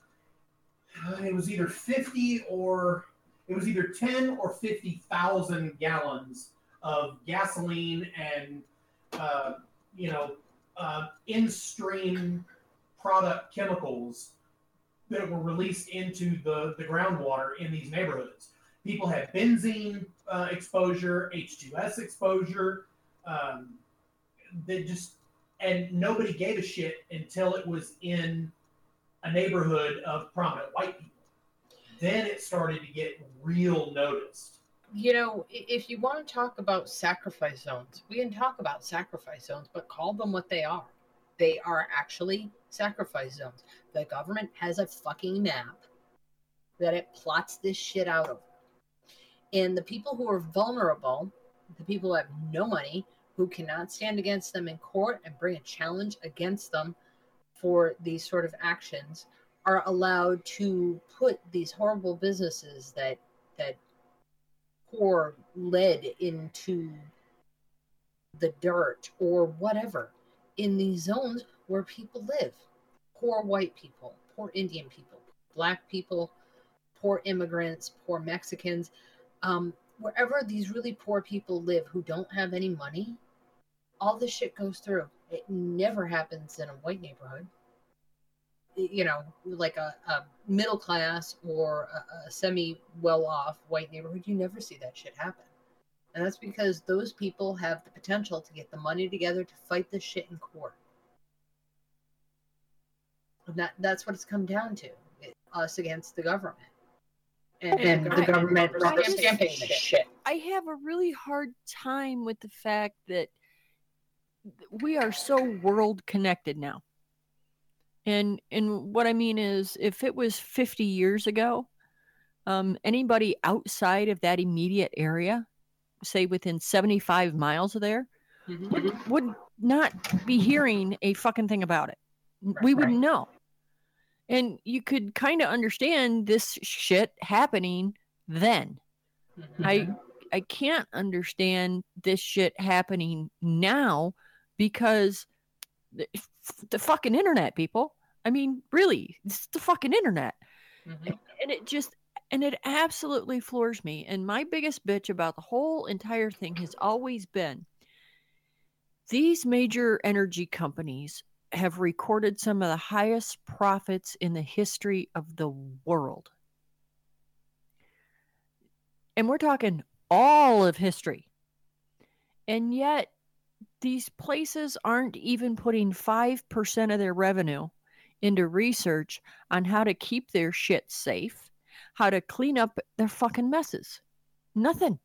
uh, it was either fifty or it was either ten or fifty thousand gallons of gasoline and uh, you know uh, in-stream product chemicals that were released into the, the groundwater in these neighborhoods. People had benzene uh, exposure, H2S exposure. Um, just, and nobody gave a shit until it was in a neighborhood of prominent white people. Then it started to get real noticed. You know, if you want to talk about sacrifice zones, we can talk about sacrifice zones, but call them what they are. They are actually sacrifice zones. The government has a fucking map that it plots this shit out of. And the people who are vulnerable, the people who have no money, who cannot stand against them in court and bring a challenge against them for these sort of actions, are allowed to put these horrible businesses that that pour lead into the dirt or whatever in these zones where people live. Poor white people poor indian people black people poor immigrants poor mexicans. Um, wherever these really poor people live who don't have any money all this shit goes through. It never happens in a white neighborhood. You know like a, a middle class or a, a semi well off white neighborhood you never see that shit happen and that's because those people have the potential to get the money together to fight this shit in court. And that, that's what it's come down to it, us against the government. And, and the government rubber stamping this shit. I have a really hard time with the fact that we are so world connected now. And and what I mean is if it was 50 years ago, um, anybody outside of that immediate area, say within 75 miles of there, mm-hmm, would, mm-hmm. would not be hearing a fucking thing about it. we wouldn't know. And you could kind of understand this shit happening then. I mm-hmm. I can't understand this shit happening now because the, the fucking internet, people. I mean, really, it's the fucking internet. Mhm. And it just and it absolutely floors me. And my biggest bitch about the whole entire thing has always been these major energy companies have recorded some of the highest profits in the history of the world. And we're talking all of history. And yet, these places aren't even putting 5% of their revenue into research on how to keep their shit safe, how to clean up their fucking messes. Nothing.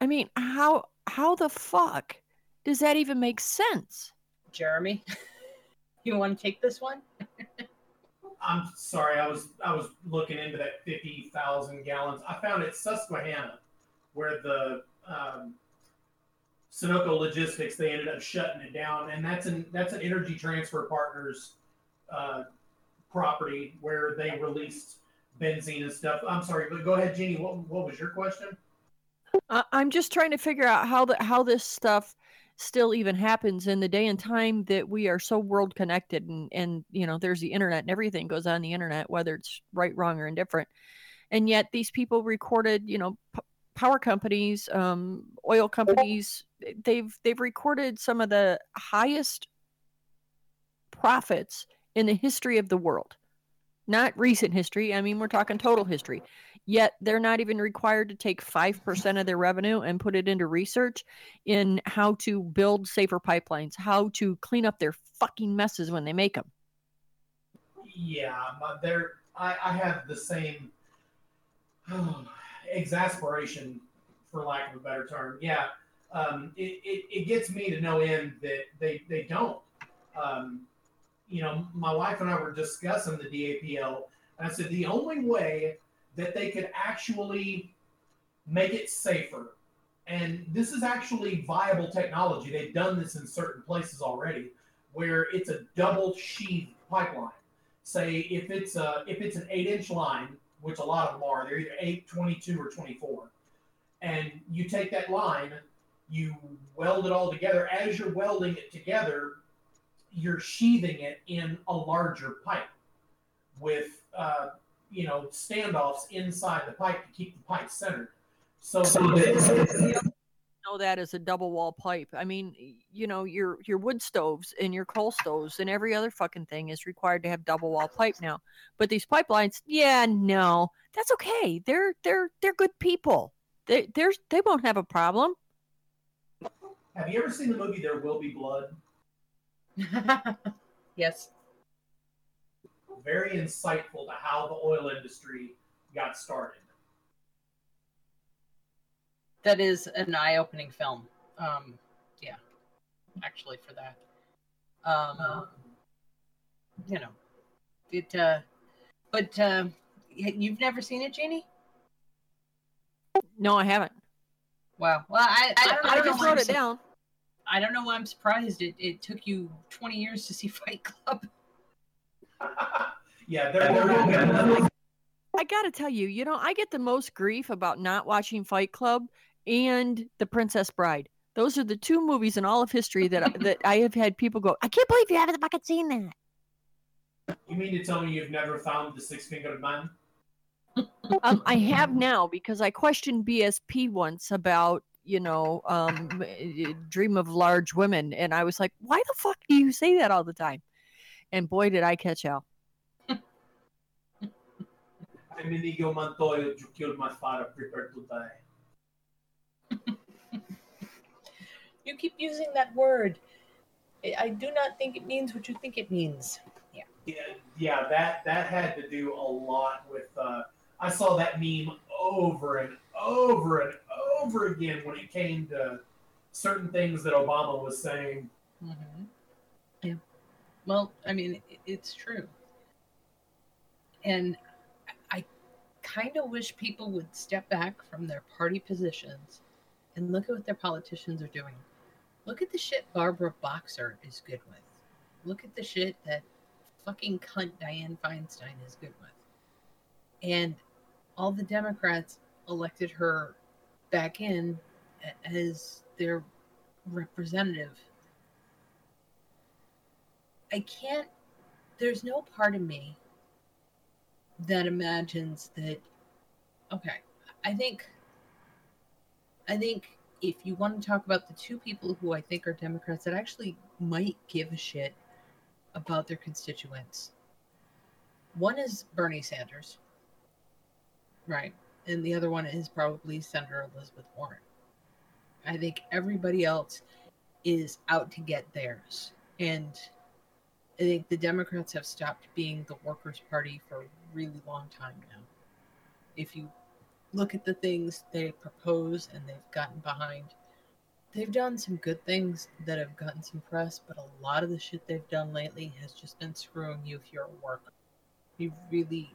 I mean, how how the fuck does that even make sense? Jeremy, you want to take this one? I'm sorry, I was I was looking into that fifty thousand gallons. I found it Susquehanna, where the um, Sunoco Logistics they ended up shutting it down, and that's an that's an Energy Transfer Partners uh, property where they released benzene and stuff. I'm sorry, but go ahead, Jeannie. What what was your question? I'm just trying to figure out how the how this stuff still even happens in the day and time that we are so world connected and and you know there's the internet and everything goes on the internet whether it's right wrong or indifferent and yet these people recorded you know p- power companies um, oil companies they've they've recorded some of the highest profits in the history of the world not recent history i mean we're talking total history yet they're not even required to take 5% of their revenue and put it into research in how to build safer pipelines how to clean up their fucking messes when they make them Yeah, there, I, I have the same exasperation, for lack of a better term. Yeah, um, it, it, it gets me to no end that they, they don't. Um, you know, my wife and I were discussing the DAPL, and I said the only way that they could actually make it safer, and this is actually viable technology. They've done this in certain places already, where it's a double sheath pipeline say if it's a if it's an eight inch line, which a lot of them are, they're either 8, 22, or 24. And you take that line, you weld it all together. As you're welding it together, you're sheathing it in a larger pipe with uh, you know standoffs inside the pipe to keep the pipe centered. So, know that as a double wall pipe. I mean, you know, your your wood stoves and your coal stoves and every other fucking thing is required to have double wall pipe now. But these pipelines, yeah, no, that's okay. They're they're they're good people. They there's they won't have a problem. have you ever seen the movie There Will Be Blood? yes. Very insightful to how the oil industry got started. That is an eye-opening film. Um, yeah, actually, for that. Um, you know, it. Uh, but uh, you've never seen it, Jeannie? No, I haven't. Wow. Well, I I, I, I don't just wrote it su- down. I don't know why I'm surprised. It it took you 20 years to see Fight Club. yeah, there, there will be. I gotta tell you, you know, I get the most grief about not watching Fight Club and The Princess Bride. Those are the two movies in all of history that I, that I have had people go, I can't believe you haven't fucking seen that. You mean to tell me you've never found the six fingered man? um, I have now because I questioned BSP once about you know um, eh, Dream of Large Women, and I was like, why the fuck do you say that all the time? And boy, did I catch hell. I'm Inigo Montoya, you killed my father, prepared to die. You keep using that word. I- I do not think it means what you think it means. Yeah, yeah, that that had to do a lot with. Uh, I saw that meme over and over and over again when it came to certain things that Obama was saying. Mm-hmm. Yeah. Well, I mean, it's true. And I kind of wish people would step back from their party positions and look at what their politicians are doing. Look at the shit Barbara Boxer is good with. Look at the shit that fucking cunt Dianne Feinstein is good with. And all the Democrats elected her back in as their representative I can't. There's no part of me that imagines that. Okay, I think. I think if you want to talk about the two people who I think are Democrats that actually might give a shit about their constituents, one is Bernie Sanders, right, and the other one is probably Senator Elizabeth Warren. I think everybody else is out to get theirs, and I think the Democrats have stopped being the workers' party for a really long time now. If you look at the things they propose and they've gotten behind, they've done some good things that have gotten some press, but a lot of the shit they've done lately has just been screwing you if you're a worker. You really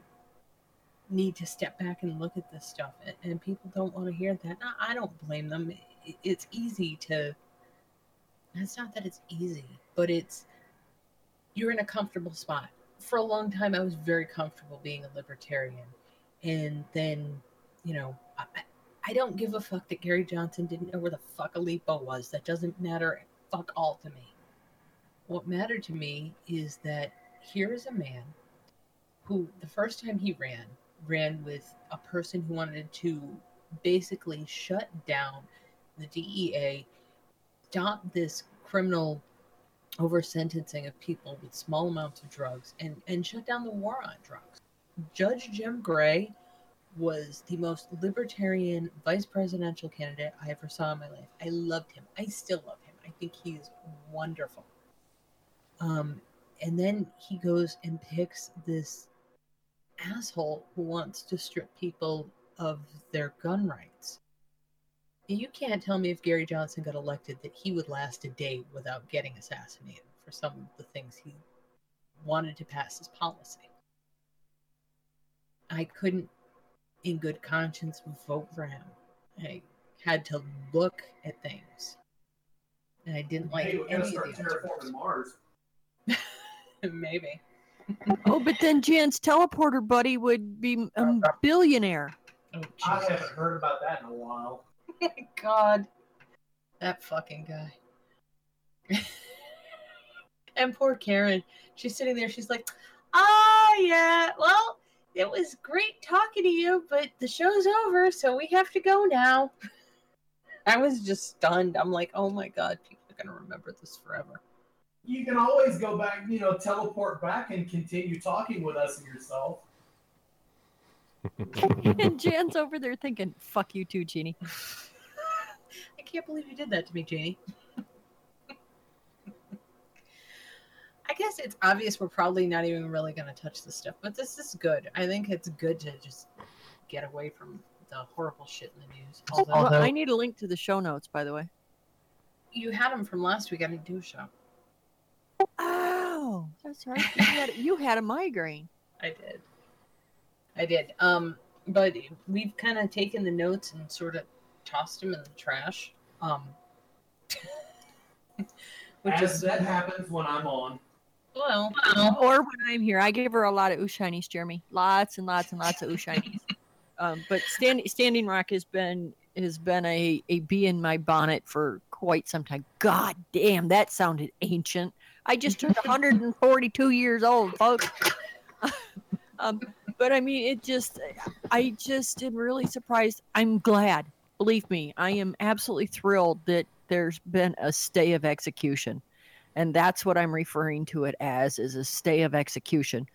need to step back and look at this stuff, and, and people don't want to hear that. I, I don't blame them. It, it's easy to. It's not that it's easy, but it's you're in a comfortable spot. For a long time, I was very comfortable being a libertarian. And then, you know, I, I don't give a fuck that Gary Johnson didn't know where the fuck Aleppo was. That doesn't matter fuck all to me. What mattered to me is that here is a man who, the first time he ran, ran with a person who wanted to basically shut down the DEA, stop this criminal over sentencing of people with small amounts of drugs, and, and shut down the war on drugs. Judge Jim Gray was the most libertarian vice presidential candidate I ever saw in my life. I loved him. I still love him. I think he is wonderful. Um, and then he goes and picks this asshole who wants to strip people of their gun rights. You can't tell me if Gary Johnson got elected that he would last a day without getting assassinated for some of the things he wanted to pass as policy. I couldn't, in good conscience, vote for him. I had to look at things. And I didn't like hey, any of the. Mars. Maybe. Oh, but then Jan's teleporter buddy would be a billionaire. Oh, I Jesus. haven't heard about that in a while. God. That fucking guy. and poor Karen. She's sitting there. She's like, ah, yeah, well, it was great talking to you, but the show's over, so we have to go now. I was just stunned. I'm like, oh my God, people are going to remember this forever. You can always go back, you know, teleport back and continue talking with us and yourself. and Jan's over there thinking, fuck you too, Jeannie. I can't believe you did that to me, Jeannie. I guess it's obvious we're probably not even really going to touch this stuff, but this is good. I think it's good to just get away from the horrible shit in the news. Oh, Although Well, I need a link to the show notes, by the way. you had them from last week, I didn't do a show. Oh, that's right. You had, you had a migraine. I did. I did. Um, but we've kind of taken the notes and sort of tossed them in the trash. Um, which As is that happens when I'm on. well, Or when I'm here, I give her a lot of Ushinies, Jeremy. Lots and lots and lots of Ushinies. um, but Standing Standing Rock has been has been a, a bee in my bonnet for quite some time. God damn, that sounded ancient. I just turned 142 years old, folks. um, but I mean, it just, I just am really surprised. I'm glad. Believe me, I am absolutely thrilled that there's been a stay of execution and that's what I'm referring to it as is a stay of execution.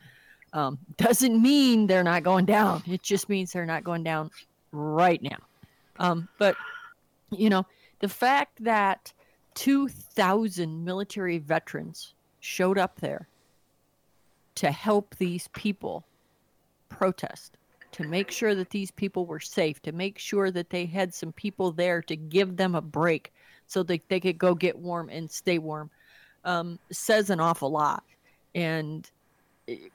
Um, doesn't mean they're not going down. It just means they're not going down right now. Um, but you know, the fact that 2,000 military veterans showed up there to help these people protest, to make sure that these people were safe, to make sure that they had some people there to give them a break so that they could go get warm and stay warm um, says an awful lot. And it-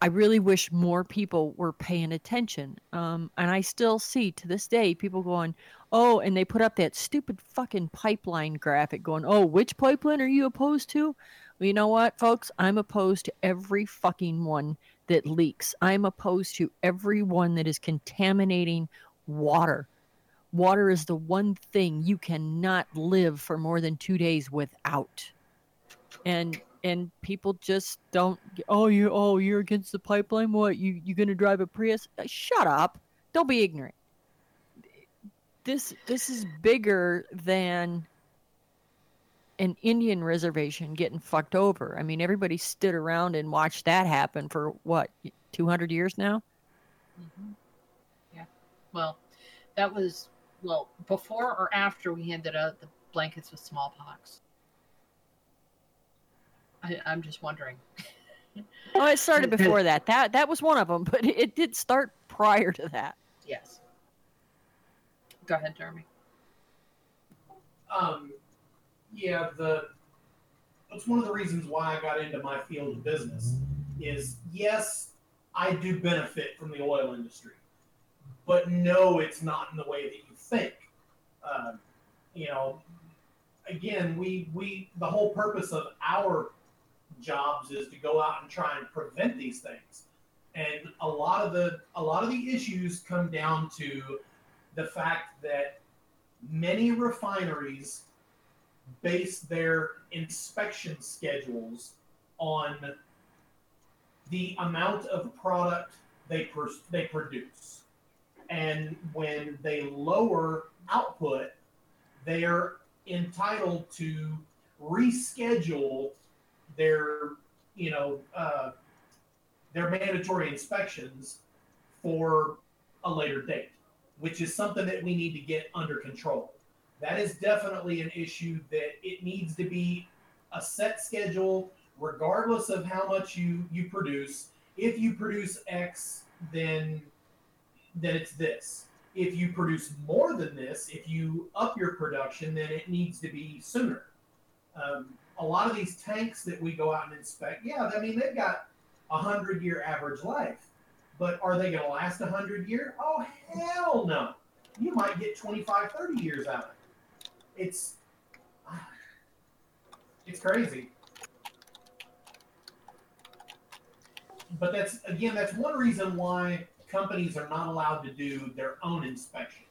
I really wish more people were paying attention. Um, and I still see to this day people going, oh, and they put up that stupid fucking pipeline graphic going, oh, which pipeline are you opposed to? Well, you know what, folks? I'm opposed to every fucking one that leaks. I'm opposed to every one that is contaminating water. Water is the one thing you cannot live for more than two days without and and people just don't oh you oh you're against the pipeline what you you gonna drive a prius Uh, shut up don't be ignorant this this is bigger than an indian reservation getting fucked over i mean everybody stood around and watched that happen for what 200 years now Mhm. Yeah. Well, that was well before or after we handed out the blankets with smallpox. I, I'm just wondering. oh it started before that that that was one of them but it did start prior to that Yes. Go ahead, Jeremy. Um, yeah, the it's one of the reasons why I got into my field of business is yes, I do benefit from the oil industry, but no, it's not in the way that you think. Um, you know, again, we we the whole purpose of our jobs is to go out and try and prevent these things, and a lot of the a lot of the issues come down to the fact that many refineries base their inspection schedules on the amount of product they per- they produce. And when they lower output, they are entitled to reschedule their, you know, uh, their mandatory inspections for a later date, which is something that we need to get under control. That is definitely an issue that it needs to be a set schedule, regardless of how much you you produce. If you produce X, then then it's this. If you produce more than this, if you up your production, then it needs to be sooner. Um, a lot of these tanks that we go out and inspect, yeah, I mean they've got a hundred year average life, but are they going to last a hundred year? Oh hell no! You might get 25, 30 years out of it. It's it's crazy. But that's again, that's one reason why companies are not allowed to do their own inspections.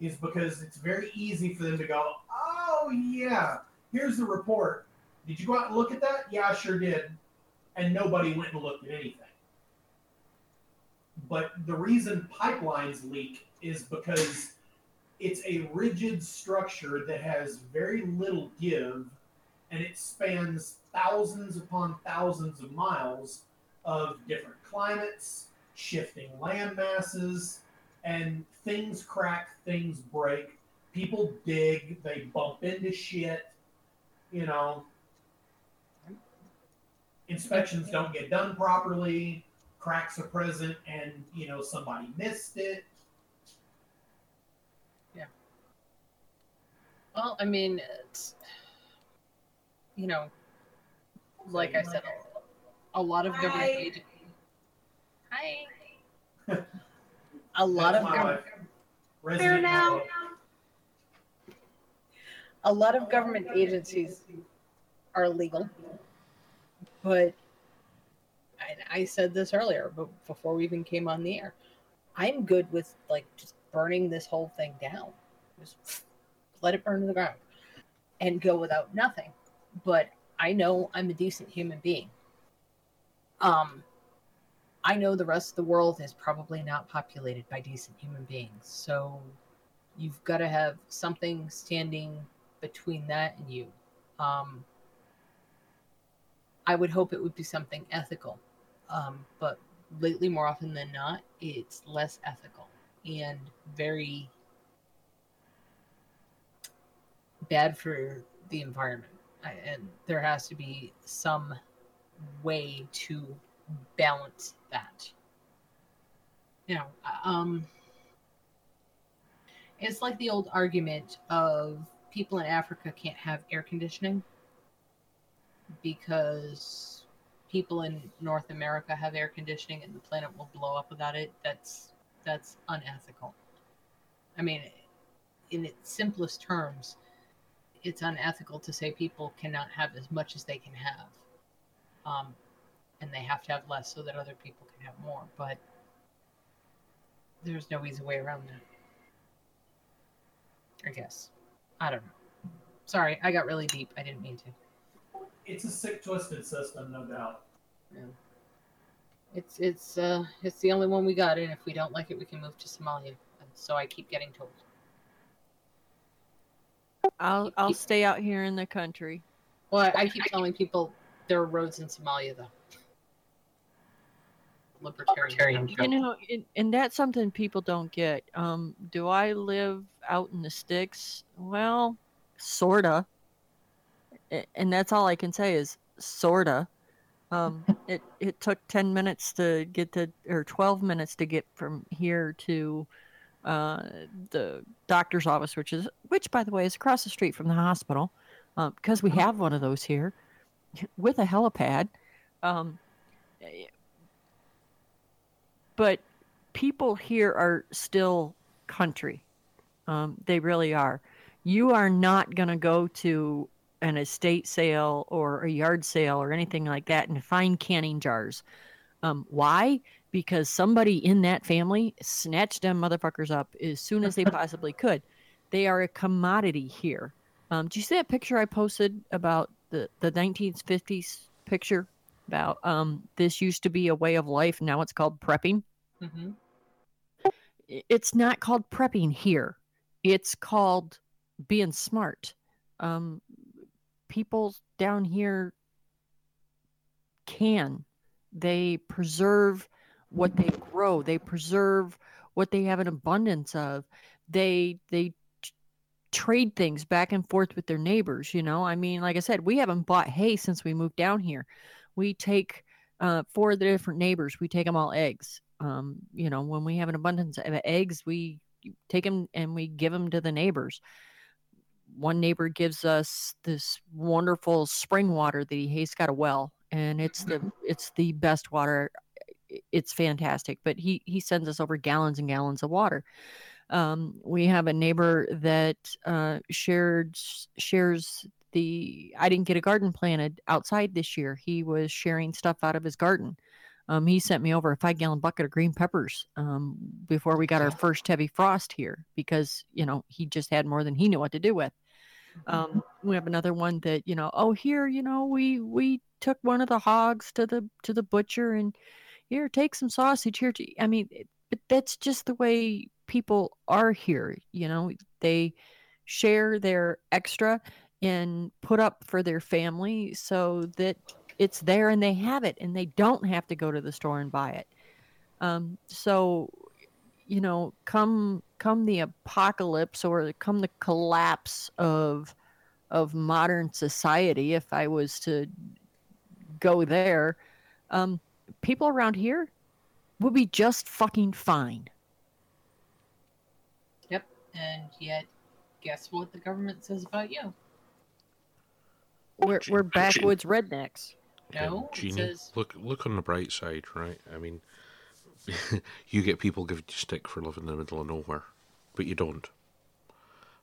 Is because it's very easy for them to go, oh yeah, here's the report. Did you go out and look at that? Yeah, I sure did. And nobody went and looked at anything. But the reason pipelines leak is because it's a rigid structure that has very little give and it spans thousands upon thousands of miles of different climates, shifting land masses, and things crack, things break. People dig, they bump into shit, you know. Inspections don't get done properly, cracks are present, and you know somebody missed it. Yeah. Well, I mean, it's you know, like I said, a lot of government Hi. agencies. Hi. a lot That's of my gov- Resident now. A lot of government agencies are legal, but I, I said this earlier, but before we even came on the air, I'm good with like just burning this whole thing down. Just let it burn to the ground and go without nothing. But I know I'm a decent human being. Um, I know the rest of the world is probably not populated by decent human beings. So you've got to have something standing between that and you. Um, I would hope it would be something ethical. Um, but lately, more often than not, it's less ethical and very bad for the environment. And there has to be some way to balance that. You know, um, it's like the old argument of people in Africa can't have air conditioning because people in North America have air conditioning and the planet will blow up without it. That's that's unethical. I mean, in its simplest terms, it's unethical to say people cannot have as much as they can have, um, and they have to have less so that other people can have more. But there's no easy way around that. I guess. I don't know. Sorry, I got really deep. I didn't mean to. It's a sick, twisted system, no doubt. It's it's uh it's the only one we got, and if we don't like it, we can move to Somalia. So I keep getting told. I'll I'll stay out here in the country. Well, I, I keep telling people there are roads in Somalia, though. Libertarian. You know, and, and that's something people don't get. Um, do I live out in the sticks? Well, sorta. And that's all I can say is sorta. Um, it it took ten minutes to get to, or twelve minutes to get from here to uh, the doctor's office, which is which, by the way, is across the street from the hospital, um, because we have one of those here with a helipad. Um, eh, but people here are still country. Um, they really are. You are not going to go to an estate sale or a yard sale or anything like that and find canning jars. Um, why? Because somebody in that family snatched them motherfuckers up as soon as they possibly could. They are a commodity here. Um, do you see that picture I posted about the the 1950s picture about um, this used to be a way of life, now it's called prepping? hmm It's not called prepping here. It's called being smart. Um, people down here can they preserve what they grow they preserve what they have an abundance of they they trade things back and forth with their neighbors you know i mean like i said we haven't bought hay since we moved down here we take uh, four of the different neighbors we take them all eggs um, you know when we have an abundance of eggs we take them and we give them to the neighbors. One neighbor gives us this wonderful spring water that he he's got a well and it's the it's the best water it's fantastic but he he sends us over gallons and gallons of water. Um, we have a neighbor that uh, shared shares the i didn't get a garden planted outside this year. He was sharing stuff out of his garden. Um, he sent me over a five gallon bucket of green peppers um, before we got our first heavy frost here because you know he just had more than he knew what to do with. Um, we have another one that you know oh here you know we we took one of the hogs to the to the butcher and here take some sausage here to i mean but that's just the way people are here you know they share their extra and put up for their family so that it's there and they have it and they don't have to go to the store and buy it um, so you know come come the apocalypse or come the collapse of of modern society if i was to go there um, people around here would be just fucking fine Yep. And yet, guess what the government says about you? We're, we're backwoods rednecks No, it Jeannie, says- look look on the bright side, right? I mean, you get people giving you stick for living in the middle of nowhere, but you don't.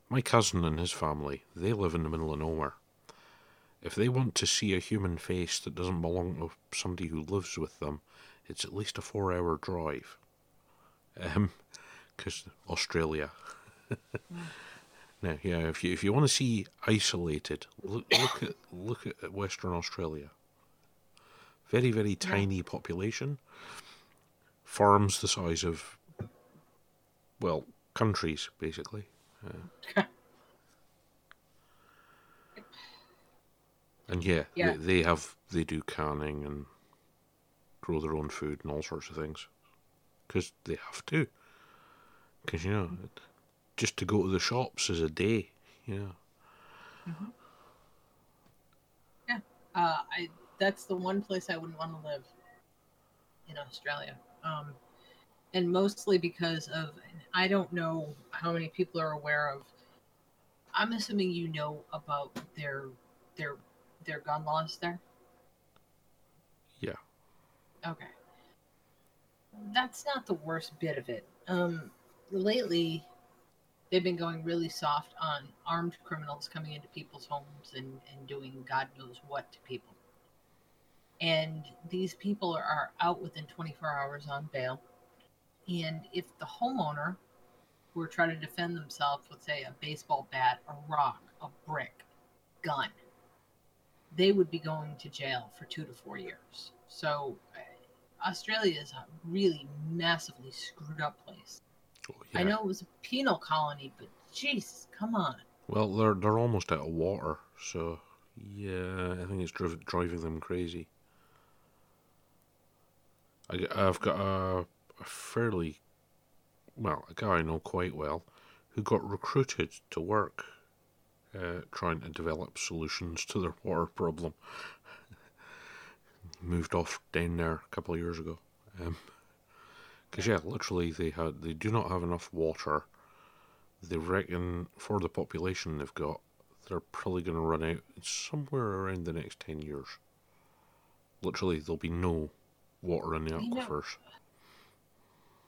My cousin and his family, they live in the middle of nowhere. If they want to see a human face that doesn't belong to somebody who lives with them, it's at least a four-hour drive. Um, because Australia. now, yeah, if you if you want to see isolated, look look at look at Western Australia. Very very tiny population. Farms the size of, well, countries basically. Uh, and yeah, Yeah. They, they have they do canning and grow their own food and all sorts of things, because they have to. Because you know, it- just to go to the shops is a day. Yeah. Uh, I that's the one place I wouldn't want to live in Australia. Um, and mostly because of I don't know how many people are aware of. I'm assuming you know about their their their gun laws there. Yeah. Okay. That's not the worst bit of it. Um, lately, they've been going really soft on armed criminals coming into people's homes and, and doing God knows what to people. And these people are, out within 24 hours on bail. And if the homeowner were trying to defend themselves with, say, a baseball bat, a rock, a brick, gun, they would be going to jail for two to four years. So uh, Australia is a really massively screwed up place. Oh, I know it was a penal colony, but Jesus, come on. Well, they're they're almost out of water, so yeah, I think it's driv- driving them crazy. I've got a, a fairly, well, a guy I know quite well, who got recruited to work, uh, trying to develop solutions to their water problem. Moved off down there a couple of years ago. Um because yeah, literally they had they do not have enough water they reckon for the population they've got, they're probably going to run out somewhere around the next 10 years. Literally, there'll be no water in the You know- aquifers.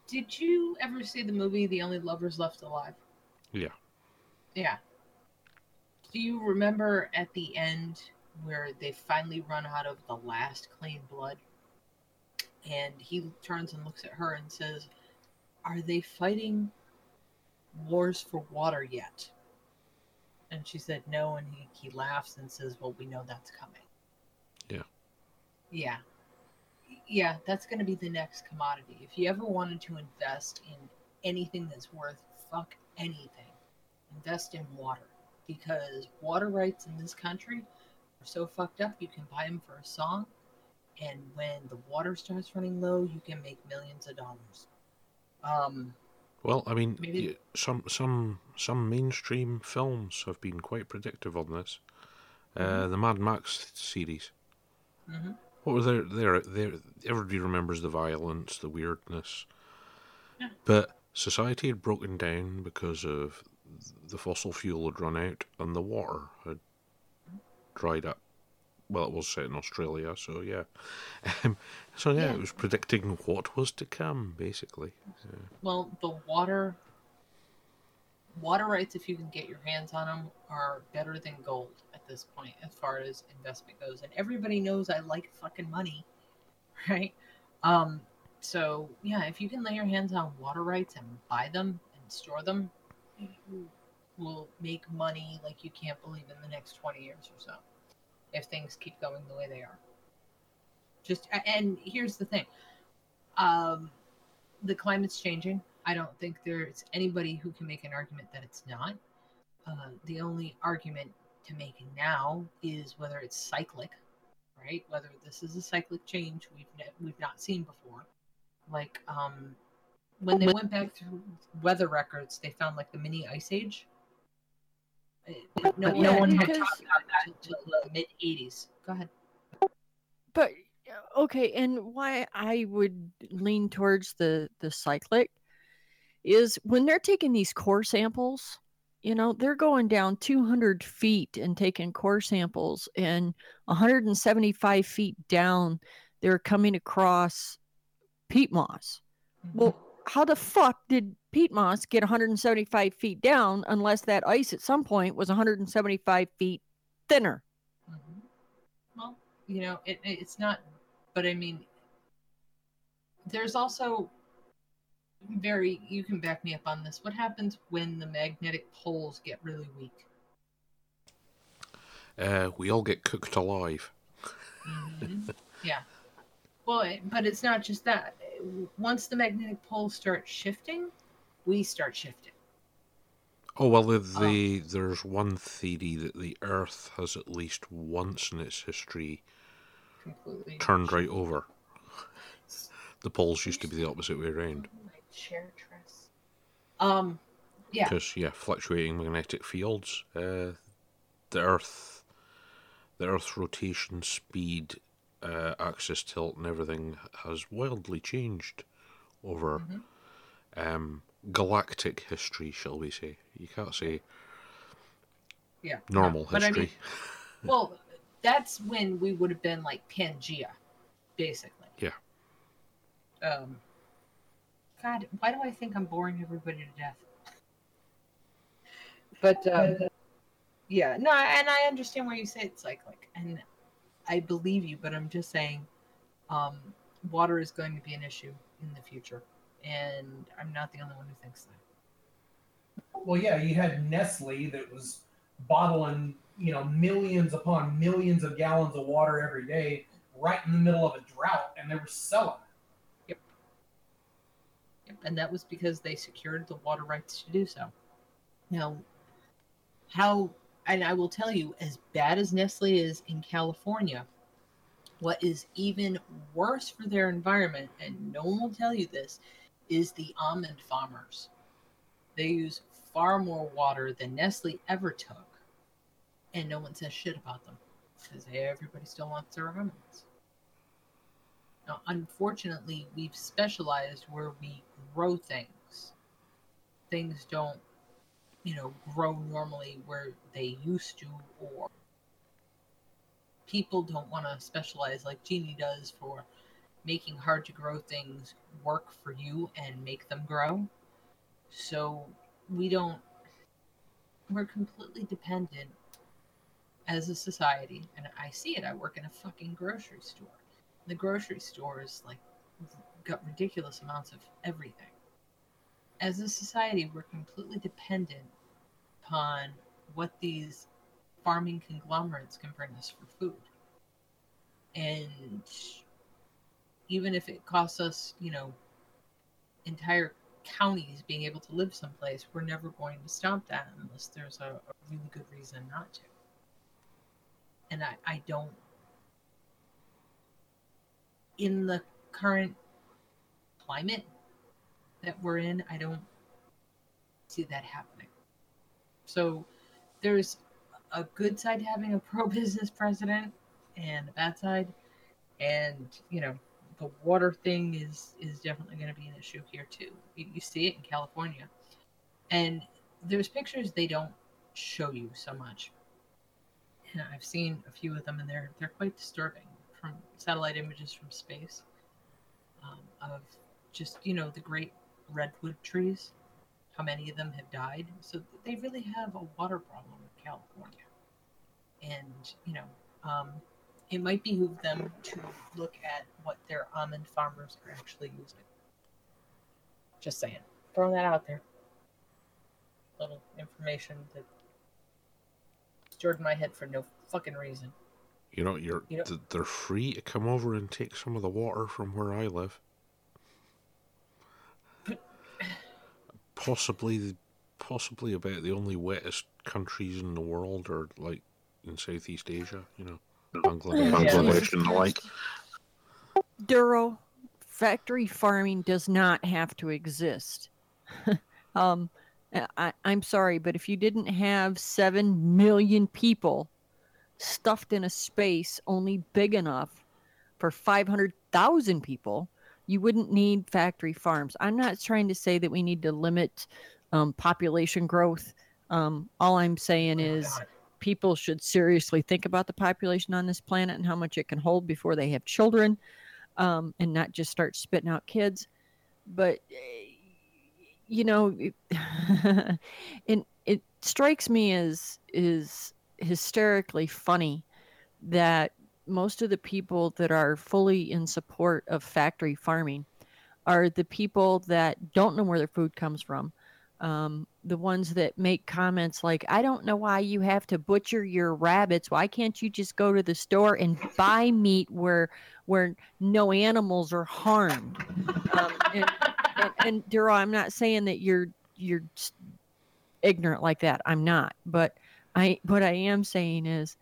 Did you ever see the movie The Only Lovers Left Alive? Yeah. Yeah. Do you remember at the end where they finally run out of the last clean blood? And he turns and looks at her and says, Are they fighting wars for water yet? And she said no, and he, he laughs and says, Well, we know that's coming. Yeah. Yeah. Yeah, that's going to be the next commodity. If you ever wanted to invest in anything that's worth fuck anything, invest in water. Because water rights in this country are so fucked up, you can buy them for a song. And when the water starts running low, you can make millions of dollars. Um, Well, I mean, Maybe- some some some mainstream films have been quite predictive on this. Uh, the Mad Max series. mhm. What were their their their? Everybody remembers the violence, the weirdness. Yeah. But society had broken down because of the fossil fuel had run out and the water had dried up. Well, it was set in Australia, so yeah. Um, so yeah, Yeah. it was predicting what was to come, basically. Well, the water water rights, if you can get your hands on them, are better than gold at this point as far as investment goes. And everybody knows I like fucking money, right? Um, so yeah, if you can lay your hands on water rights and buy them and store them, you will make money like you can't believe in the next twenty years or so, if things keep going the way they are. Just and here's the thing. Um, the climate's changing. I don't think there's anybody who can make an argument that it's not. Uh, the only argument to make now is whether it's cyclic, right? Whether this is a cyclic change we've ne- we've not seen before. Like um, when they went back through weather records, they found like the mini ice age. No, no one had talked about that until the mid '80s. Go ahead. but okay and why i would lean towards the the cyclic is when they're taking these core samples you know they're going down 200 feet and taking core samples and 175 feet down they're coming across peat moss mm-hmm. well how the fuck did peat moss get 175 feet down unless that ice at some point was 175 feet thinner Mhm. Well, you know, it, it- it's not, but I mean, there's also very, you can back me up on this. What happens when the magnetic poles get really weak? Uh, we all get cooked alive. Mhm. yeah. Well, it, but it's not just that. Once the magnetic poles start shifting, we start shifting. Oh well, the, the there's one theory that the Earth has at least once in its history Completely. turned right over. The poles used to be the opposite way around. Chair truss. Um, yeah. Because yeah, fluctuating magnetic fields. Uh, the Earth, the Earth's rotation speed, uh, axis tilt, and everything has wildly changed over Mhm. um, galactic history, shall we say? You can't say Yeah. normal But I history. mean, well, that's when we would have been like Pangea, basically. Yeah. Um. God, why do I think I'm boring everybody to death? But um, yeah, no, and I understand why you say it's cyclic, and I believe you. But I'm just saying, um, water is going to be an issue in the future, and I'm not the only one who thinks that. Well, yeah, you had Nestle that was bottling, you know, millions upon millions of gallons of water every day, right in the middle of a drought, and they were selling it. Yep, and that was because they secured the water rights to do so. Now, how, and I will tell you, as bad as Nestle is in California, what is even worse for their environment, and no one will tell you this, is the almond farmers. They use far more water than Nestle ever took, and no one says shit about them because everybody still wants their almonds. Now, unfortunately, we've specialized where we grow things. Things don't, you know, grow normally where they used to, or people don't want to specialize like Jeannie does for making hard to grow things work for you and make them grow. So we don't, we're completely dependent as a society. And I see it. I work in a fucking grocery store the grocery store is like got ridiculous amounts of everything. As a society, we're completely dependent upon what these farming conglomerates can bring us for food. And even if it costs us, you know, entire counties being able to live someplace, we're never going to stop that unless there's a, a really good reason not to. And I, I don't, in the current climate that we're in, I don't see that happening. So there's a good side to having a pro business president and a bad side. And, you know, the water thing is is definitely going to be an issue here too. You, you see it in California, and there's pictures they don't show you so much. And I've seen a few of them, and they're they're quite disturbing from satellite images from space um, of just you know the great redwood trees. How many of them have died? So they really have a water problem in California, and you know. Um, it might behoove them to look at what their almond farmers are actually using. Just saying. Throwing that out there. Little information that stored in my head for no fucking reason. You know, you're You know- they're free to come over and take some of the water from where I live. Possibly, possibly about the only wettest countries in the world are like in Southeast Asia. You know, Bangladesh. Bangladesh and the like. Duro, factory farming does not have to exist. um, I, I'm sorry, but if you didn't have 7 million people stuffed in a space only big enough for 500,000 people, you wouldn't need factory farms. I'm not trying to say that we need to limit um, population growth. Um, all I'm saying is God. People should seriously think about the population on this planet and how much it can hold before they have children um, and not just start spitting out kids. But, eh, you know, it, it, it strikes me as is hysterically funny that most of the people that are fully in support of factory farming are the people that don't know where their food comes from. Um, the ones that make comments like, I don't know why you have to butcher your rabbits. Why can't you just go to the store and buy meat where where no animals are harmed? Um, and, and, and Daryl, I'm not saying that you're you're ignorant like that. I'm not. But I what I am saying is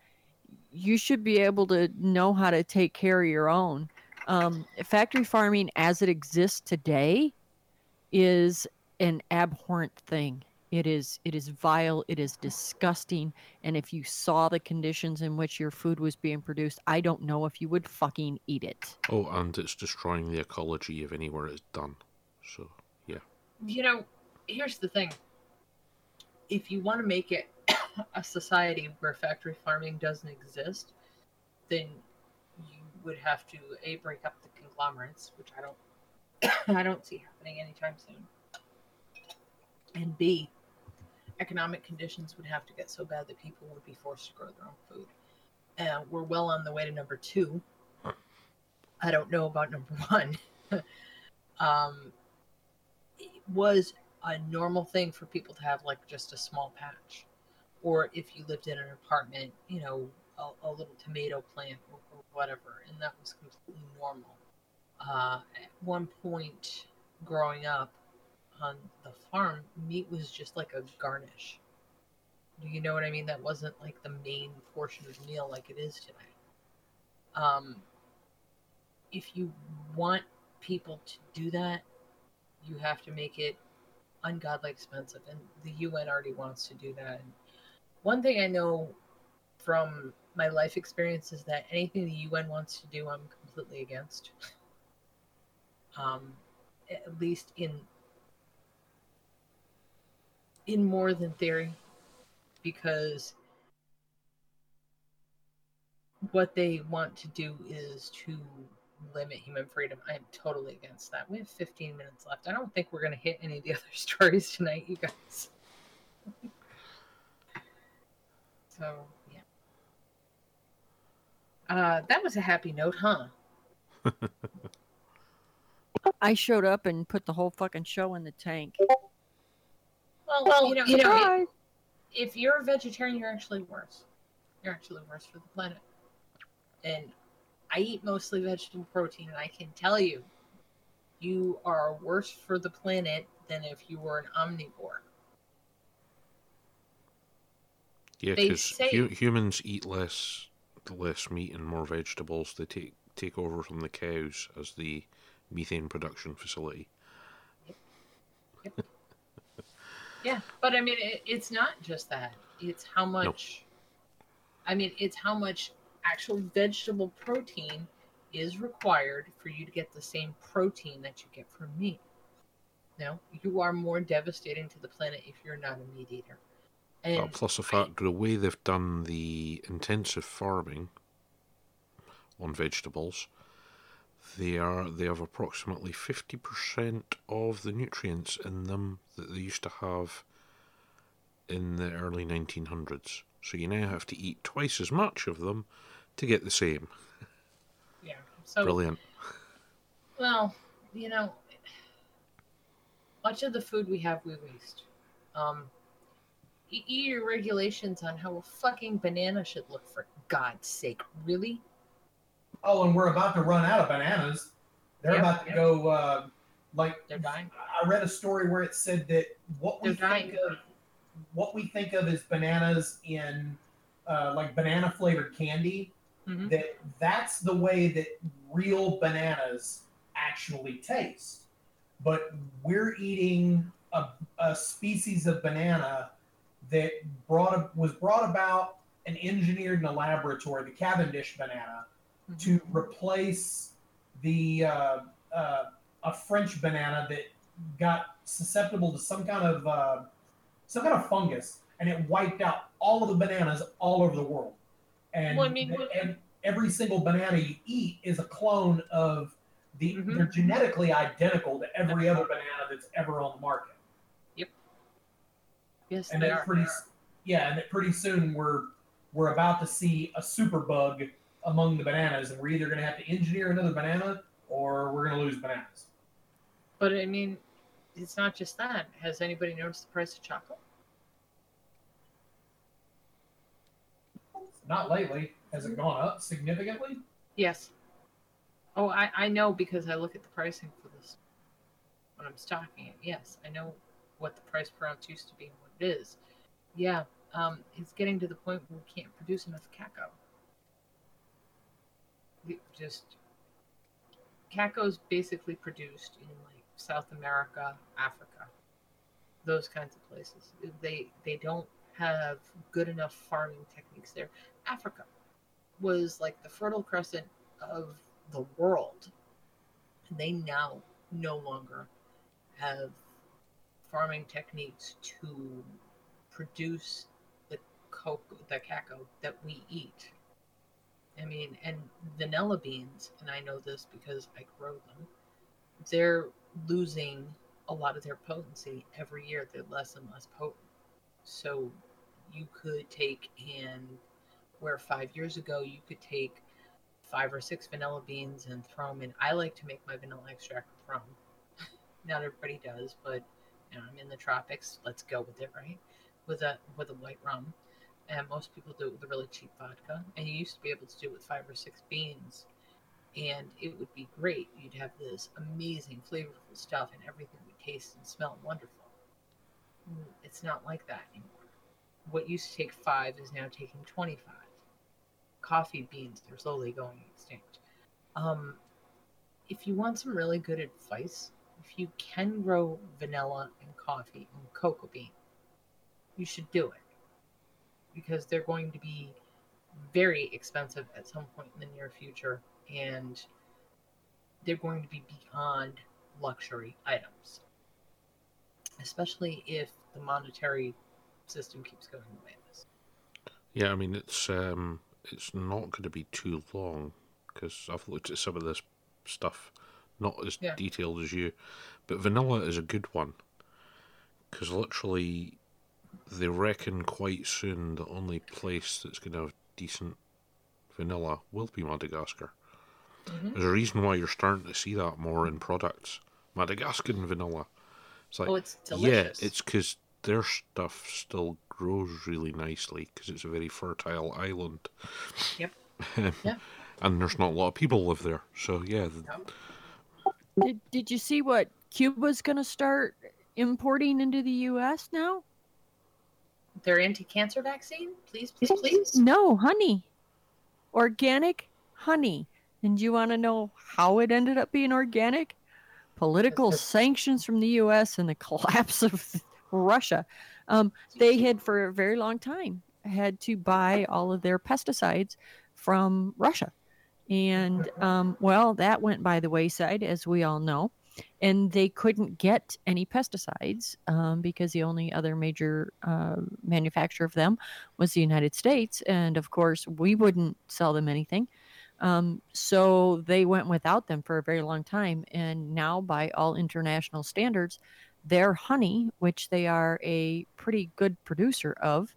you should be able to know how to take care of your own. Um, factory farming as it exists today is an abhorrent thing. It is it is vile, it is disgusting, and if you saw the conditions in which your food was being produced, I don't know if you would fucking eat it. Oh, and it's destroying the ecology of anywhere it's done. So yeah, You know, here's the thing. If you want to make it a society where factory farming doesn't exist, then you would have to a break up the conglomerates, which I don't I don't see happening anytime soon. And B, economic conditions would have to get so bad that people would be forced to grow their own food. Uh, we're well on the way to number two. I don't know about number one. um, it was a normal thing for people to have like just a small patch, or if you lived in an apartment, you know, a, a little tomato plant or, or whatever, and that was completely normal. Uh, at one point, growing up on the farm, meat was just like a garnish. Do you know what I mean? That wasn't like the main portion of the meal like it is today. Um, if you want people to do that, you have to make it ungodly expensive, and the UN already wants to do that. And one thing I know from my life experience is that anything the UN wants to do, I'm completely against. Um, at least in in more than theory, because what they want to do is to limit human freedom. I am totally against that. We have 15 minutes left. I don't think we're going to hit any of the other stories tonight, you guys. so, yeah. Uh, that was a happy note, huh? I showed up and put the whole fucking show in the tank. Well, you know, you know it, if you're a vegetarian, you're actually worse. You're actually worse for the planet. And I eat mostly vegetable protein, and I can tell you, you are worse for the planet than if you were an omnivore. Yeah, because say- humans eat less less meat and more vegetables. They take take over from the cows as the methane production facility. Yeah, but I mean, it, it's not just that. It's how much. I mean, it's how much actual vegetable protein is required for you to get the same protein that you get from meat. Now, you are more devastating to the planet if you're not a meat eater. And Uh, plus the fact the way they've done the intensive farming on vegetables, they are they have approximately fifty percent of the nutrients in them that they used to have in the early nineteen hundreds. So you now have to eat twice as much of them to get the same. yeah, so Brilliant. Well, you know, much of the food we have we waste. Um, e- EU regulations on how a fucking banana should look for God's sake, really? Oh, and we're about to run out of bananas. They're Yeah, about to yeah. go. Uh, like They're dying. I read a story where it said that what we They're dying. think of, what we think of as bananas in uh, like banana flavored candy, Mhm. that that's the way that real bananas actually taste. But we're eating a, a species of banana that brought was brought about and engineered in a laboratory, the Cavendish banana, to replace the uh, uh, a French banana that got susceptible to some kind of uh, some kind of fungus, and it wiped out all of the bananas all over the world. And, Well, I mean, th- what- and every single banana you eat is a clone of the. Mhm. They're genetically identical to every other banana that's ever on the market. Yep. Yes, And they are. pretty, yeah, and then pretty soon we're we're about to see a super bug among the bananas, and we're either going to have to engineer another banana or we're going to lose bananas. But I mean, it's not just that. Has anybody noticed the price of chocolate? Not lately. Has it gone up significantly? Yes. Oh, I, I know because I look at the pricing for this when I'm stocking it. Yes, I know what the price per ounce used to be and what it is. Yeah, um, it's getting to the point where we can't produce enough cacao. Just cacao's basically produced in like South America, Africa, those kinds of places. They they don't have good enough farming techniques there. Africa was like the fertile crescent of the world. And they now no longer have farming techniques to produce the cocoa, the cacao that we eat. I mean, and vanilla beans, and I know this because I grow them, they're losing a lot of their potency every year. They're less and less potent. So you could take and where five years ago you could take five or six vanilla beans and throw them in. I like to make my vanilla extract from. Not everybody does, but you know, I'm in the tropics. Let's go with it, right? With a with a white rum, and most people do it with a really cheap vodka. And you used to be able to do it with five or six beans, and it would be great. You'd have this amazing, flavorful stuff, and everything would taste and smell wonderful. Mm, It's not like that anymore. What used to take five is now taking twenty-five coffee beans they're slowly going extinct um, if you want some really good advice if you can grow vanilla and coffee and cocoa bean you should do it because they're going to be very expensive at some point in the near future and they're going to be beyond luxury items especially if the monetary system keeps going the way it is Yeah, I mean it's um it's not going to be too long because I've looked at some of this stuff, not as Yeah. detailed as you, but vanilla is a good one because literally they reckon quite soon the only place that's going to have decent vanilla will be Madagascar. Mhm. There's a reason why you're starting to see that more in products. Madagascan vanilla. It's like oh it's yeah, it's because their stuff still grows really nicely because it's a very fertile island. Yep. Yeah. And there's not a lot of people live there, so yeah. th- Did, did you see what Cuba's going to start importing into the U.S. now? Their anti-cancer vaccine, please, please, please. No, honey. Organic honey. And you want to know how it ended up being organic? Political sanctions from the U.S. and the collapse of Russia. Um, they had, for a very long time, had to buy all of their pesticides from Russia. And, um, well, that went by the wayside, as we all know. And they couldn't get any pesticides um, because the only other major uh, manufacturer of them was the United States. And of course, we wouldn't sell them anything. Um, so they went without them for a very long time. And now, by all international standards, their honey, which they are a pretty good producer of,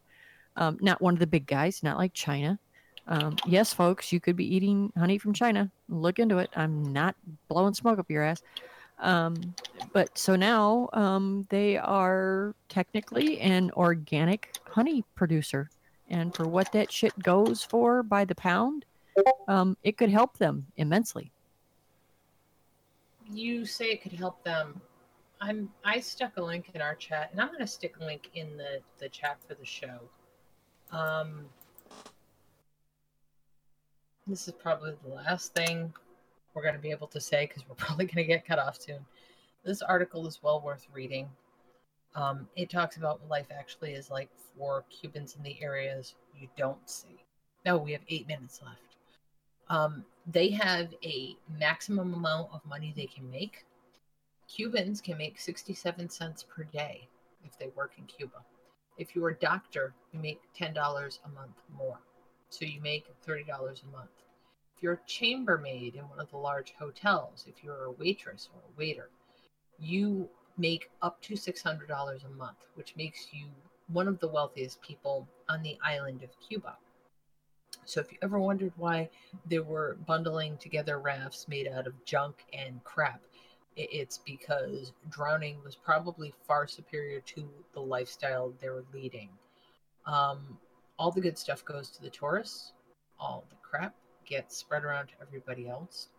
um, not one of the big guys, not like China. Um, yes, folks, you could be eating honey from China. Look into it. I'm not blowing smoke up your ass. Um, but so now um, they are technically an organic honey producer. And for what that shit goes for by the pound, um, it could help them immensely. You say it could help them. I'm. I stuck a link in our chat, and I'm going to stick a link in the the chat for the show. Um, this is probably the last thing we're going to be able to say because we're probably going to get cut off soon. This article is well worth reading. Um, it talks about what life actually is like for Cubans in the areas you don't see. No, we have eight minutes left. Um, they have a maximum amount of money they can make. Cubans can make 67 cents per day if they work in Cuba. If you're a doctor, you make $10 a month more. So you make $30 a month. You're a chambermaid in one of the large hotels, if you're a waitress or a waiter, you make up to $600 a month, which makes you one of the wealthiest people on the island of Cuba. So if you ever wondered why they were bundling together rafts made out of junk and crap, it's because drowning was probably far superior to the lifestyle they were leading. Um, all the good stuff goes to the tourists, all the crap gets spread around to everybody else.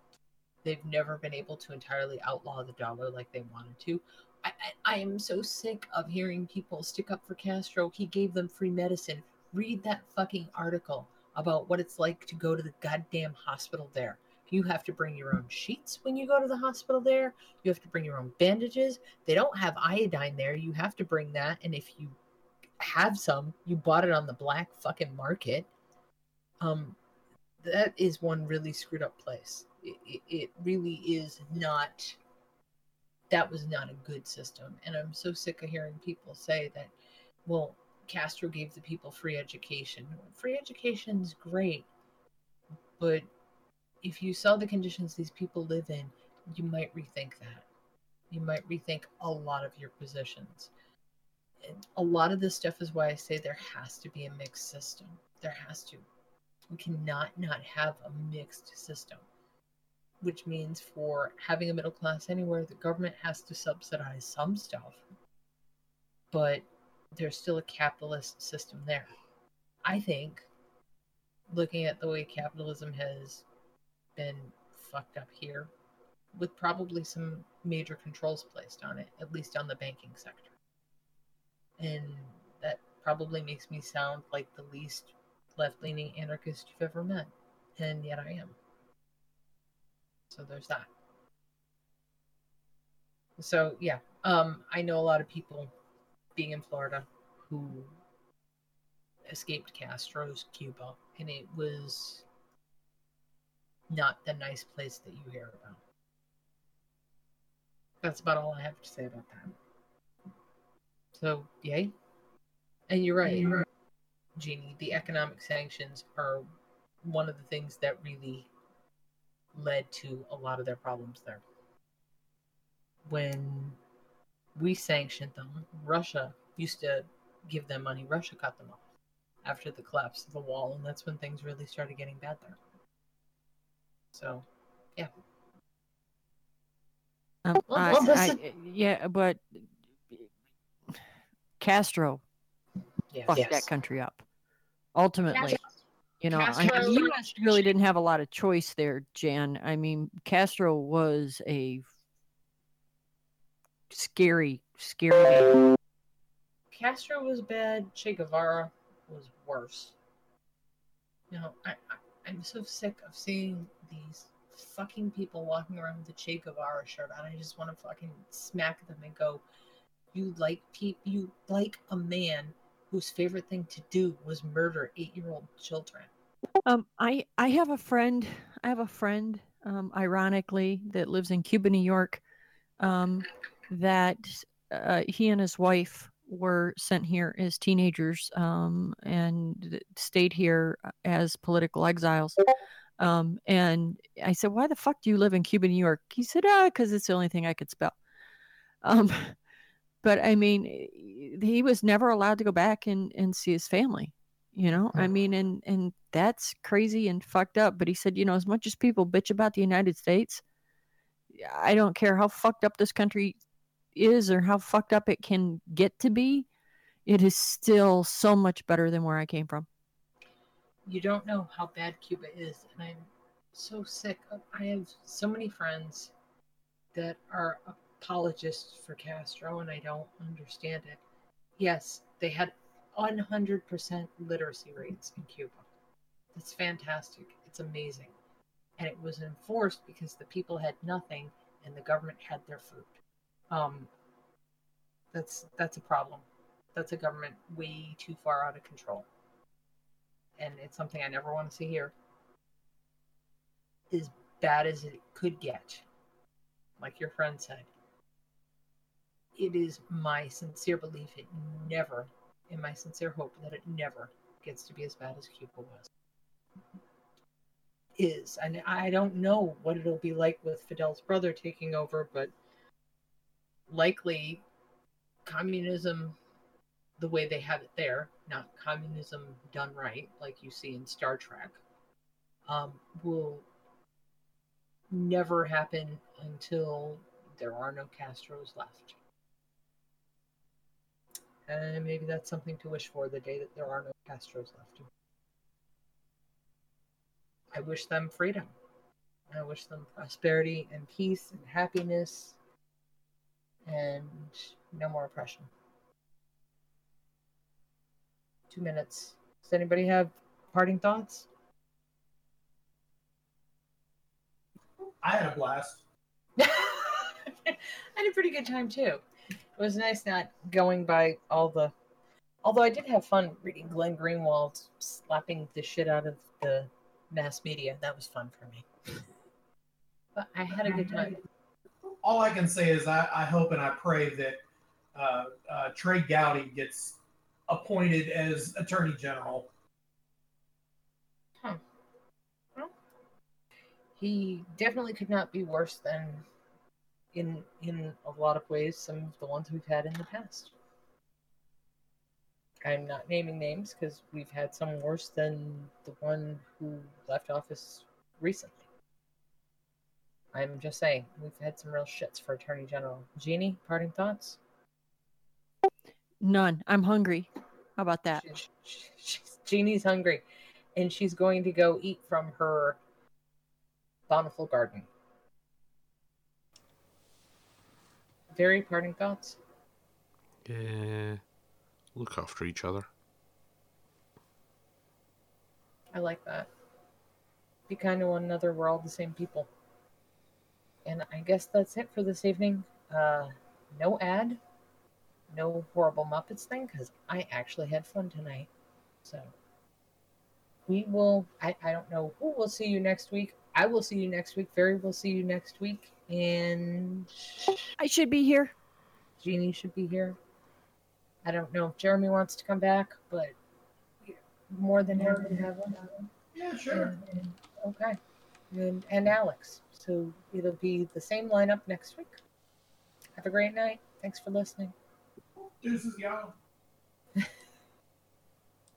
They've never been able to entirely outlaw the dollar like they wanted to. I, I am so sick of hearing people stick up for Castro. He gave them free medicine. Read that fucking article about what it's like to go to the goddamn hospital there. You have to bring your own sheets when you go to the hospital there. You have to bring your own bandages. They don't have iodine there. You have to bring that. And if you have some, you bought it on the black fucking market. Um, that is one really screwed up place. It, it, it really is not. That was not a good system, and I'm so sick of hearing people say that. Well, Castro gave the people free education. Free education's great, but if you saw the conditions these people live in, you might rethink that. You might rethink a lot of your positions. And a lot of this stuff is why I say there has to be a mixed system. There has to. We cannot not have a mixed system, which means for having a middle class anywhere, the government has to subsidize some stuff, but there's still a capitalist system there. I think, looking at the way capitalism has been fucked up here, with probably some major controls placed on it, at least on the banking sector. And that probably makes me sound like the least left leaning anarchist you've ever met. And yet I am. So there's that. So yeah, um, I know a lot of people being in Florida who escaped Castro's Cuba, and it was not the nice place that you hear about. That's about all I have to say about that. So, yay. And you're right, Jeannie. The economic sanctions are one of the things that really led to a lot of their problems there. When we sanctioned them, Russia used to give them money. Russia cut them off after the collapse of the wall, and that's when things really started getting bad there. So, yeah. Um, Well, I- well, I- listen- yeah, but Castro Yes. fucked Yes. that country up. Ultimately, you know, I mean, the U.S. really didn't have a lot of choice there, Jan. I mean, Castro was a scary, scary man. Castro was bad. Che Guevara was worse. You know, I, I I'm so sick of seeing these fucking people walking around with a Che Guevara shirt on. I just want to fucking smack them and go, "You like peop You like a man whose favorite thing to do was murder eight-year-old children." Um, I I have a friend. I have a friend, um, ironically, that lives in Cuba, New York. Um, that uh, he and his wife were sent here as teenagers, um, and stayed here as political exiles. Um, and I said, "Why the fuck do you live in Cuba, New York?" He said, "Ah, because it's the only thing I could spell." Um, but I mean, eh, he was never allowed to go back and and see his family you know i mean and and that's crazy and fucked up but he said you know as much as people bitch about the united states i don't care how fucked up this country is or how fucked up it can get to be it is still so much better than where i came from you don't know how bad Cuba is, and I'm so sick. Of, I have so many friends that are apologists for Castro, and I don't understand it. Yes, they had 100% literacy rates in Cuba. That's fantastic. It's amazing. And it was enforced because the people had nothing and the government had their food. Um, that's that's a problem. That's a government way too far out of control and it's something I never want to see here, as bad as it could get, like your friend said, it is my sincere belief it never, and my sincere hope that it never gets to be as bad as Cuba was. Is and I don't know what it'll be like with Fidel's brother taking over, but likely communism the way they have it there, not communism done right, like you see in Star Trek, um, will never happen until there are no Castros left. And maybe that's something to wish for the day that there are no Castros left. I wish them freedom. I wish them prosperity and peace and happiness and no more oppression two minutes. Does anybody have parting thoughts? I had a blast. I had a pretty good time too. It was nice not going by all the. Although I did have fun reading Glenn Greenwald slapping the shit out of the mass media. That was fun for me. But I had a good time. All I can say is I, I hope and I pray that uh, uh, Trey Gowdy gets appointed as Attorney General. He definitely could not be worse than, in in a lot of ways, some of the ones we've had in the past. I'm not naming names because we've had some worse than the one who left office recently. I'm just saying we've had some real shits for Attorney General. Jeannie, parting thoughts? none i'm hungry how about that She- she- Jeannie's hungry, and she's going to go eat from her bountiful garden. Very parting thoughts. Yeah. Look after each other. I like that. Be kind to one another. We're all the same people. And I guess that's it for this evening. Uh, no ad, no horrible Muppets thing, because I actually had fun tonight. So we will. I, I don't know who will see you next week. I will see you next week. Ferry will see you next week. And i should be here Jeannie should be here. I don't know if Jeremy wants to come back, but more than happy to have him. Yeah, sure. And- and- okay. And, and Alex. So it'll be the same lineup next week. Have a great night. Thanks for listening. Deuces, y'all.